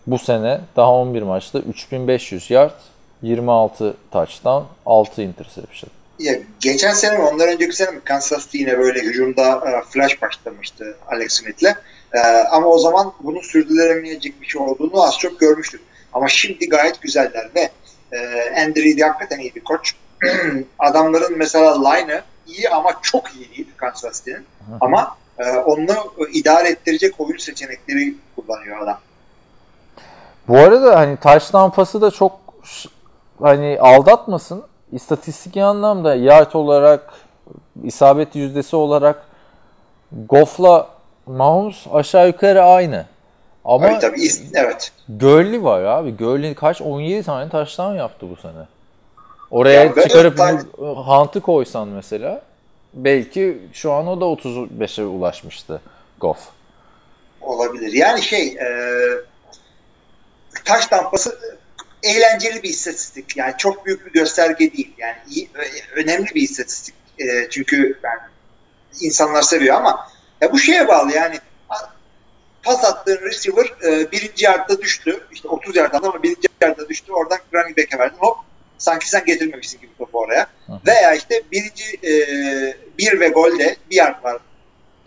Bu sene daha 11 maçta 3500 yard 26 touchdown 6 interception. ya, geçen sene ondan önceki sene mi Kansas City yine böyle hücumda e, flash başlamıştı Alex Smith'le. E, ama o zaman bunun sürdürülemeyecek bir şey olduğunu az çok görmüştük. Ama şimdi gayet güzeller ve e, Andy Reid hakikaten iyi bir koç. Adamların mesela line'ı iyi ama çok iyi değil Kansas City'nin. Ama e, onu idare ettirecek oyun seçenekleri kullanıyor adam. Bu arada hani touchdown pası da çok hani aldatmasın. İstatistik anlamda yard olarak isabet yüzdesi olarak Goff'la Mahomes aşağı yukarı aynı. Ama Tabii tabii. Evet. Gurley var abi. Gurley kaç? 17 tane touchdown yaptı bu sene. Oraya Ya ve çıkarıp ta- bu Hunt'ı koysan mesela belki şu an o da 35'e ulaşmıştı Goff. Olabilir. Yani şey e, taş tampası eğlenceli bir istatistik. Yani çok büyük bir gösterge değil. Yani iyi, önemli bir istatistik. E, çünkü yani insanlar seviyor ama ya bu şeye bağlı yani pas attığın receiver e, birinci yardta düştü. İşte 30 yardtan ama birinci yardta düştü. Oradan running back'e verdin. Hop sanki sen getirmemişsin gibi topu oraya. Hı. Veya işte birinci e, bir ve golde bir yard var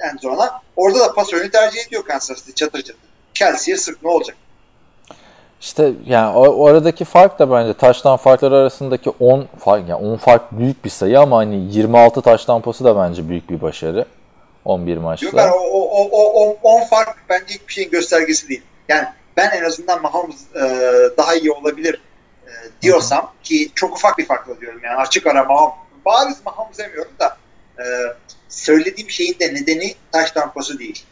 en sona. Orada da pas oyunu tercih ediyor Kansas City çatır çatır. Chelsea'ye sık ne olacak? İşte yani o, o aradaki fark da bence touchdown farkları arasındaki 10 fark yani 10 fark büyük bir sayı ama hani 26 touchdown pası da bence büyük bir başarı. 11 maçta. Yok ben o, o, o, o, o 10 fark bence hiçbir şeyin göstergesi değil. Yani ben en azından Mahomes e, daha iyi olabilir e, diyorsam ki çok ufak bir farkla diyorum yani açık ara Mahomes bariz Mahomes demiyorum da e, söylediğim şeyin de nedeni taş tampası değil.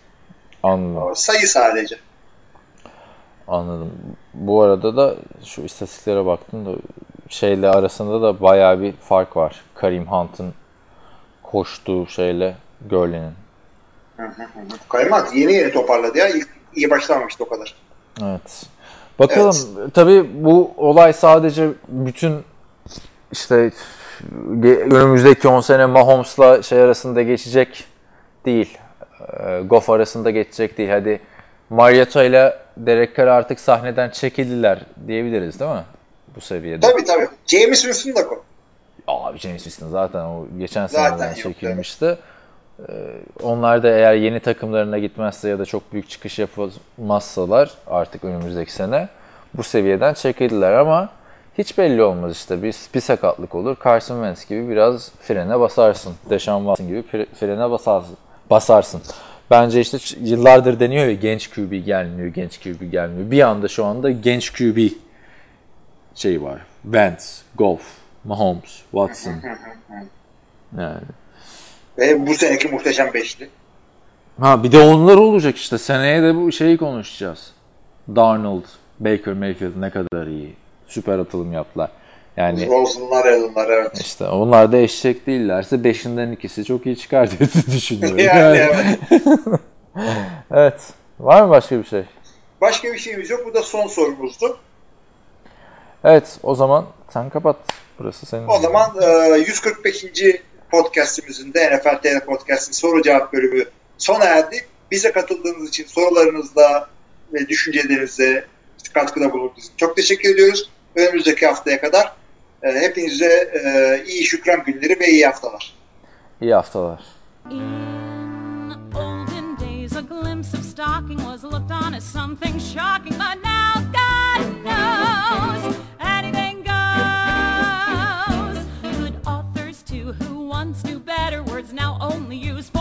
Anladım. Sayı sadece. Anladım. Bu arada da şu istatistiklere baktım da şeyle arasında da bayağı bir fark var. Karim Hunt'ın koştuğu şeyle Gurley'nin. Kaymaz yeni yeni toparladı ya. İlk iyi başlamamıştı o kadar. Evet. Bakalım. Tabii bu olay sadece bütün işte önümüzdeki 10 sene Mahomes'la şey arasında geçecek değil. Ee, Goff arasında geçecek değil. Hadi Mariota ile Derek Carr artık sahneden çekildiler diyebiliriz değil mi? Bu seviyede. Tabii tabii. James Winston da koy. Abi James Winston zaten o geçen yok, çekilmişti. Ee, onlar da eğer yeni takımlarına gitmezse ya da çok büyük çıkış yapmazsalar artık önümüzdeki sene bu seviyeden çekildiler ama hiç belli olmaz işte. Bir, bir sakatlık olur. Carson Wentz gibi biraz frene basarsın. Deshaun Watson gibi fre- frene basarsın. basarsın. Bence işte yıllardır deniyor ya genç QB gelmiyor, genç QB gelmiyor. Bir anda şu anda genç QB şey var. Wentz, Goff, Mahomes, Watson. Yani. Ve bu seneki muhteşem beşli. Ha bir de onlar olacak işte. Seneye de bu şeyi konuşacağız. Darnold, Baker Mayfield ne kadar iyi. Süper atılım yaptılar. Yani Rosen'lar, Allen'lar evet. işte onlar da eşek değillerse beşinden ikisi çok iyi çıkar diye düşünüyorum. Yani evet. evet. Var mı başka bir şey? Başka bir şeyimiz yok. Bu da son sorumuzdu. Evet o zaman sen kapat. Burası senin. O zaman e, 145. podcastimizin de NFL TR Podcast'in soru cevap bölümü sona erdi. Bize katıldığınız için sorularınızla ve düşüncelerinizle katkıda bulunduğunuz için çok teşekkür ediyoruz. Önümüzdeki haftaya kadar e, hepinize e, iyi şükran günleri ve iyi haftalar. İyi haftalar. Stocking was looked on as something shocking, but now God knows use